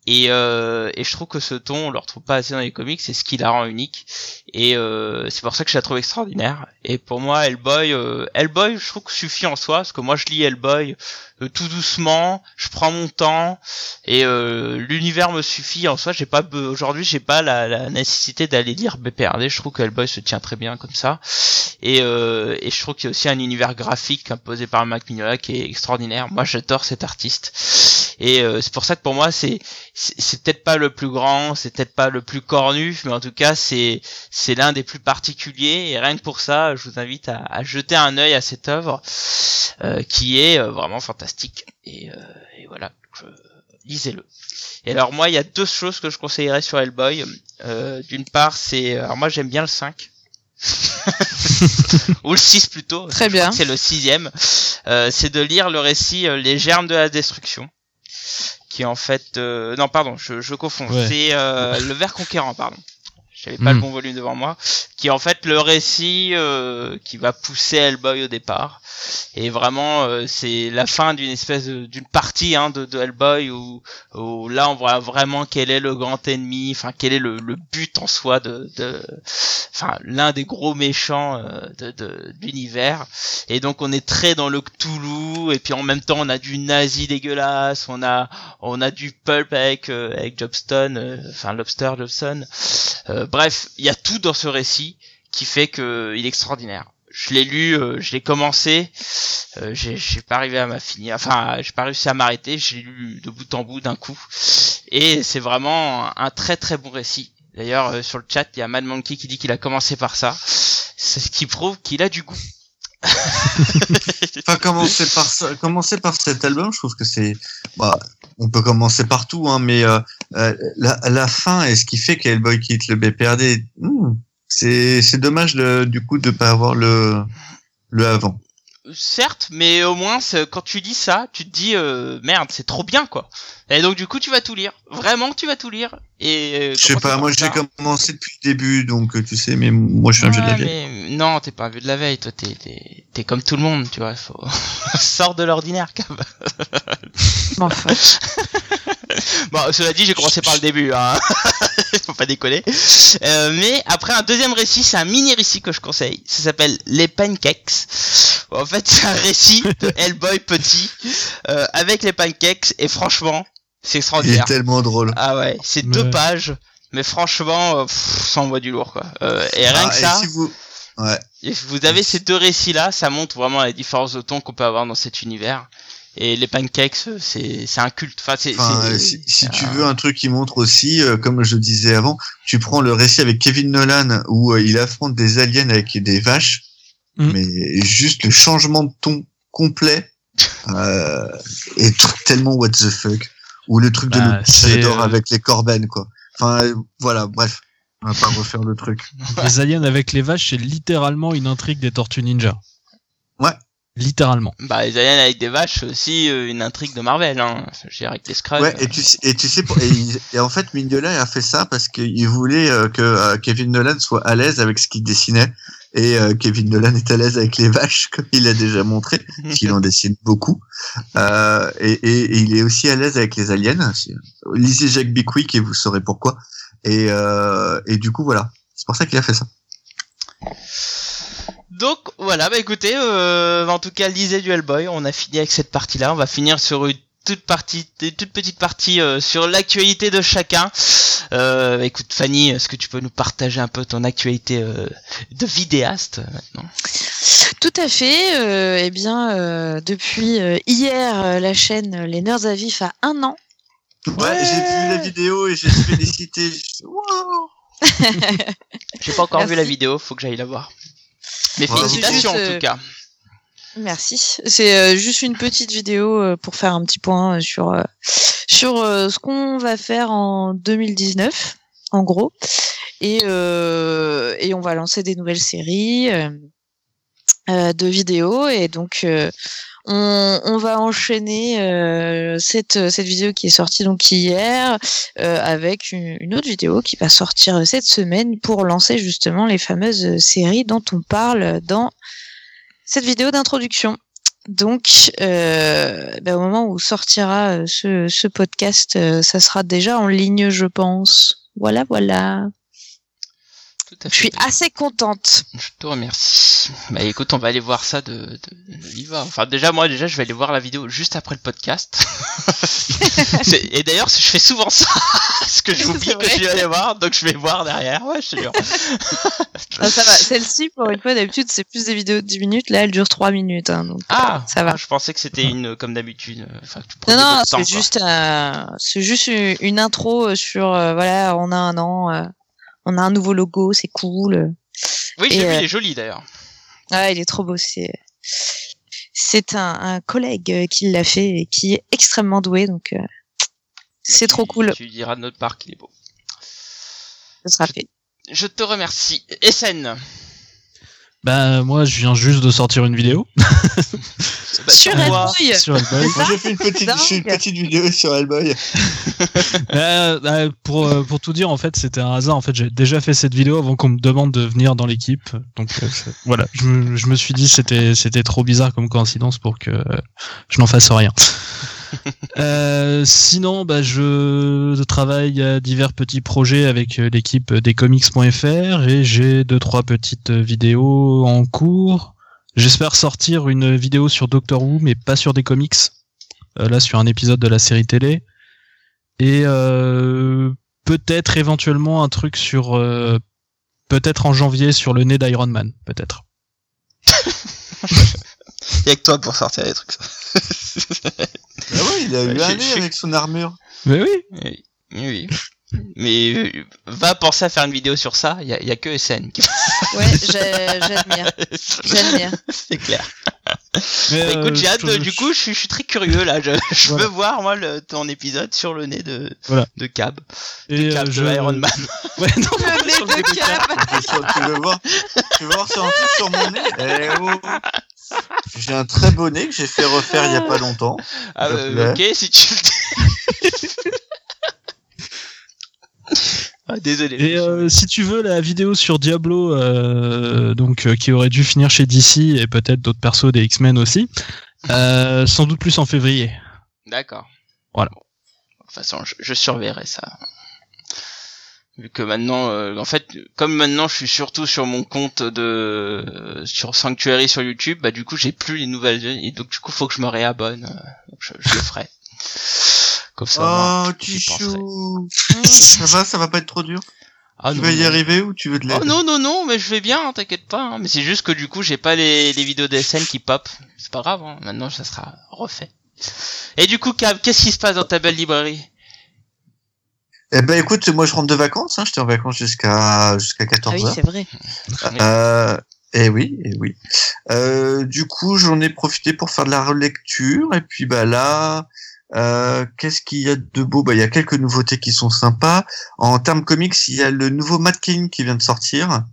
A: Et, euh, et je trouve que ce ton, on le retrouve pas assez dans les comics, c'est ce qui la rend unique. Et euh, c'est pour ça que je la trouve extraordinaire. Et pour moi, Hellboy, euh, Hellboy, je trouve que suffit en soi, parce que moi je lis Hellboy euh, tout doucement, je prends mon temps, et euh, l'univers me suffit en soi. J'ai pas aujourd'hui, j'ai pas la, la nécessité d'aller lire BPRD. Je trouve que Hellboy se tient très bien comme ça. Et, euh, et je trouve qu'il y a aussi un univers graphique imposé par Mac Mignola qui est extraordinaire. Moi, j'adore cet artiste. Et euh, c'est pour ça que pour moi, c'est c'est peut-être pas le plus grand, c'est peut-être pas le plus cornu, mais en tout cas, c'est c'est l'un des plus particuliers. Et rien que pour ça, je vous invite à, à jeter un œil à cette œuvre euh, qui est euh, vraiment fantastique. Et, euh, et voilà, je- lisez-le. Et alors moi, il y a deux choses que je conseillerais sur Hellboy. Euh, D'une part, c'est alors moi j'aime bien le 5. ou le 6 plutôt.
B: Très bien.
A: C'est le sixième. Euh, c'est de lire le récit euh, Les germes de la destruction, qui est en fait euh, non pardon, je, je confonds.
C: Ouais.
A: C'est euh, le Ver conquérant, pardon. J'avais pas
C: Hmm.
A: le bon volume devant moi, qui est en fait le récit euh, qui va pousser Hellboy au départ. Et vraiment, euh, c'est la fin d'une espèce d'une partie hein, de, de Hellboy où, où là on voit vraiment quel est le grand ennemi, enfin quel est le, le but en soi de, de enfin l'un des gros méchants euh, de, de, de l'univers. Et donc on est très dans le Cthulhu et puis en même temps on a du nazi dégueulasse, on a on a du pulp avec euh, avec Jobston, euh, enfin Lobster Jobson. Euh, bref, il y a tout dans ce récit qui fait que il est extraordinaire. Je l'ai lu, euh, je l'ai commencé, euh, j'ai j'ai pas arrivé à ma enfin j'ai pas réussi à m'arrêter, j'ai lu de bout en bout d'un coup, et c'est vraiment un, un très très bon récit. D'ailleurs euh, sur le chat il y a Mad Monkey qui dit qu'il a commencé par ça, c'est ce qui prouve qu'il a du goût.
D: Enfin, commencer par ça, commencer par cet album, je trouve que c'est, bah, on peut commencer partout, hein, mais euh, euh, la, la fin et ce qui fait qu'Hellboy quitte le BPRD, hmm, c'est c'est dommage de, du coup de pas avoir le le avant.
A: Certes, mais au moins quand tu dis ça, tu te dis euh, merde, c'est trop bien quoi. Et donc du coup tu vas tout lire. Vraiment tu vas tout lire. Et euh,
D: Je sais pas, moi j'ai commencé depuis le début, donc tu sais, mais moi je suis un vieux de la
A: mais non, t'es pas un vieux de la veille, toi t'es t'es t'es comme tout le monde, tu vois. Faut sors de l'ordinaire. Cab.
B: Bon, enfin,
A: Bon, cela dit, j'ai commencé par le début, hein. Faut pas déconner. Euh, mais après un deuxième récit, c'est un mini récit que je conseille. Ça s'appelle Les Pancakes. En fait, c'est un récit de Hellboy petit euh, avec les pancakes et franchement, c'est
D: Il est
A: extraordinaire.
D: tellement drôle.
A: Ah ouais, c'est
C: Mais-
A: deux pages, mais franchement, euh, pff, ça envoie du lourd quoi. Euh, et rien
D: Ah,
A: que
D: et
A: ça,
D: si vous, ouais,
A: et vous avez ces deux récits là, ça montre vraiment la différence de ton qu'on peut avoir dans cet univers. Et les pancakes, c'est c'est un culte. Enfin, c'est
D: Enfin,
A: c'est-
D: si, si tu veux un truc qui montre aussi, euh, comme je disais avant, tu prends le récit avec Kevin Nolan où euh, il affronte des aliens avec des vaches,
C: Mm.
D: mais juste le changement de ton complet euh, est tellement what the fuck. Ou le truc de
C: Bah,
D: le
C: c'est,
D: Theodore
C: euh,
D: avec les Corben, quoi. Enfin, voilà, bref. On va pas refaire le truc.
C: Les aliens avec les vaches, c'est littéralement une intrigue des Tortues Ninja.
D: Ouais.
C: Littéralement.
A: Bah, les aliens avec des vaches, c'est aussi euh, une intrigue de Marvel, hein. Je dirais avec les Skrulls.
D: Ouais, et tu sais, et tu sais, et, il- et en fait, Mignola a fait ça parce qu'il voulait euh, que euh, Kevin Nolan soit à l'aise avec ce qu'il dessinait. Et euh, Kevin Nolan est à l'aise avec les vaches, comme il a déjà montré, parce qu'il en dessine beaucoup. Euh, et, et, et il est aussi à l'aise avec les aliens. Lisez Jack Bickwick et vous saurez pourquoi. Et, euh, et du coup, voilà. C'est pour ça qu'il a fait ça.
A: Donc voilà, bah écoutez, euh, en tout cas, lisez du Hellboy. On a fini avec cette partie-là. On va finir sur une toute partie, une toute petite partie euh, sur l'actualité de chacun. Euh, écoute, Fanny, est-ce que tu peux nous partager un peu ton actualité euh, de vidéaste maintenant?
B: Tout à fait. Euh, eh bien, euh, depuis euh, hier, la chaîne Les Nerds à Vif a un an.
D: Ouais, j'ai vu la vidéo et j'ai félicité.
A: J'ai pas encore vu la vidéo, faut que j'aille la voir. Mais
D: Ouais.
A: félicitations
B: juste,
A: en
B: euh,
A: tout cas.
B: Merci. C'est euh, juste une petite vidéo euh, pour faire un petit point euh, sur euh, sur euh, ce qu'on va faire en 2019, en gros, et euh, et on va lancer des nouvelles séries euh, euh, de vidéos et donc euh, on, va enchaîner euh, cette cette vidéo qui est sortie donc hier euh, avec une, autre vidéo qui va sortir cette semaine pour lancer justement les fameuses séries dont on parle dans cette vidéo d'introduction. Donc, euh, ben, au moment où sortira euh, ce, podcast, euh, ça sera déjà en ligne, je pense. Voilà, voilà. Je suis assez contente.
A: Je te remercie. Bah écoute, on va aller voir ça de, de, de voix. Enfin déjà moi déjà je vais aller voir la vidéo juste après le podcast. Et d'ailleurs je fais souvent ça, parce que j'oublie que je vais aller voir, donc je vais voir derrière. Ouais, je te jure.
B: Ah, ça va. Celle-ci, pour une fois, d'habitude, c'est plus des vidéos de 10 minutes. Là, elle dure 3 minutes. hein, donc,
A: Ah,
B: ça va.
A: Je pensais que c'était une comme d'habitude. euh, Enfin,
B: Non, non, c'est juste, euh, c'est juste une, une intro sur, euh, voilà, on a un an, euh, on a un nouveau logo, c'est cool.
A: Oui, j'ai vu,
B: euh,
A: il est joli d'ailleurs.
B: Ah, il est trop beau. C'est c'est un, un collègue qui l'a fait et qui est extrêmement doué, donc euh, c'est
A: Bah,
B: trop
A: tu-
B: cool.
A: Tu diras de notre part qu'il est beau.
B: Ce sera fait.
A: Je te remercie. SN.
C: Bah moi je viens juste de sortir une vidéo
A: Bah,
B: sur Hellboy.
C: sur Hellboy.
D: Moi, j'ai fait une petite, une vidéo sur Hellboy.
C: Euh, euh, pour euh, pour tout dire en fait c'était un hasard en fait j'ai déjà fait cette vidéo avant qu'on me demande de venir dans l'équipe donc euh, voilà je me, je me suis dit c'était c'était trop bizarre comme coïncidence pour que euh, je n'en fasse rien. Euh, sinon bah je travaille à divers petits projets avec euh, l'équipe des comics.fr et j'ai deux trois petites vidéos en cours. J'espère sortir une vidéo sur Doctor Who mais pas sur des comics. Euh, là sur un épisode de la série télé et peut-être éventuellement un truc sur peut-être en janvier sur le nez d'Iron Man peut-être
A: Il y a que toi pour sortir des trucs.
D: Ah ouais, il a eu un nez avec son armure.
C: mais oui
A: Oui, oui. Mais euh, va penser à faire une vidéo sur ça. Il y a, a que SN. qui-
B: Ouais, j'admire. J'admire.
A: C'est clair.
C: Mais,
A: Bah, écoute,
C: euh,
A: j'ai hâte.
C: je-
A: du coup, je suis, je suis très curieux là. Je, je
C: Voilà.
A: veux voir moi le, ton épisode sur le nez de
C: Voilà.
A: de Cab,
C: et,
A: de Cab
C: euh,
A: de Iron Man.
C: ouais, non,
B: Le nez
C: sur le nez
B: de Cap.
D: Tu, tu veux voir, tu veux voir sur un truc sur mon nez Eh oh. J'ai un très beau nez que j'ai fait refaire il y a pas longtemps.
A: Ah, euh, ok, si tu. ah, désolé.
C: Et euh, si tu veux la vidéo sur Diablo, euh, donc euh, qui aurait dû finir chez DC et peut-être d'autres persos des X-Men aussi, euh, sans doute plus en février.
A: D'accord.
C: Voilà.
A: Bon. De toute façon, je, je surveillerai ça. Vu que maintenant, euh, en fait, comme maintenant je suis surtout sur mon compte de euh, sur Sanctuary sur YouTube, bah du coup j'ai plus les nouvelles et donc du coup faut que je me réabonne. donc je, je le ferai. Comme ça. moi,
D: Oh,
A: penserai.
D: Tichou. Ça va, ça va pas être trop dur.
A: Ah,
D: tu
A: non,
D: vas y
A: non.
D: arriver ou tu veux de l'aide
A: Oh non non non, mais je vais bien, hein, t'inquiète pas. hein. Mais c'est juste que du coup j'ai pas les, les vidéos DSN qui pop. C'est pas grave. Hein. Maintenant ça sera refait. Et du coup, Cab, qu'est-ce qui se passe dans ta belle librairie?
D: Eh ben écoute, moi je rentre de vacances, hein, j'étais en vacances jusqu'à jusqu'à 14
B: Ah oui, c'est vrai.
D: Euh, et oui, et oui. Euh, du coup, j'en ai profité pour faire de la relecture. Et puis bah là, euh, qu'est-ce qu'il y a de beau? Bah il y a quelques nouveautés qui sont sympas. En termes comics, il y a le nouveau Mad King qui vient de sortir,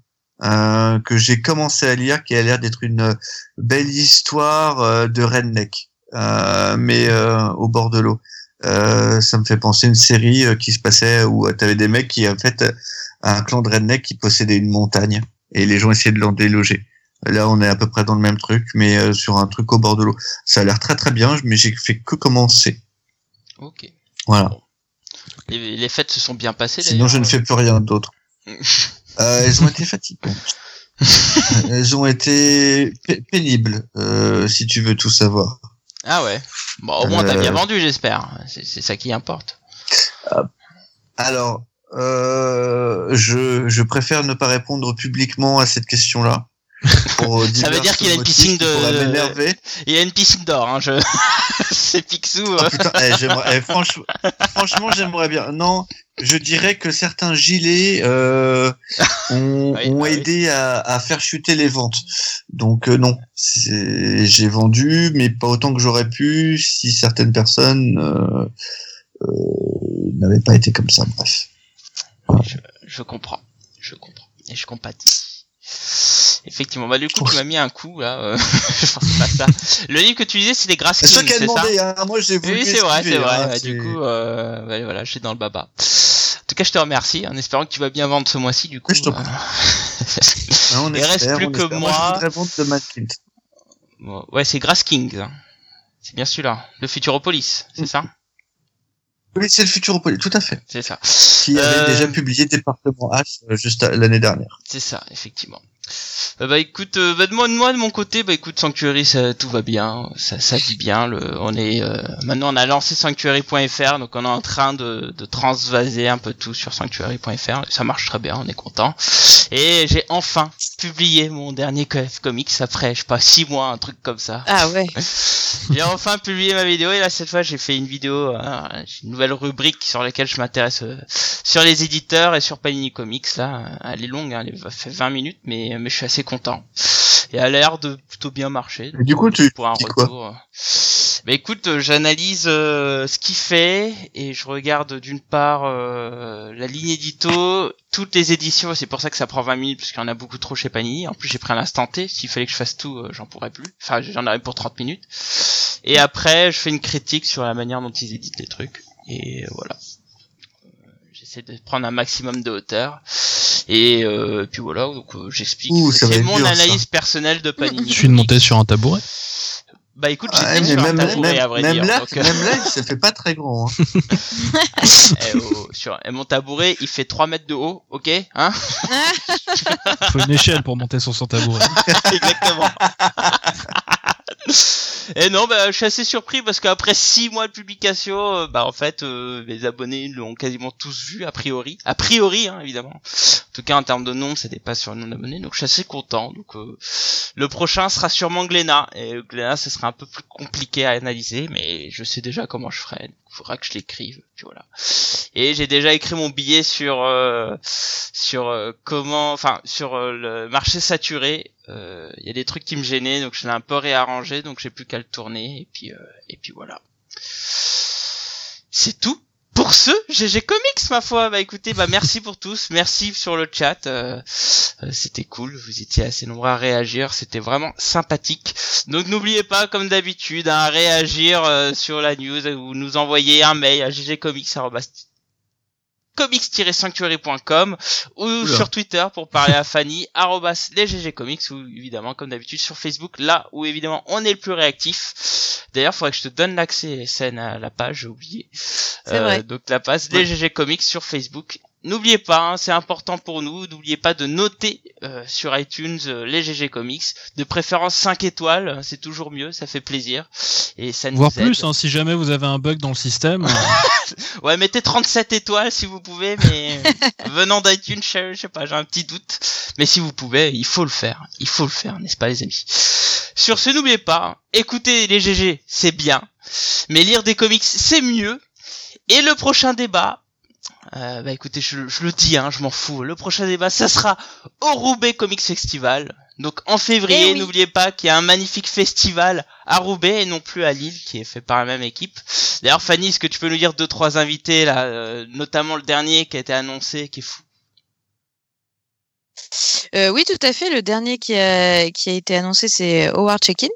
D: euh, que j'ai commencé à lire, qui a l'air d'être une belle histoire euh, de redneck, euh, mais au bord de l'eau. Ça me fait penser à une série qui se passait où tu avais des mecs qui en fait un clan de redneck qui possédait une montagne et les gens essayaient de l'en déloger. Là, on est à peu près dans le même truc, mais euh, sur un truc au bord de l'eau. Ça a l'air très très bien, mais j'ai fait que commencer.
A: Ok.
D: Voilà.
A: Les, les fêtes se sont bien passées.
D: Sinon, je ne
A: d'ailleurs.
D: fais plus rien d'autre. Euh, elles ont été fatiguantes. Elles ont été pé- pénibles, euh, si tu veux tout savoir.
A: Ah ouais. Bon, au moins t'as
D: Euh.
A: bien vendu, j'espère. C'est ça qui importe.
D: Alors, euh, je, je préfère ne pas répondre publiquement à cette question-là. Pour
A: Ça veut dire qu'il a une piscine de-. Il y a une piscine d'or, hein. Je... c'est Picsou.
D: Oh,
A: euh.
D: putain, eh, eh, franchement, franchement, j'aimerais bien. Non, je dirais que certains gilets euh, ont,
A: Oui,
D: ont
A: bah oui.
D: aidé à, à faire chuter les ventes. Donc euh, non, j'ai vendu, mais pas autant que j'aurais pu si certaines personnes euh, n'avaient pas été comme ça. Bref.
A: Je comprends. Je comprends. Et je compatis. Effectivement. Bah, du coup, tu m'as mis un coup, là. euh, je pas ça. Le livre que tu disais, c'est les Grass Kings, c'est ça?
D: hein. Moi, j'ai voulu.
A: Oui, c'est vrai, c'est vrai.
D: hein, c'est-
A: du coup, euh, ouais, voilà, je suis dans le baba. En tout cas, je te remercie, en espérant que tu vas bien vendre ce mois-ci, du coup.
D: je t'en
A: euh.
D: Hein, on
A: Il reste plus
D: on
A: que
D: espère.
A: moi.
D: je voudrais vendre de Mad Kint.
A: Bon, ouais, c'est Grass Kings. hein. C'est bien celui-là. Le Futuropolis, c'est ça?
D: Oui, c'est le Futuropolis, tout à fait.
A: C'est ça.
D: Qui avait
A: Euh,
D: déjà publié Département H euh, juste l'année dernière.
A: C'est ça, effectivement. Euh, bah écoute, euh, bah, de moi, de mon côté, bah écoute, Sanctuary, ça, tout va bien, ça, ça vit bien. Le, on est euh, maintenant, on a lancé Sanctuary.fr, donc on est en train de, de transvaser un peu tout sur Sanctuary.fr. Ça marche très bien, on est content. Et j'ai enfin publié mon dernier KF Comics après, je sais pas, six mois, un truc comme ça.
B: Ah ouais.
A: J'ai enfin publié ma vidéo et là cette fois j'ai fait une vidéo, euh, une nouvelle rubrique sur laquelle je m'intéresse euh, sur les éditeurs et sur Panini Comics là. Elle est longue, hein, elle fait 20 minutes mais mais je suis assez content. Et elle a l'air de plutôt bien marcher.
D: Et du coup, tu
A: Pour un
D: dis quoi?
A: retour. Bah écoute, euh, j'analyse euh, ce qu'il fait et je regarde d'une part euh, la ligne édito, toutes les éditions, c'est pour ça que ça prend 20 minutes parce qu'il y en a beaucoup trop chez Panini. En plus j'ai pris un instant T, s'il fallait que je fasse tout, euh, j'en pourrais plus. Enfin, j'en aurais pour 30 minutes. Et après, je fais une critique sur la manière dont ils éditent les trucs et euh, voilà. Euh, J'essaie de prendre un maximum de hauteur. Et euh, puis voilà, donc euh, j'explique. C'est mon
D: dur, ça.
A: analyse personnelle de Panini.
C: Suffit de monter sur un tabouret.
A: Bah écoute, sur un
D: même,
A: tabouret,
D: même,
A: à vrai
D: même
A: dire.
D: là,
A: donc, euh,
D: même là, ça fait pas très grand. Hein.
A: eh, oh, sur, et mon tabouret, il fait 3 mètres de haut, ok Hein
C: faut une échelle pour monter sur son tabouret.
A: Exactement. Et non, bah, je suis assez surpris parce qu'après 6 mois de publication, euh, bah en fait, euh, les abonnés l'ont quasiment tous vu, a priori. A priori, hein, évidemment. En tout cas, en termes de nombre, ça dépasse sur le nombre d'abonnés, donc je suis assez content. Donc euh, le prochain sera sûrement Glénat. Et Glénat, ce sera un peu plus compliqué à analyser, mais je sais déjà comment je ferai. Il faudra que je l'écrive, puis voilà. Et j'ai déjà écrit mon billet sur euh, sur comment, enfin sur le marché saturé. Euh, Il y a des trucs qui me gênaient, donc je l'ai un peu réarrangé, donc j'ai plus qu'à le tourner et puis euh, et puis voilà. C'est tout pour ce GG Comics ma foi. Bah écoutez, bah merci pour tous, merci sur le chat. euh, euh, c'était cool, vous étiez assez nombreux à réagir, c'était vraiment sympathique. Donc n'oubliez pas, comme d'habitude, hein, à réagir euh, sur la news ou nous envoyer un mail à ggcomics comics-sanctuary.com ou
D: Oula.
A: sur Twitter pour parler à Fanny arrobas les GG Comics ou évidemment comme d'habitude sur Facebook là où évidemment on est le plus réactif d'ailleurs faudrait que je te donne l'accès SN à la page j'ai oublié Euh,
B: vrai.
A: donc la page les GG Comics sur Facebook N'oubliez pas, hein, c'est important pour nous, n'oubliez pas de noter euh, sur iTunes euh, les GG Comics, de préférence 5 étoiles, hein, c'est toujours mieux, ça fait plaisir. Et ça nous
C: Voire
A: aide.
C: plus, hein, si jamais vous avez un bug dans le système. euh,
A: Ouais, mettez 37 étoiles si vous pouvez, mais venant d'iTunes, je sais pas, j'ai un petit doute. Mais si vous pouvez, il faut le faire. Il faut le faire, n'est-ce pas les amis? Sur ce, n'oubliez pas, écouter les GG, c'est bien. Mais lire des comics, c'est mieux. Et le prochain débat, euh, bah écoutez, je, je le dis, hein, je m'en fous. Le prochain débat, ça sera au Roubaix Comics Festival. Donc en février,
B: Eh oui.
A: n'oubliez pas qu'il y a un magnifique festival à Roubaix et non plus à Lille, qui est fait par la même équipe. D'ailleurs, Fanny, est-ce que tu peux nous dire deux trois invités là, euh, notamment le dernier qui a été annoncé, qui est fou?
B: Euh, oui, tout à fait. Le dernier qui a, qui a été annoncé, c'est Howard Check-in.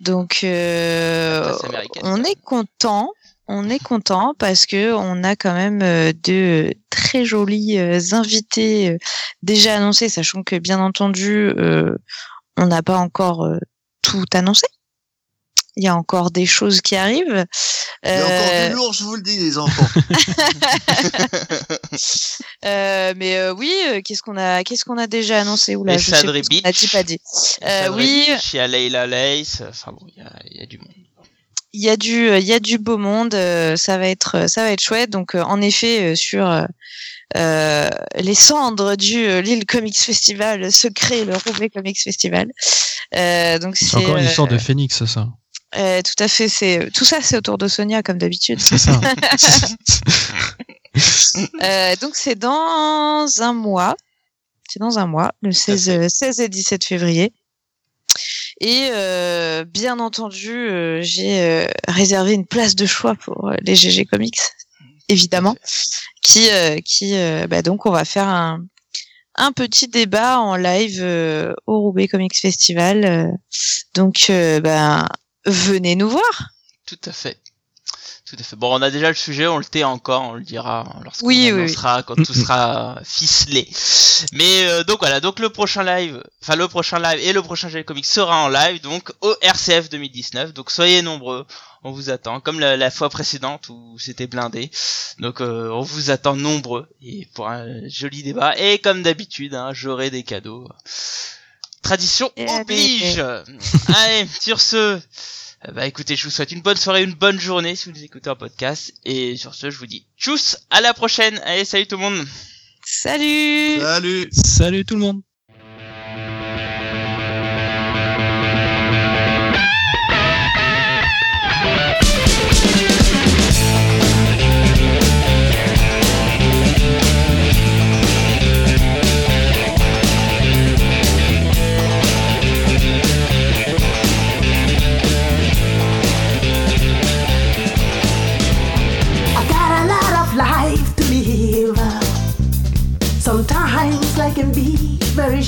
B: Donc, euh,
A: américaine.
B: on est content. On est content parce que on a quand même euh, de très jolis euh, invités euh, déjà annoncés, sachant que bien entendu, euh, on n'a pas encore tout annoncé. Il y a encore des choses qui arrivent.
D: Il y a encore
B: Euh,
D: du lourd, je vous le dis, les enfants.
B: Euh, mais euh, oui, euh, qu'est-ce qu'on a, qu'est-ce qu'on a déjà annoncé? Oula,
A: Et
B: je sais ce qu'on a dit,
A: Beach.
B: pas dit. Euh, oui,
A: va, Chez Leila Lace. Enfin bon, il y a, il y a du monde.
B: Il y a du, il y a du beau monde. euh, ça va être, ça va être chouette. Donc euh, en effet, euh, sur euh, euh, les cendres du euh, Lille Comics Festival se crée le Roubaix Comics Festival. Euh, donc
C: C'est
B: c'est
C: encore une
B: euh,
C: histoire de phénix, ça?
B: euh, tout à fait. C'est tout ça, c'est autour de Sonia comme d'habitude.
C: C'est ça.
B: Euh, donc c'est dans un mois. C'est dans un mois, le
A: à
B: 16,
A: fait.
B: euh, 16 et 17 février. Et euh, bien entendu, euh, j'ai euh, réservé une place de choix pour euh, les GG Comics, évidemment, qui, euh, qui, bah, donc on va faire un, un petit débat en live au Roubaix Comics Festival. donc, ben, venez nous voir.
A: Tout à fait. Tout à fait. Bon, on a déjà le sujet, on le tait encore, on le dira lorsqu'on
B: Oui, oui, oui.
A: annoncera, quand tout sera ficelé. Mais euh, donc voilà, donc le prochain live, enfin le prochain live et le prochain GG Comics sera en live, donc au RCF 2019. Donc soyez nombreux, on vous attend, comme la, la fois précédente où c'était blindé. Donc euh, on vous attend nombreux et pour un joli débat. Et comme d'habitude, hein, j'aurai des cadeaux. Tradition oblige. Allez, sur ce. Euh, Bah écoutez, je vous souhaite une bonne soirée, une bonne journée si vous nous écoutez en podcast. Et sur ce, je vous dis tchuss, à la prochaine. Allez, salut tout le monde.
B: Salut
D: Salut
C: Salut tout le monde.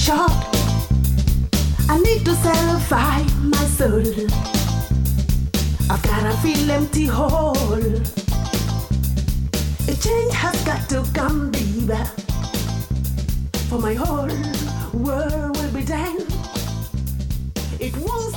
E: Short. I need to satisfy my soul. I've got a feel empty hole. A change has got to come, baby. For my whole world will be done. It won't